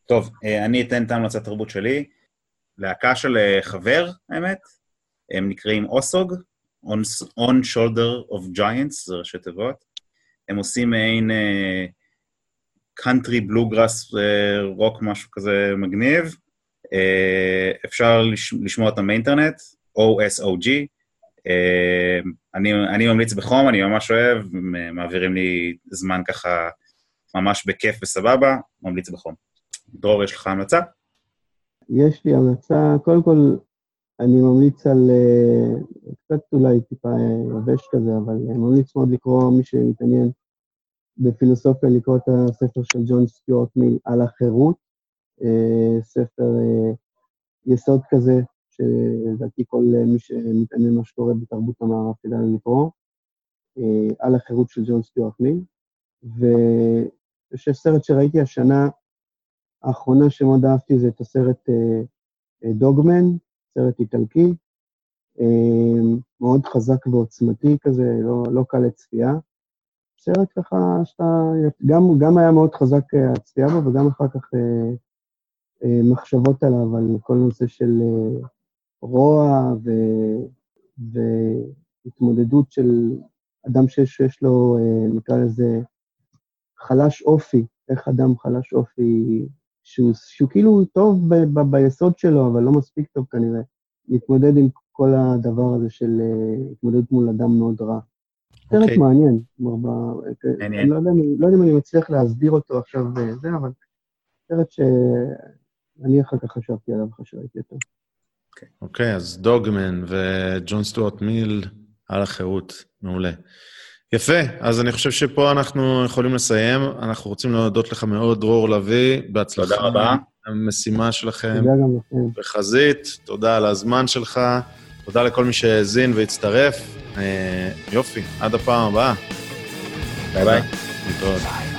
טוב, אה, אני אתן את ההמלצת תרבות שלי. להקה של אה, חבר, האמת, הם נקראים אוסוג, on, on shoulder of giants, זה ראשי תיבות. הם עושים מעין קאנטרי בלוגראס רוק, משהו כזה מגניב. Uh, אפשר לש, לשמוע אותם באינטרנט, OSOG. Uh, אני, אני ממליץ בחום, אני ממש אוהב, מעבירים לי זמן ככה ממש בכיף וסבבה, ממליץ בחום. דרור, יש לך המלצה? יש לי המלצה, קודם כל, אני ממליץ על, אה, קצת אולי טיפה יבש כזה, אבל אני ממליץ מאוד לקרוא, מי שמתעניין בפילוסופיה, לקרוא את הספר של ג'ון סטיוארט מיל על החירות, ספר יסוד כזה, שלדעתי כל מי שמתעניין מה שקורה בתרבות המערב כדאי לקרוא, על החירות של ג'ון סטיוארט מיל. ויש סרט שראיתי השנה האחרונה שמאוד אהבתי, זה את הסרט דוגמן, סרט איטלקי, מאוד חזק ועוצמתי כזה, לא, לא קל לצפייה. סרט ככה שאתה, גם, גם היה מאוד חזק הצפייה בו, וגם אחר כך אה, אה, מחשבות עליו, על כל נושא של אה, רוע ו, והתמודדות של אדם שיש לו, אה, נקרא לזה, חלש אופי, איך אדם חלש אופי, שהוא, שהוא כאילו טוב ב, ב, ביסוד שלו, אבל לא מספיק טוב כנראה, להתמודד עם כל הדבר הזה של uh, התמודדות מול אדם מאוד רע. okay. אוקיי. מעניין, כלומר, אני לא יודע, לא יודע אם אני מצליח להסביר אותו עכשיו וזה, אה, אבל סרט שאני אחר כך חשבתי עליו אחרי שראיתי אותו. אוקיי, okay, אז דוגמן וג'ון סטוארט מיל על החירות, מעולה. יפה, אז אני חושב שפה אנחנו יכולים לסיים. אנחנו רוצים להודות לך מאוד, דרור לביא, בהצלחה. תודה רבה. המשימה שלכם בחזית, תודה על הזמן שלך, תודה לכל מי שהאזין והצטרף. אה, יופי, עד הפעם הבאה. ביי ביי. להתראות.